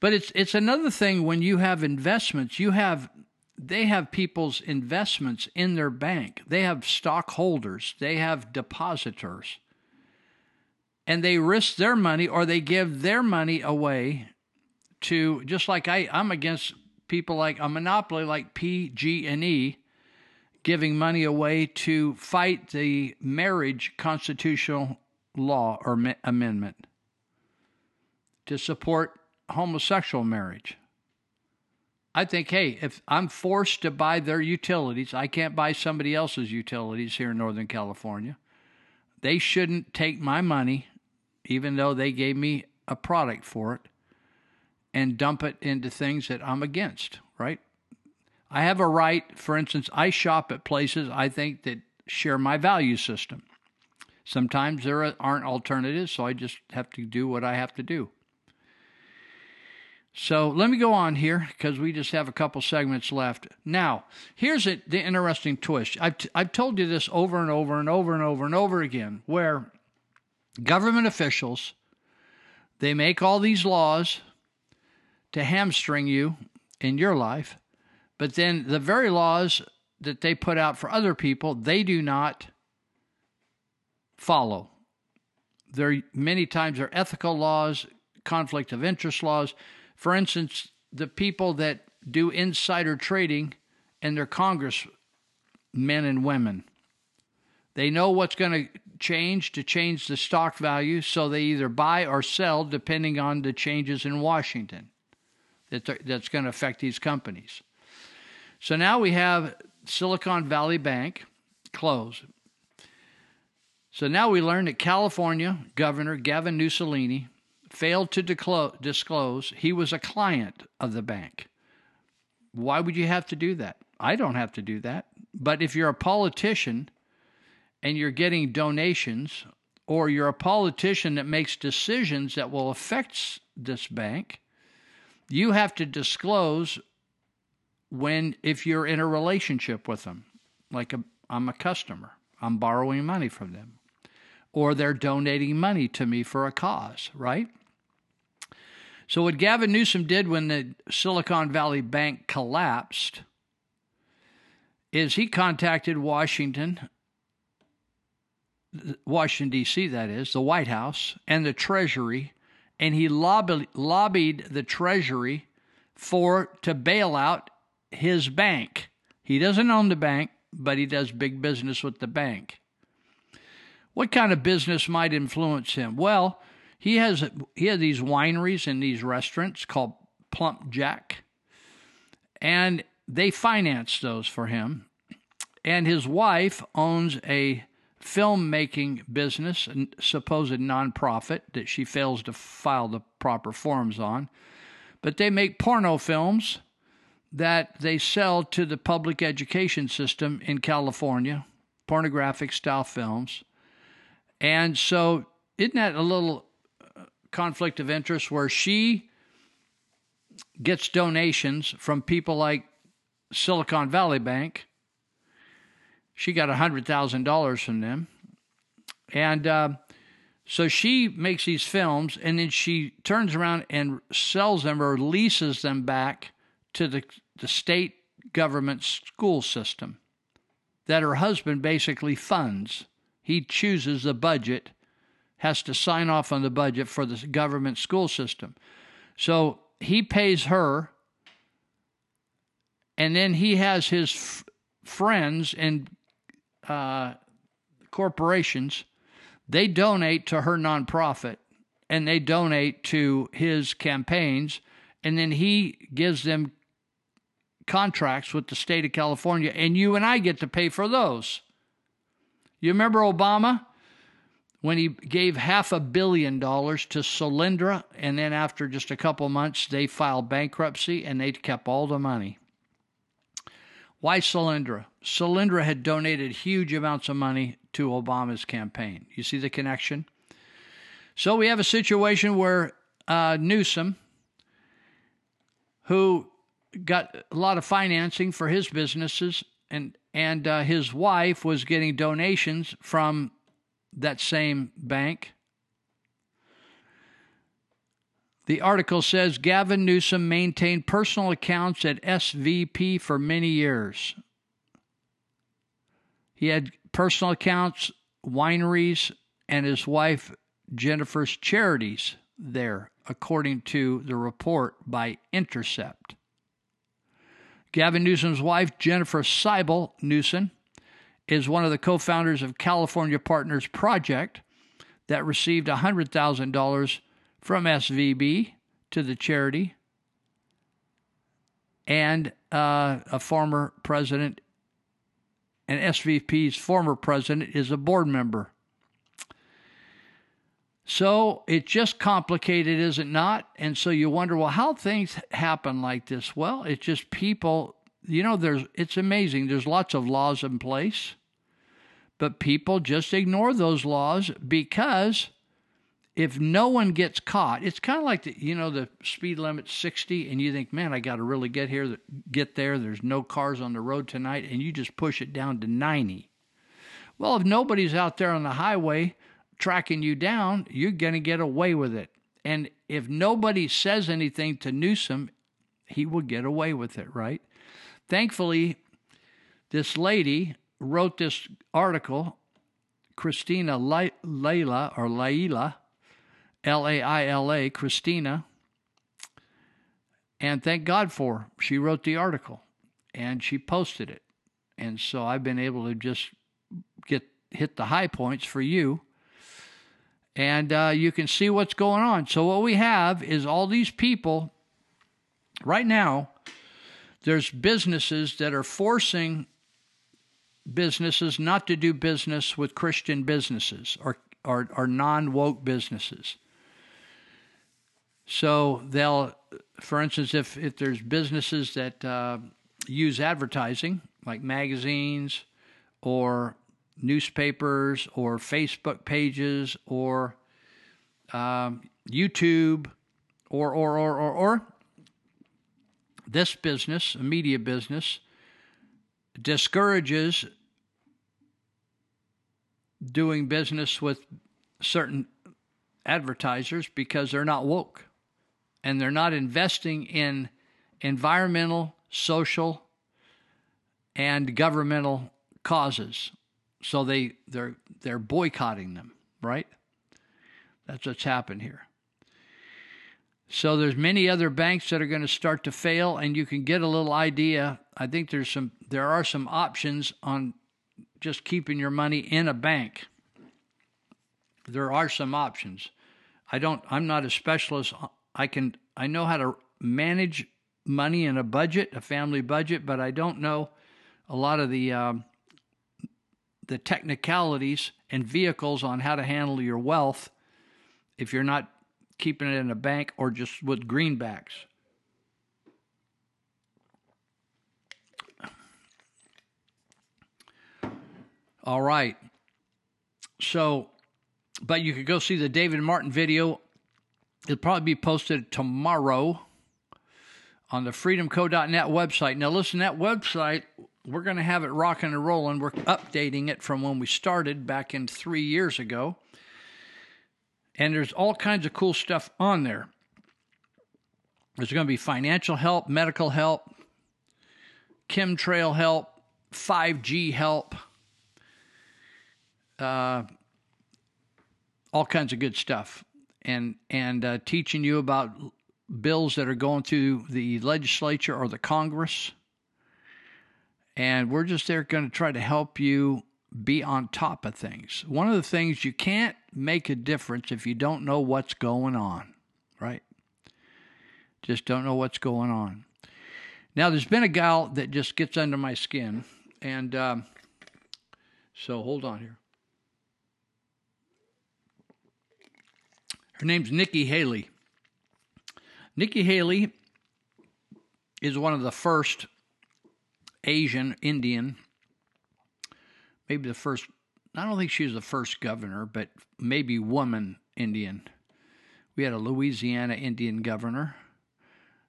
But it's it's another thing when you have investments, you have they have people's investments in their bank. They have stockholders, they have depositors. And they risk their money or they give their money away to just like I, I'm against people like a monopoly like PG&E giving money away to fight the marriage constitutional law or ma- amendment to support homosexual marriage. I think, hey, if I'm forced to buy their utilities, I can't buy somebody else's utilities here in Northern California. They shouldn't take my money, even though they gave me a product for it, and dump it into things that I'm against, right? I have a right, for instance, I shop at places I think that share my value system. Sometimes there aren't alternatives, so I just have to do what I have to do. So let me go on here because we just have a couple segments left. Now, here's a, the interesting twist. I've, t- I've told you this over and over and over and over and over again where government officials they make all these laws to hamstring you in your life, but then the very laws that they put out for other people, they do not follow. There many times are ethical laws, conflict of interest laws. For instance, the people that do insider trading and their congressmen and women. They know what's going to change to change the stock value, so they either buy or sell depending on the changes in Washington that that's going to affect these companies. So now we have Silicon Valley Bank close. So now we learn that California Governor Gavin Mussolini failed to declo- disclose he was a client of the bank. Why would you have to do that? I don't have to do that. But if you're a politician and you're getting donations, or you're a politician that makes decisions that will affect this bank, you have to disclose when if you're in a relationship with them like i'm a customer i'm borrowing money from them or they're donating money to me for a cause right? So what gavin newsom did when the silicon valley bank collapsed is he contacted washington washington d.c that is the white house and the treasury and he lobbied, lobbied the treasury for to bail out his bank. He doesn't own the bank, but he does big business with the bank. What kind of business might influence him? Well, he has he has these wineries and these restaurants called PlumpJack, and they finance those for him. And his wife owns a filmmaking business, a supposed nonprofit that she fails to file the proper forms on. But they make porno films that they sell to the public education system in California, pornographic style films. And so, isn't that a little uh, conflict of interest where she gets donations from people like Silicon Valley Bank? She got $100,000 from them. And uh, so she makes these films and then she turns around and sells them or leases them back to the the state government school system that her husband basically funds. He chooses the budget, has to sign off on the budget for the government school system. So he pays her, and then he has his f- friends and uh, corporations. They donate to her nonprofit and they donate to his campaigns, and then he gives them contracts with the state of California, and you and I get to pay for those. You remember Obama when he gave half a billion dollars to Solyndra, and then after just a couple months, they filed bankruptcy and they kept all the money. Why Solyndra? Solyndra had donated huge amounts of money to Obama's campaign. You see the connection? So we have a situation where uh, Newsom, who got a lot of financing for his businesses, and and uh, his wife was getting donations from that same bank. The article says Gavin Newsom maintained personal accounts at SVB for many years. He had personal accounts, wineries, and his wife Jennifer's charities there, according to the report by Intercept. Gavin Newsom's wife, Jennifer Siebel Newsom, is one of the co founders of California Partners Project that received $100,000 from SVB to the charity. And uh, a former president, and SVB's former president, is a board member. So it's just complicated, is it not? And so you wonder, well, how things happen like this? Well, it's just people, you know, there's it's amazing. There's lots of laws in place, but people just ignore those laws because if no one gets caught, it's kind of like the you know the speed limit 60 and you think, "Man, I got to really get here get there. There's no cars on the road tonight." And you just push it down to 90. Well, if nobody's out there on the highway, tracking you down, you're going to get away with it. And if nobody says anything to Newsom, he will get away with it, right? Thankfully, this lady wrote this article, Cristina Lai- Laila or Laila, L A I L A, Cristina. And thank God for her. She wrote the article and she posted it. And so I've been able to just get hit the high points for you. And uh, you can see what's going on. So what we have is all these people right now. There's businesses that are forcing businesses not to do business with Christian businesses or or, or non woke businesses. So they'll, for instance, if if there's businesses that uh, use advertising like magazines or newspapers or Facebook pages or um, YouTube or or or or or this business, a media business, discourages doing business with certain advertisers because they're not woke and they're not investing in environmental, social, and governmental causes. So they they're they're boycotting them, right? That's what's happened here. So there's many other banks that are going to start to fail and you can get a little idea. I think there's some there are some options on just keeping your money in a bank. There are some options. I don't I'm not a specialist. I can I know how to manage money in a budget, a family budget, but I don't know a lot of the um, the technicalities and vehicles on how to handle your wealth if you're not keeping it in a bank or just with greenbacks. All right. So, but you could go see the David Martin video. It'll probably be posted tomorrow on the freedomco.net website. Now, listen, that website, we're going to have it rocking and rolling. We're updating it from when we started back in three years ago. And there's all kinds of cool stuff on there. There's going to be financial help, medical help, chemtrail help, 5G help, uh, all kinds of good stuff, and and uh, teaching you about bills that are going through the legislature or the Congress. And we're just there going to try to help you be on top of things. One of the things you can't make a difference if you don't know what's going on, right? Just don't know what's going on. Now, there's been a gal that just gets under my skin, and um, so hold on here. Her name's Nikki Haley. Nikki Haley is one of the first Asian Indian, maybe the first, I don't think she was the first governor, but maybe woman Indian. We had a Louisiana Indian governor.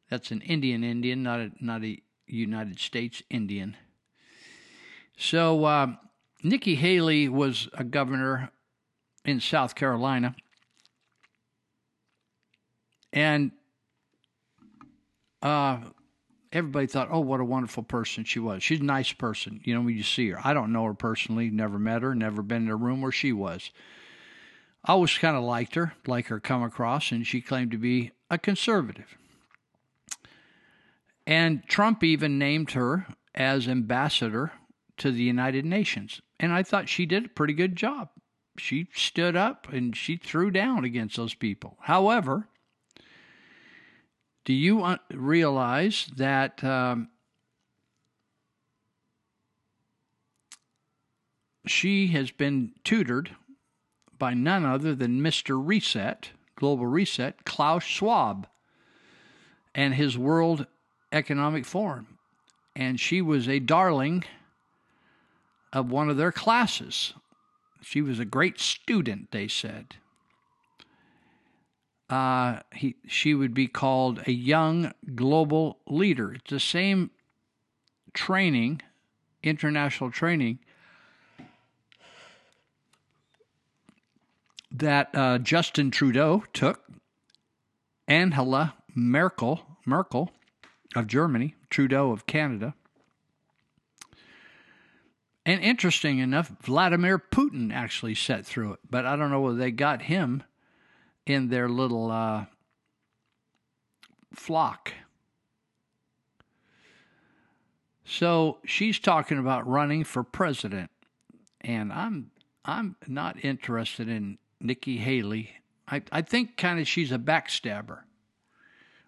That's an Indian Indian, not a, not a United States Indian. So uh, Nikki Haley was a governor in South Carolina. And uh, everybody thought, oh, what a wonderful person she was. She's a nice person, you know, when you see her. I don't know her personally, never met her, never been in a room where she was. I always kind of liked her, like her come across, and she claimed to be a conservative. And Trump even named her as ambassador to the United Nations. And I thought she did a pretty good job. She stood up and she threw down against those people. However, do you realize that um, she has been tutored by none other than Mr. Reset, Global Reset, Klaus Schwab, and his World Economic Forum. And she was a darling of one of their classes. She was a great student, they said uh, he, she would be called a young global leader. It's the same training, international training, that uh, Justin Trudeau took. Angela Merkel, Merkel of Germany, Trudeau of Canada. And interesting enough, Vladimir Putin actually sat through it, but I don't know whether they got him in their little uh, flock. So she's talking about running for president, and I'm I'm not interested in Nikki Haley. I, I think kind of she's a backstabber.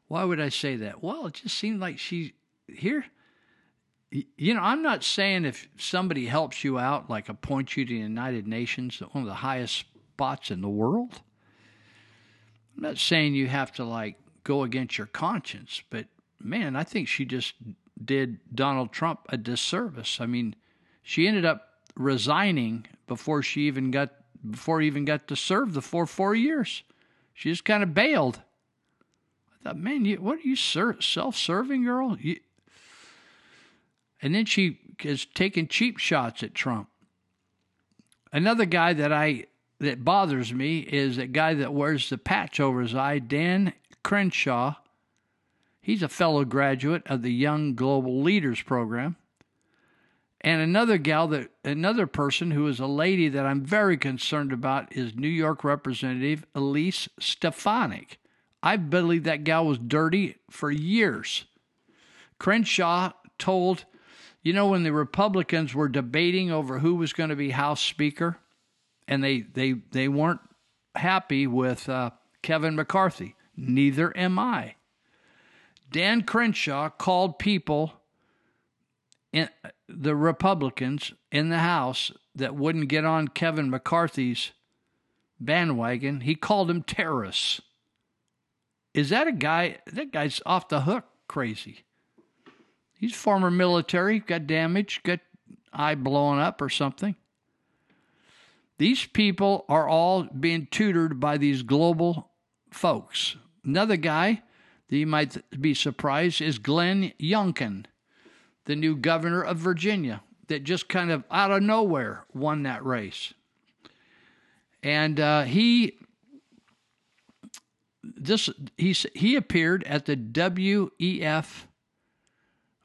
Why would I say that? Well, it just seemed like she here. You know, I'm not saying if somebody helps you out, like appoints you to the United Nations, one of the highest spots in the world. I'm not saying you have to like go against your conscience, but man, I think she just did Donald Trump a disservice. I mean, she ended up resigning before she even got before even got to serve the four four years. She just kind of bailed. I thought, man, you what are you ser- self-serving girl? You... And then she is taking cheap shots at Trump. Another guy that I that bothers me is that guy that wears the patch over his eye, Dan Crenshaw. He's a fellow graduate of the Young Global Leaders Program. And another gal that another person who is a lady that I'm very concerned about is New York Representative Elise Stefanik. I believe that gal was dirty for years. Crenshaw told, you know, when the Republicans were debating over who was going to be House Speaker, and they they they weren't happy with uh, Kevin McCarthy. Neither am I. Dan Crenshaw called people in the Republicans in the House that wouldn't get on Kevin McCarthy's bandwagon. He called them terrorists. Is that a guy? That guy's off the hook crazy. He's former military, got damaged, got eye blown up or something. These people are all being tutored by these global folks. Another guy that you might be surprised is Glenn Youngkin, the new governor of Virginia, that just kind of out of nowhere won that race. And uh, he this he he appeared at the WEF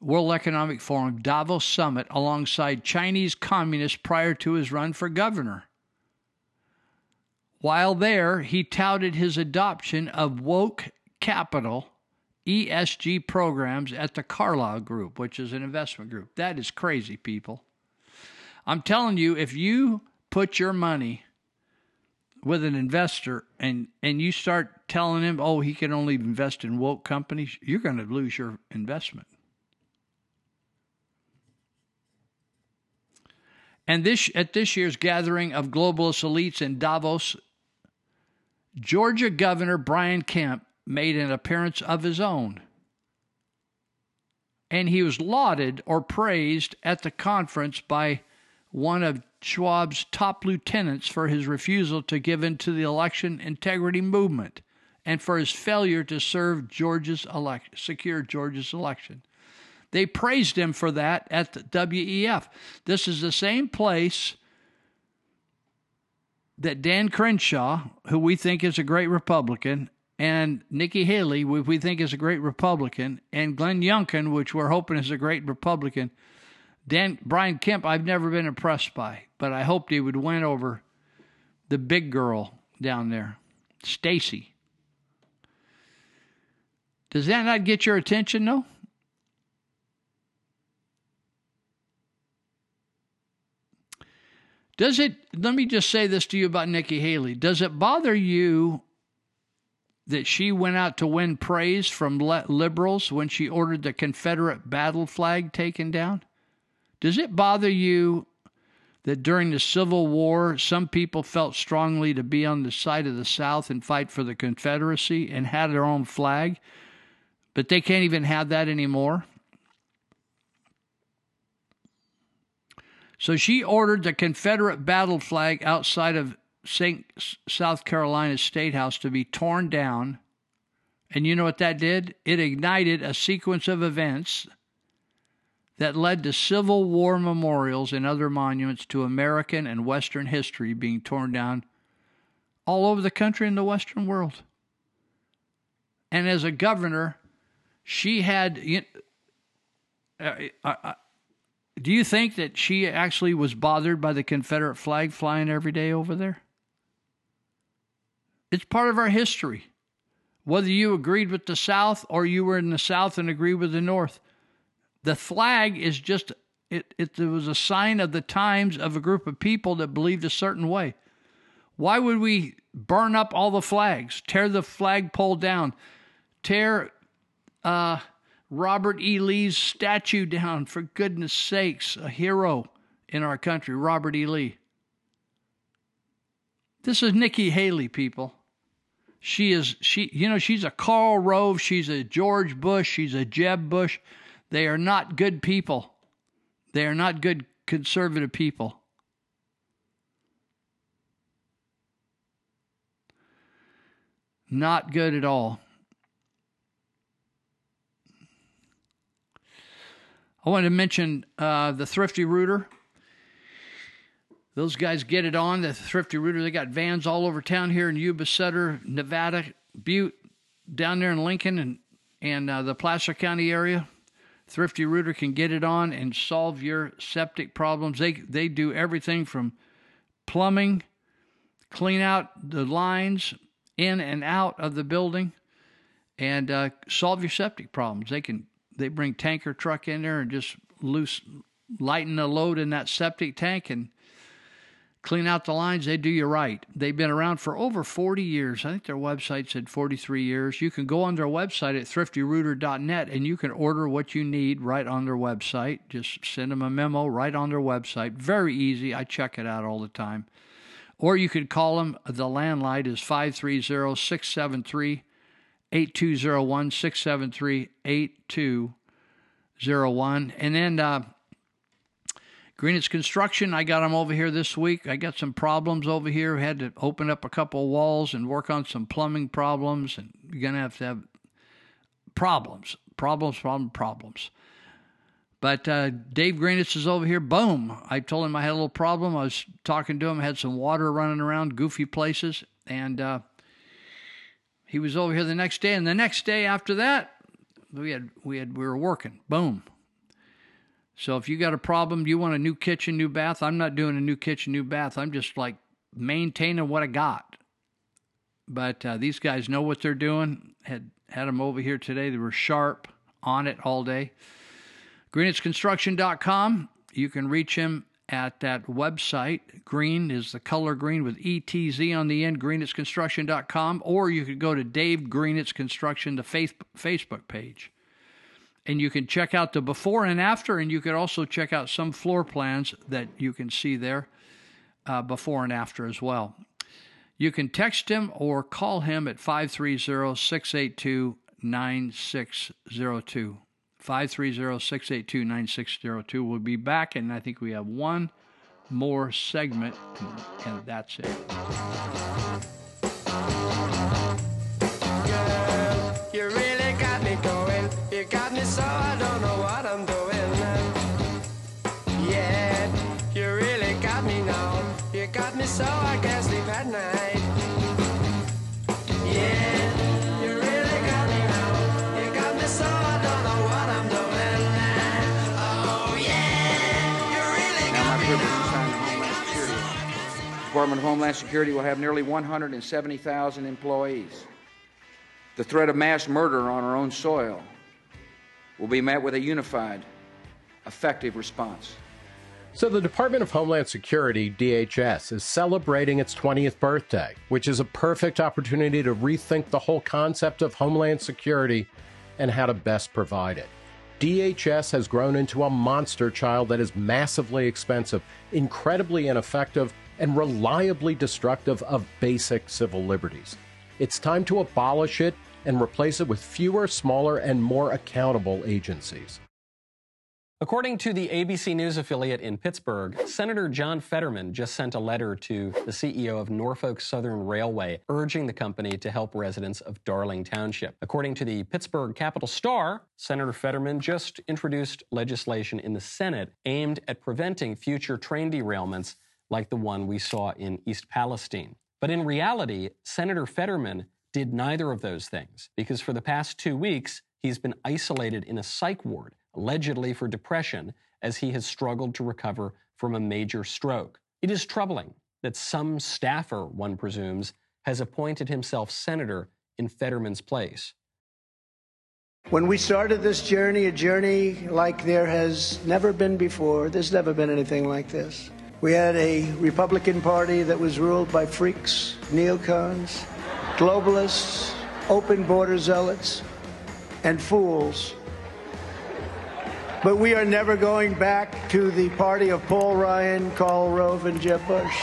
World Economic Forum Davos Summit alongside Chinese communists prior to his run for governor. While there, he touted his adoption of woke capital ESG programs at the Carlyle Group, which is an investment group. That is crazy, people. I'm telling you, if you put your money with an investor and and you start telling him, "Oh, he can only invest in woke companies," you're going to lose your investment. And this at this year's gathering of globalist elites in Davos, Georgia Governor Brian Kemp made an appearance of his own. And he was lauded or praised at the conference by one of Schwab's top lieutenants for his refusal to give in to the election integrity movement and for his failure to serve Georgia's elect- secure Georgia's election. They praised him for that at the WEF. This is the same place that Dan Crenshaw, who we think is a great Republican, and Nikki Haley, who we think is a great Republican, and Glenn Youngkin, which we're hoping is a great Republican. Dan Brian Kemp, I've never been impressed by, but I hoped he would win over the big girl down there, Stacy. Does that not get your attention, though? Does it, let me just say this to you about Nikki Haley. Does it bother you that she went out to win praise from liberals when she ordered the Confederate battle flag taken down? Does it bother you that during the Civil War, some people felt strongly to be on the side of the South and fight for the Confederacy and had their own flag, but they can't even have that anymore? So she ordered the Confederate battle flag outside of St. South Carolina State House to be torn down. And you know what that did? It ignited a sequence of events that led to Civil War memorials and other monuments to American and Western history being torn down all over the country and the Western world. and as a governor, she had. You, uh, uh, uh, do you think that she actually was bothered by the Confederate flag flying every day over there? It's part of our history. Whether you agreed with the South or you were in the South and agreed with the North, the flag is just it, it, it was a sign of the times of a group of people that believed a certain way. Why would we burn up all the flags, tear the flagpole down, tear uh, Robert E. Lee's statue down? For goodness sakes, a hero in our country, Robert E. Lee. This is Nikki Haley, people. She is she you know she's a Karl Rove, she's a George Bush, she's a Jeb Bush. They are not good people. They are not good conservative people. Not good at all. I wanted to mention uh, the Thrifty Rooter. Those guys get it on. The Thrifty Rooter, they got vans all over town here in Yuba Sutter, Nevada, Butte, down there in Lincoln and, and uh, the Placer County area. Thrifty Rooter can get it on and solve your septic problems. They, they do everything from plumbing, clean out the lines in and out of the building, and uh, solve your septic problems. They can they bring tanker truck in there and just loose lighten the load in that septic tank and clean out the lines. They do you right. They've been around for over 40 years. I think their website said 43 years. You can go on their website at thriftyrooter.net and you can order what you need right on their website. Just send them a memo right on their website. Very easy. I check it out all the time. Or you could call them. The landline is 530 673 8201 673 8201. And then uh, Greenetz Construction, I got them over here this week. I got some problems over here. Had to open up a couple walls and work on some plumbing problems. And you're going to have to have problems, problems, problems, problems. But uh, Dave Greenetz is over here. Boom. I told him I had a little problem. I was talking to him, had some water running around, goofy places. And uh, he was over here the next day. And the next day after that, we had we had we were working. Boom. So if you got a problem, you want a new kitchen, new bath. I'm not doing a new kitchen, new bath. I'm just like maintaining what I got. But uh, these guys know what they're doing. Had had them over here today. They were sharp on it all day. GreenetzConstruction.com. You can reach him at that website. Green is the color green with ETZ on the end, greenetzconstruction.com, or you could go to Dave Greenetz Construction, the Facebook page. And you can check out the before and after, and you can also check out some floor plans that you can see there uh, before and after as well. You can text him or call him at 530 682 9602. 530-682-9602. We'll be back, and I think we have one more segment, and that's it. Department of Homeland Security will have nearly 170,000 employees. The threat of mass murder on our own soil will be met with a unified, effective response. So, the Department of Homeland Security, DHS, is celebrating its 20th birthday, which is a perfect opportunity to rethink the whole concept of Homeland Security and how to best provide it. DHS has grown into a monster child that is massively expensive, incredibly ineffective, and reliably destructive of basic civil liberties. It's time to abolish it and replace it with fewer, smaller, and more accountable agencies. According to the ABC News affiliate in Pittsburgh, Senator John Fetterman just sent a letter to the CEO of Norfolk Southern Railway urging the company to help residents of Darlington Township. According to the Pittsburgh Capital Star, Senator Fetterman just introduced legislation in the Senate aimed at preventing future train derailments like the one we saw in East Palestine. But in reality, Senator Fetterman did neither of those things because for the past two weeks, he's been isolated in a psych ward, allegedly for depression, as he has struggled to recover from a major stroke. It is troubling that some staffer, one presumes, has appointed himself senator in Fetterman's place. When we started this journey, a journey like there has never been before, there's never been anything like this. We had a Republican Party that was ruled by freaks, neocons, globalists, open border zealots, and fools. But we are never going back to the party of Paul Ryan, Karl Rove, and Jeb Bush.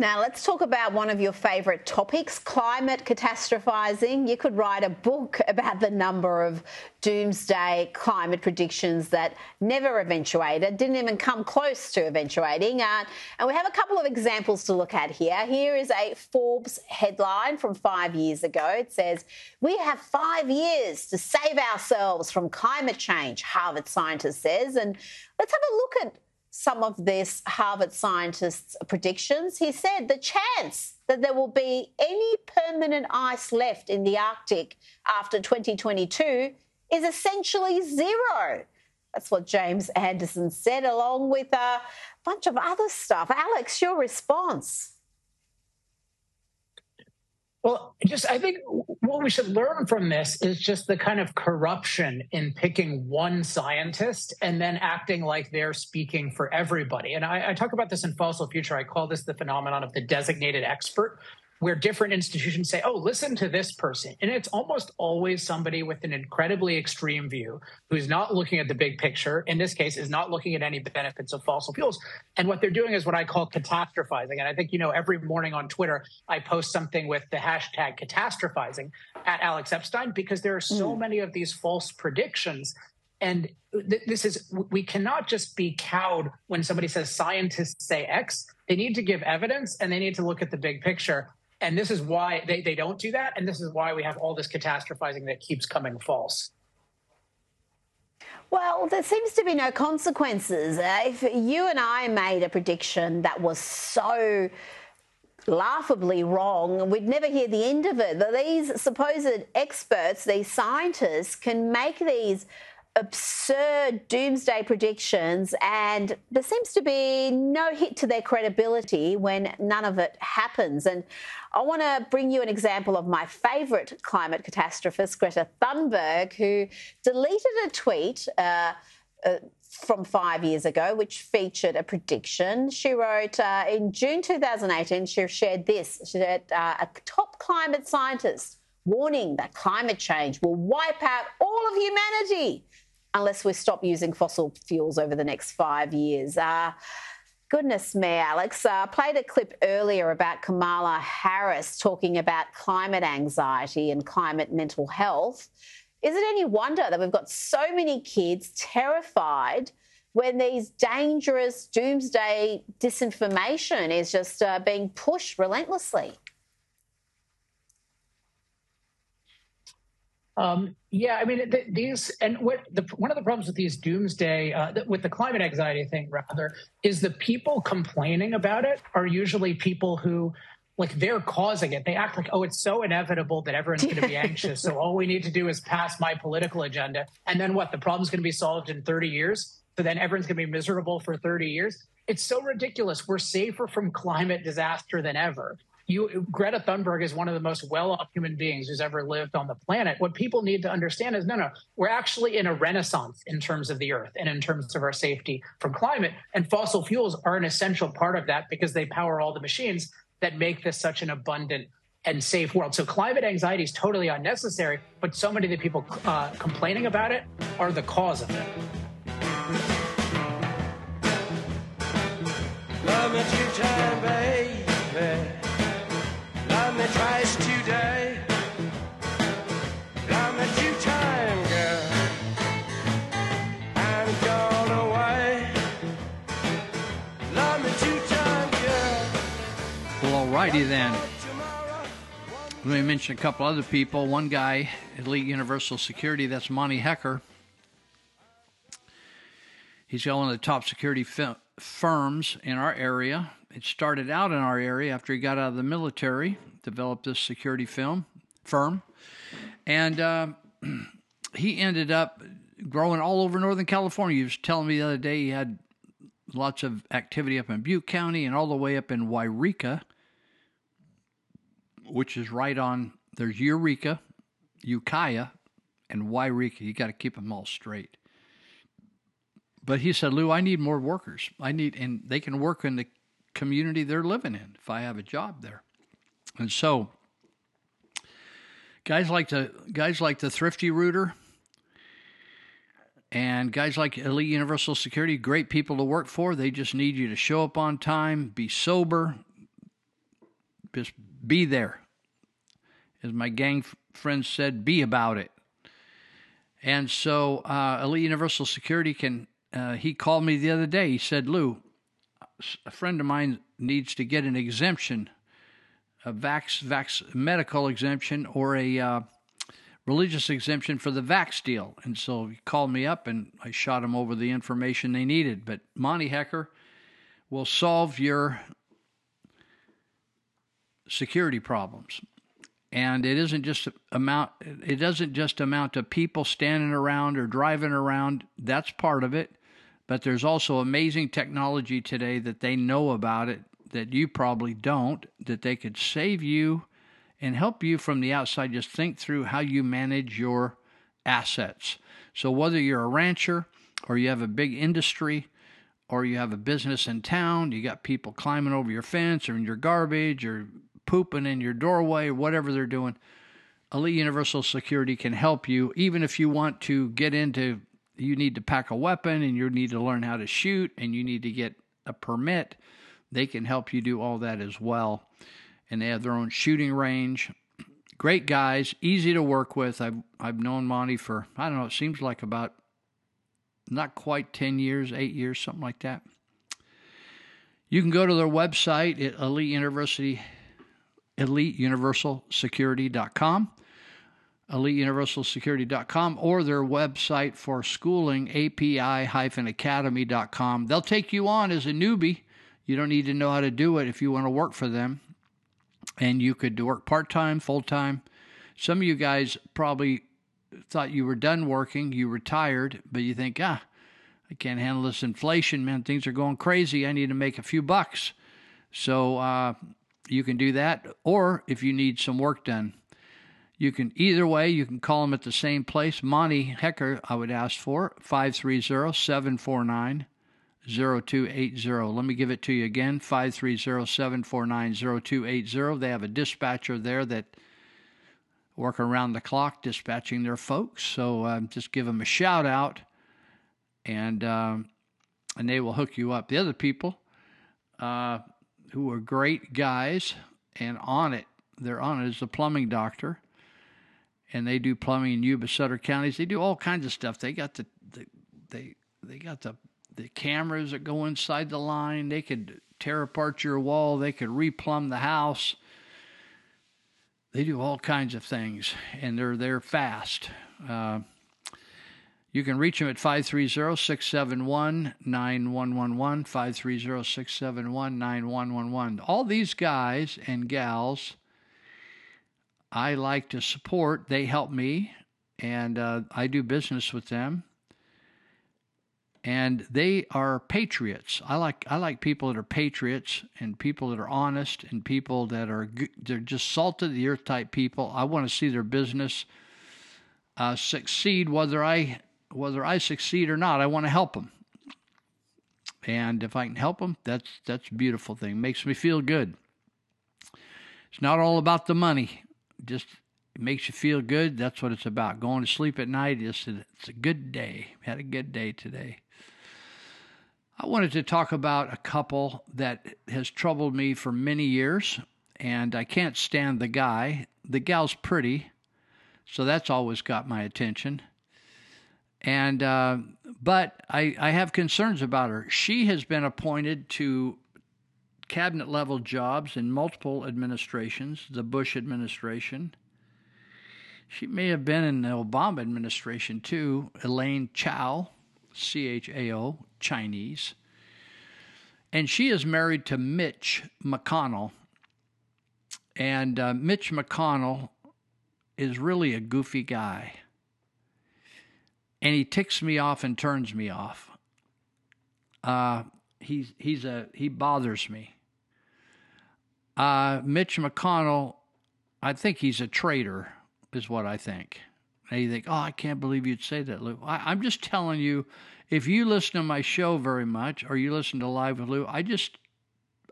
Now, let's talk about one of your favourite topics climate catastrophizing. You could write a book about the number of doomsday climate predictions that never eventuated, didn't even come close to eventuating. Uh, and we have a couple of examples to look at here. Here is a Forbes headline from five years ago. It says, We have five years to save ourselves from climate change, Harvard scientist says. And let's have a look at some of this Harvard scientist's predictions. He said the chance that there will be any permanent ice left in the Arctic after 2022 is essentially zero. That's what James Anderson said, along with a bunch of other stuff. Alex, your response. Well, just I think what we should learn from this is just the kind of corruption in picking one scientist and then acting like they're speaking for everybody. And I, I talk about this in Fossil Future. I call this the phenomenon of the designated expert, where different institutions say, oh, listen to this person. And it's almost always somebody with an incredibly extreme view who's not looking at the big picture. In this case, is not looking at any benefits of fossil fuels. And what they're doing is what I call catastrophizing. And I think, you know, every morning on Twitter, I post something with the hashtag catastrophizing at Alex Epstein because there are so mm. many of these false predictions and th- this is, we cannot just be cowed when somebody says scientists say X. They need to give evidence and they need to look at the big picture. And this is why they, they don't do that. And this is why we have all this catastrophizing that keeps coming false. Well, there seems to be no consequences. Uh, if you and I made a prediction that was so laughably wrong, we'd never hear the end of it. These supposed experts, these scientists, can make these absurd doomsday predictions, and there seems to be no hit to their credibility when none of it happens. And I want to bring you an example of my favourite climate catastrophist, Greta Thunberg, who deleted a tweet. Uh, uh, from five years ago, which featured a prediction. She wrote uh, in June 2018, she shared this. She said, uh, a top climate scientist warning that climate change will wipe out all of humanity unless we stop using fossil fuels over the next five years. Uh, goodness me, Alex. Uh, played a clip earlier about Kamala Harris talking about climate anxiety and climate mental health. Is it any wonder that we've got so many kids terrified when these dangerous doomsday disinformation is just uh, being pushed relentlessly? Um, yeah, I mean, th- these and what the, one of the problems with these doomsday, uh, th- with the climate anxiety thing, rather, is the people complaining about it are usually people who, like, they're causing it. They act like, oh, it's so inevitable that everyone's going to be anxious. So all we need to do is pass my political agenda, and then what? The problem's going to be solved in 30 years. So then everyone's going to be miserable for 30 years. It's so ridiculous. We're safer from climate disaster than ever you Greta Thunberg is one of the most well-off human beings who's ever lived on the planet. What people need to understand is no, no, we're actually in a renaissance in terms of the earth and in terms of our safety from climate. And fossil fuels are an essential part of that because they power all the machines that make this such an abundant and safe world. So climate anxiety is totally unnecessary, but so many of the people uh, complaining about it are the cause of it. Love time, baby. Twice today. Love me two time, girl. I'm gone away. Love me two time, girl. Well, alrighty then. Let me mention a couple other people. One guy, Elite Universal Security, that's Monty Hecker. He's got one of the top security fi- firms in our area. It started out in our area after he got out of the military, developed this security film firm, and uh, he ended up growing all over Northern California. He was telling me the other day he had lots of activity up in Butte County and all the way up in Yreka, which is right on. There's Eureka, Ukiah, and Yreka. You got to keep them all straight. But he said, Lou, I need more workers. I need, and they can work in the community they're living in if I have a job there. And so, guys like the guys like the Thrifty Rooter and guys like Elite Universal Security, great people to work for. They just need you to show up on time, be sober, just be there. As my gang f- friends said, be about it. And so, uh, Elite Universal Security can. Uh, he called me the other day. He said, "Lou, a friend of mine needs to get an exemption, a vax, vax medical exemption, or a uh, religious exemption for the vax deal." And so he called me up, and I shot him over the information they needed. But Monty Hecker will solve your security problems and it isn't just amount it doesn't just amount to people standing around or driving around that's part of it but there's also amazing technology today that they know about it that you probably don't that they could save you and help you from the outside just think through how you manage your assets so whether you're a rancher or you have a big industry or you have a business in town you got people climbing over your fence or in your garbage or pooping in your doorway or whatever they're doing, Elite Universal Security can help you. Even if you want to get into, you need to pack a weapon and you need to learn how to shoot and you need to get a permit, they can help you do all that as well. And they have their own shooting range. Great guys, easy to work with. I've I've known Monty for I don't know. It seems like about not quite ten years, eight years, something like that. You can go to their website at Elite University eliteuniversalsecurity.com, eliteuniversalsecurity.com, or their website for schooling, api-academy.com. They'll take you on as a newbie. You don't need to know how to do it if you want to work for them. And you could work part time, full time. Some of you guys probably thought you were done working, you retired, but you think, ah, I can't handle this inflation, man. Things are going crazy. I need to make a few bucks. So, uh, you can do that. Or if you need some work done, you can either way, you can call them at the same place. Monty Hecker, I would ask for 530 749 0280. Let me give it to you again 530 749 0280. They have a dispatcher there that work around the clock dispatching their folks. So um, just give them a shout out and, um, and they will hook you up. The other people, uh, who are great guys and on it. They're on it as a plumbing doctor, and they do plumbing in Yuba Sutter counties. They do all kinds of stuff. They got the, the they they got the the cameras that go inside the line. They could tear apart your wall. They could replumb the house. They do all kinds of things, and they're they're fast. Uh, you can reach them at 530 671 9111. 530 671 9111. All these guys and gals I like to support. They help me, and uh, I do business with them. And they are patriots. I like I like people that are patriots and people that are honest and people that are they're just salt of the earth type people. I want to see their business uh, succeed, whether I whether I succeed or not, I want to help them. And if I can help them, that's that's a beautiful thing. makes me feel good. It's not all about the money. Just makes you feel good. That's what it's about. Going to sleep at night is it's a good day. Had a good day today. I wanted to talk about a couple that has troubled me for many years, and I can't stand the guy. The gal's pretty, so that's always got my attention and uh, but I, I have concerns about her. She has been appointed to cabinet level jobs in multiple administrations, the Bush administration. She may have been in the Obama administration too. Elaine Chao, C H A O, Chinese. and she is married to Mitch McConnell. And uh, Mitch McConnell is really a goofy guy. And he ticks me off and turns me off. Uh, he's he's a he bothers me. Uh, Mitch McConnell, I think he's a traitor, is what I think. And you think, oh, I can't believe you'd say that, Lou. I, I'm just telling you, if you listen to my show very much or you listen to Live with Lou, I just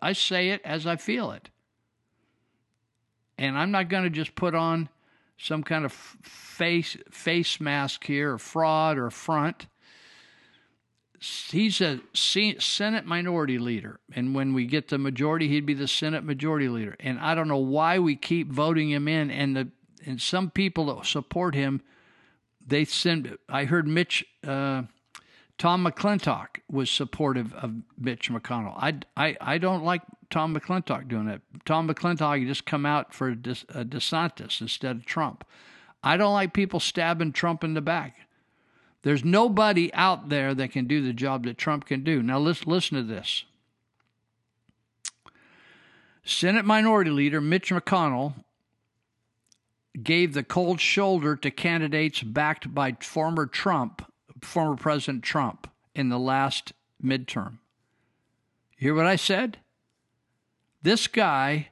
I say it as I feel it. And I'm not going to just put on some kind of face face mask here or fraud or front. He's a Senate minority leader, and when we get the majority, he'd be the Senate majority leader. And I don't know why we keep voting him in, and the and some people that support him, they send. I heard Mitch. Uh, Tom McClintock was supportive of Mitch McConnell. I, I, I don't like Tom McClintock doing that. Tom McClintock just come out for De, uh, DeSantis instead of Trump. I don't like people stabbing Trump in the back. There's nobody out there that can do the job that Trump can do. Now let's listen to this. Senate Minority Leader Mitch McConnell gave the cold shoulder to candidates backed by former Trump, former President Trump in the last midterm. You hear what I said? This guy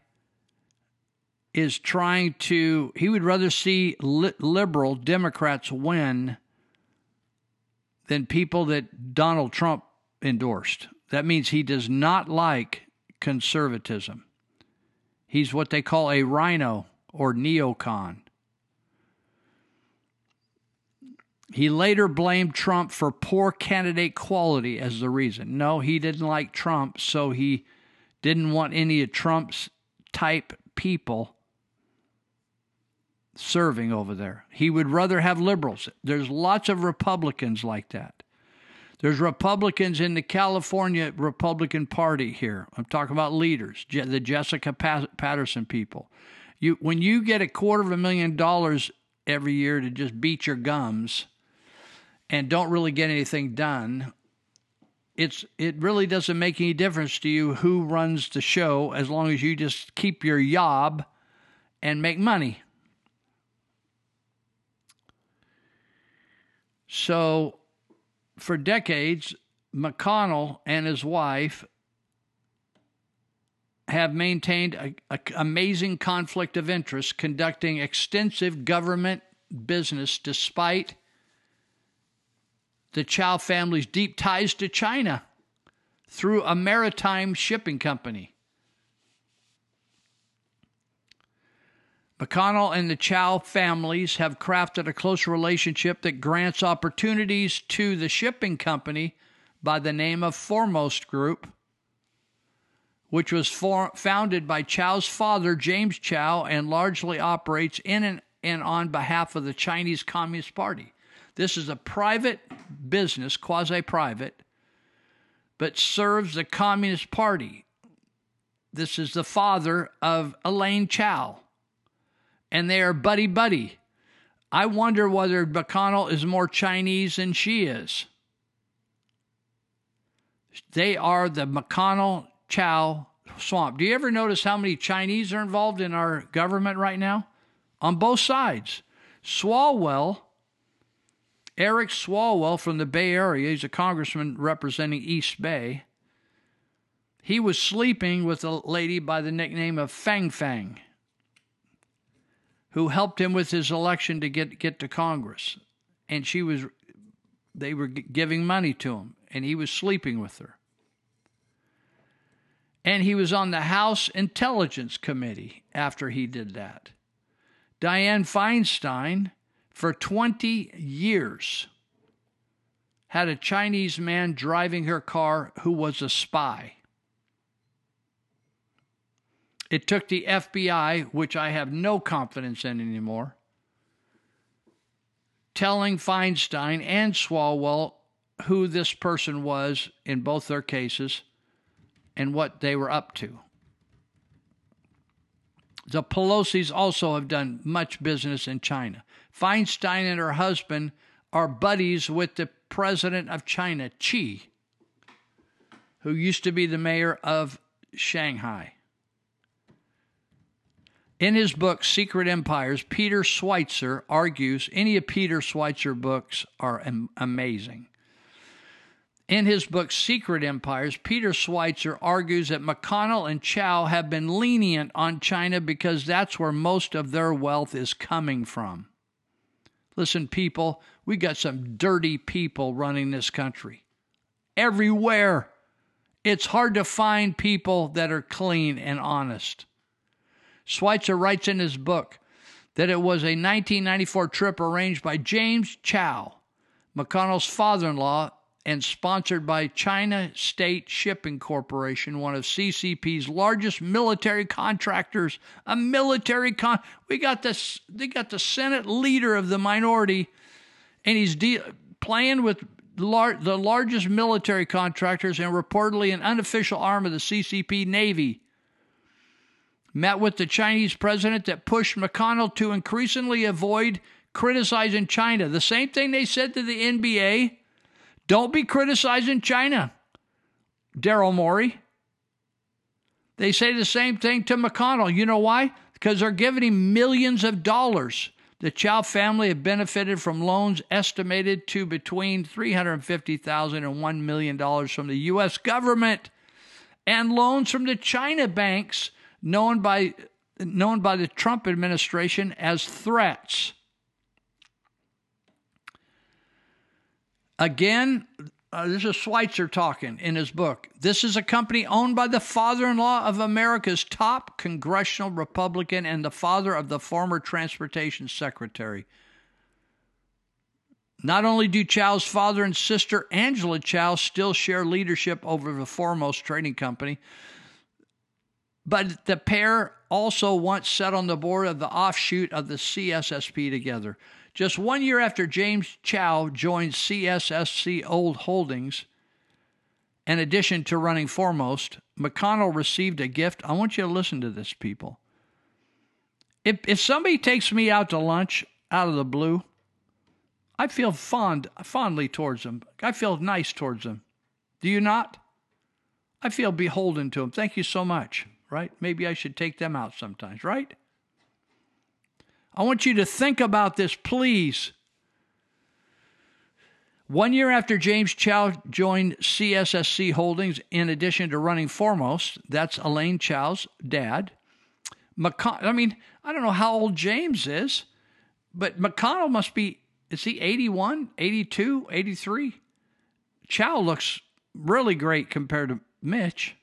is trying to, he would rather see li- liberal Democrats win than people that Donald Trump endorsed. That means he does not like conservatism. He's what they call a rhino or neocon. He later blamed Trump for poor candidate quality as the reason. No, he didn't like Trump, so he didn't want any of Trump's type people serving over there. He would rather have liberals. There's lots of Republicans like that. There's Republicans in the California Republican Party here. I'm talking about leaders, the Jessica Patterson people. You, when you get a quarter of a million dollars every year to just beat your gums and don't really get anything done, it's it really doesn't make any difference to you who runs the show as long as you just keep your job and make money. So, for decades, McConnell and his wife have maintained an amazing conflict of interest, conducting extensive government business despite the Chao family's deep ties to China through a maritime shipping company. McConnell and the Chao families have crafted a close relationship that grants opportunities to the shipping company by the name of Foremost Group, which was for, founded by Chao's father, James Chao, and largely operates in and, and on behalf of the Chinese Communist Party. This is a private business, quasi private, but serves the Communist Party. This is the father of Elaine Chao and they are buddy buddy. I wonder whether McConnell is more Chinese than she is. They are the McConnell Chao swamp. Do you ever notice how many Chinese are involved in our government right now? On both sides. Swalwell, Eric Swalwell from the Bay Area, he's a congressman representing East Bay. He was sleeping with a lady by the nickname of Fang Fang who helped him with his election to get get to Congress, and she was they were giving money to him, and he was sleeping with her. And he was on the House Intelligence Committee after he did that. Dianne Feinstein, for 20 years, had a Chinese man driving her car who was a spy. It took the FBI, which I have no confidence in anymore, telling Feinstein and Swalwell who this person was in both their cases and what they were up to. The Pelosi's also have done much business in China. Feinstein and her husband are buddies with the president of China, Xi, who used to be the mayor of Shanghai. In his book, Secret Empires, Peter Schweizer argues any of Peter Schweizer books are am- amazing. In his book, Secret Empires, Peter Schweizer argues that McConnell and Chao have been lenient on China because that's where most of their wealth is coming from. Listen, people, we got some dirty people running this country. Everywhere. It's hard to find people that are clean and honest. Schweizer writes in his book that it was a 1994 trip arranged by James Chao, McConnell's father in law, and sponsored by China State Shipping Corporation, one of CCP's largest military contractors. A military con. We got this. They got the Senate leader of the minority, and he's de- playing with lar- the largest military contractors and reportedly an unofficial arm of the CCP Navy. Met with the Chinese president that pushed McConnell to increasingly avoid criticizing China. The same thing they said to the NBA. Don't be criticizing China, Daryl Morey. They say the same thing to McConnell. You know why? Because they're giving him millions of dollars. The Chao family have benefited from loans estimated to between $350,000 and $1 million from the U.S. government and loans from the China banks known by, known by the Trump administration as threats. Again, uh, this is Schweizer talking in his book. This is a company owned by the father in law of America's top congressional Republican and the father of the former transportation secretary. Not only do Chao's father and sister, Angela Chao, still share leadership over the foremost trading company, but the pair also once sat on the board of the offshoot of the CSSC together. Just one year after James Chao joined CSSC Old Holdings, in addition to running Foremost, McConnell received a gift. I want you to listen to this, people. If, if somebody takes me out to lunch out of the blue, I feel fond, fondly towards them. I feel nice towards them. Do you not? I feel beholden to them. Thank you so much, right? Maybe I should take them out sometimes, right? I want you to think about this, please. One year after James Chao joined CSSC Holdings, in addition to running Foremost, that's Elaine Chao's dad. McCon- I mean, I don't know how old James is, but McConnell must be, is he 81, 82, 83? Chao looks really great compared to Mitch.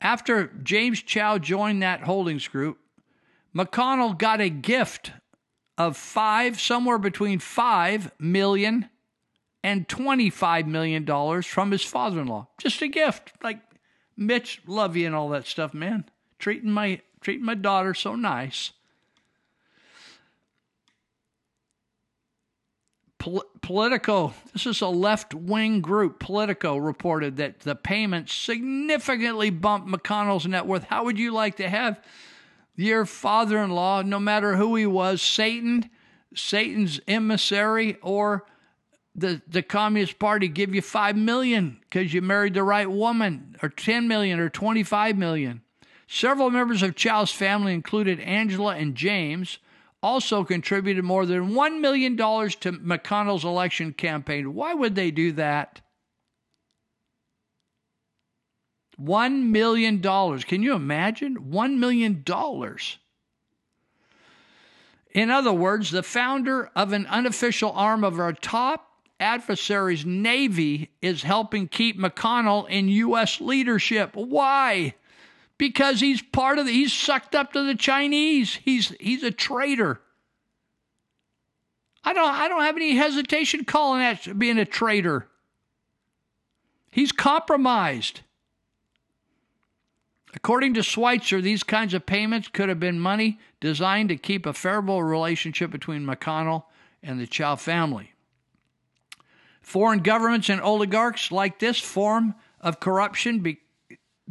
After James Chao joined that holdings group, McConnell got a gift of five, somewhere between five million and twenty-five million dollars from his father-in-law. Just a gift, like Mitch, love you and all that stuff, man. Treating my treating my daughter so nice. Pol- Politico, this is a left wing group. Politico reported that the payments significantly bumped McConnell's net worth. How would you like to have your father in law, no matter who he was, Satan, Satan's emissary, or the, the Communist Party give you five million because you married the right woman, or 10 million, or 25 million? Several members of Chao's family, included Angela and James, also contributed more than $1 million to McConnell's election campaign. Why would they do that? $1 million. Can you imagine? $1 million. In other words, the founder of an unofficial arm of our top adversary's Navy is helping keep McConnell in U.S. leadership. Why? Because he's part of the, he's sucked up to the Chinese. He's he's a traitor. I don't I don't have any hesitation calling that being a traitor. He's compromised. According to Schweizer, these kinds of payments could have been money designed to keep a favorable relationship between McConnell and the Chao family. Foreign governments and oligarchs like this form of corruption be-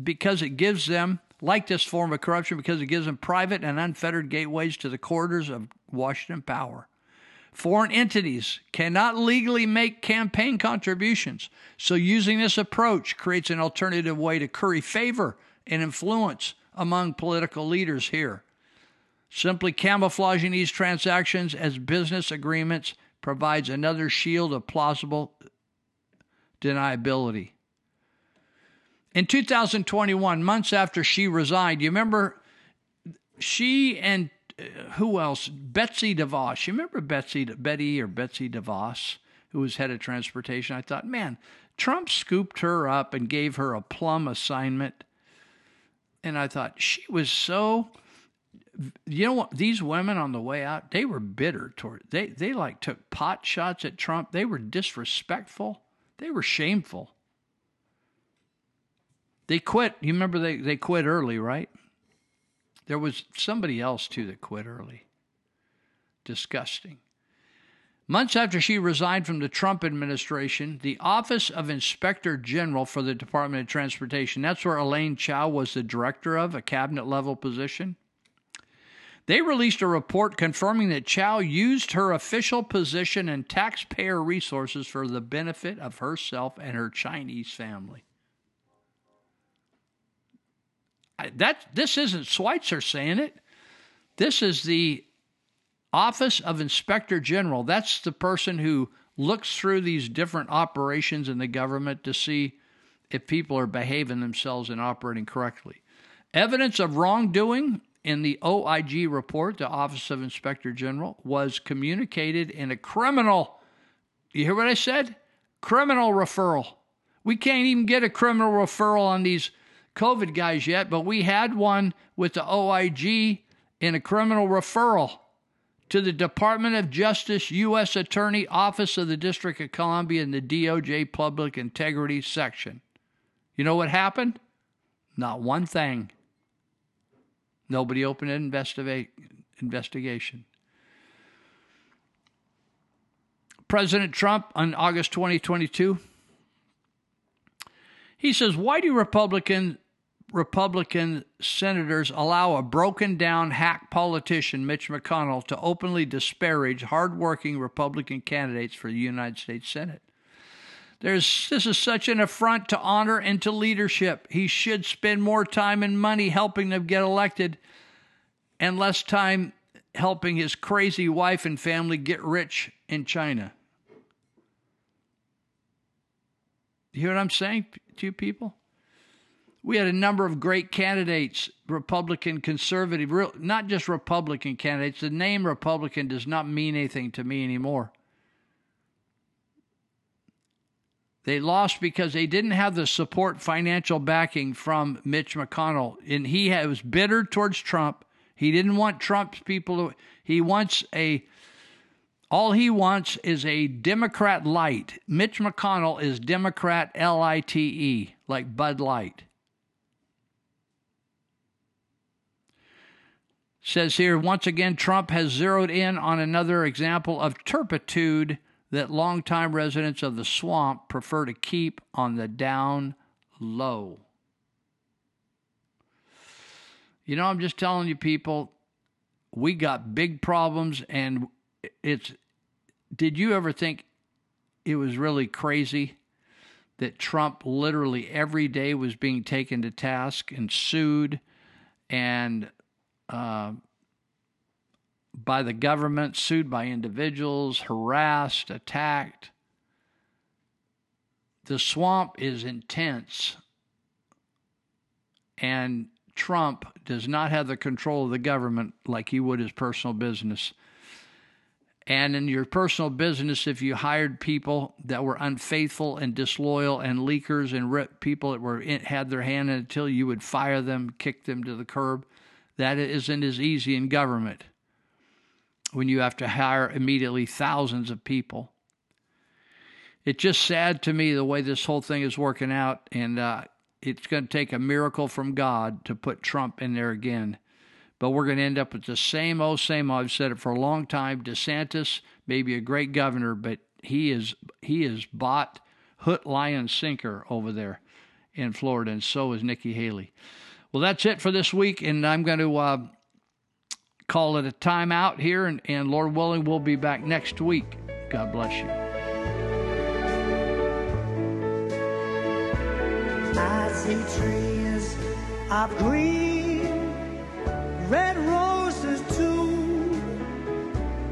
because it gives them, like this form of corruption, because it gives them private and unfettered gateways to the corridors of Washington power. Foreign entities cannot legally make campaign contributions. So, using this approach creates an alternative way to curry favor and influence among political leaders here. Simply camouflaging these transactions as business agreements provides another shield of plausible deniability. In 2021, months after she resigned, you remember she and uh, who else? Betsy DeVos. You remember Betsy, Betty or Betsy DeVos, who was head of transportation? I thought, man, Trump scooped her up and gave her a plum assignment. And I thought, she was so you know what these women on the way out they were bitter toward they they like took pot shots at trump they were disrespectful they were shameful they quit. You remember they they quit early right? There was somebody else too that quit early. Disgusting. Months after she resigned from the Trump administration, the Office of Inspector General for the Department of Transportation, that's where Elaine Chao was the director of, a cabinet level position, they released a report confirming that Chao used her official position and taxpayer resources for the benefit of herself and her Chinese family. I, that this isn't Schweizer saying it. This is the Office of Inspector General. That's the person who looks through these different operations in the government to see if people are behaving themselves and operating correctly. Evidence of wrongdoing in the OIG report, the Office of Inspector General, was communicated in a criminal, you hear what I said? Criminal referral. We can't even get a criminal referral on these COVID guys yet, but we had one with the OIG in a criminal referral to the Department of Justice, U.S. Attorney, Office of the District of Columbia, and the DOJ Public Integrity Section. You know what happened? Not one thing. Nobody opened an investigate, investigation. President Trump on August 2022, he says, Why do Republican Republican senators allow a broken down hack politician, Mitch McConnell, to openly disparage hardworking Republican candidates for the United States Senate? There's, this is such an affront to honor and to leadership. He should spend more time and money helping them get elected and less time helping his crazy wife and family get rich in China. You hear what I'm saying to you people? We had a number of great candidates, Republican, conservative, real, not just Republican candidates. The name Republican does not mean anything to me anymore. They lost because they didn't have the support, financial backing from Mitch McConnell, and he was bitter towards Trump. He didn't want Trump's people to. He wants a. All he wants is a Democrat light. Mitch McConnell is Democrat L I T E, like Bud Light. Says here, once again, Trump has zeroed in on another example of turpitude that longtime residents of the swamp prefer to keep on the down low. You know, I'm just telling you, people, we got big problems, and it's. Did you ever think it was really crazy that Trump literally every day was being taken to task and sued and uh, by the government, sued by individuals, harassed, attacked. The swamp is intense, and Trump does not have the control of the government like he would his personal business. And in your personal business, if you hired people that were unfaithful and disloyal and leakers and people that were in, had their hand in it until you would fire them, kick them to the curb, that isn't as easy in government when you have to hire immediately thousands of people. It's just sad to me the way this whole thing is working out, and uh, it's going to take a miracle from God to put Trump in there again. But we're going to end up with the same old, same old. I've said it for a long time. DeSantis may be a great governor, but he is he is bought hook, line, sinker over there in Florida, and so is Nikki Haley. Well, that's it for this week, and I'm going to uh, call it a timeout here, and, and Lord willing, we'll be back next week. God bless you. I see trees of green, red roses too.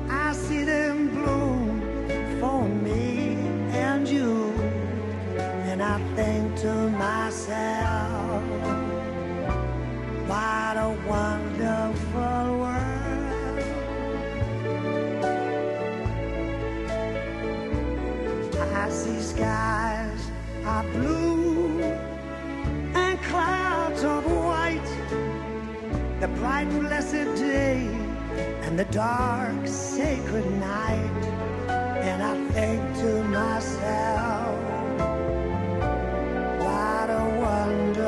I see them bloom for me and you. And I think to myself, what a wonderful world. I see skies are blue and clouds of white. The bright, blessed day and the dark, sacred night. And I think to myself, what a wonder.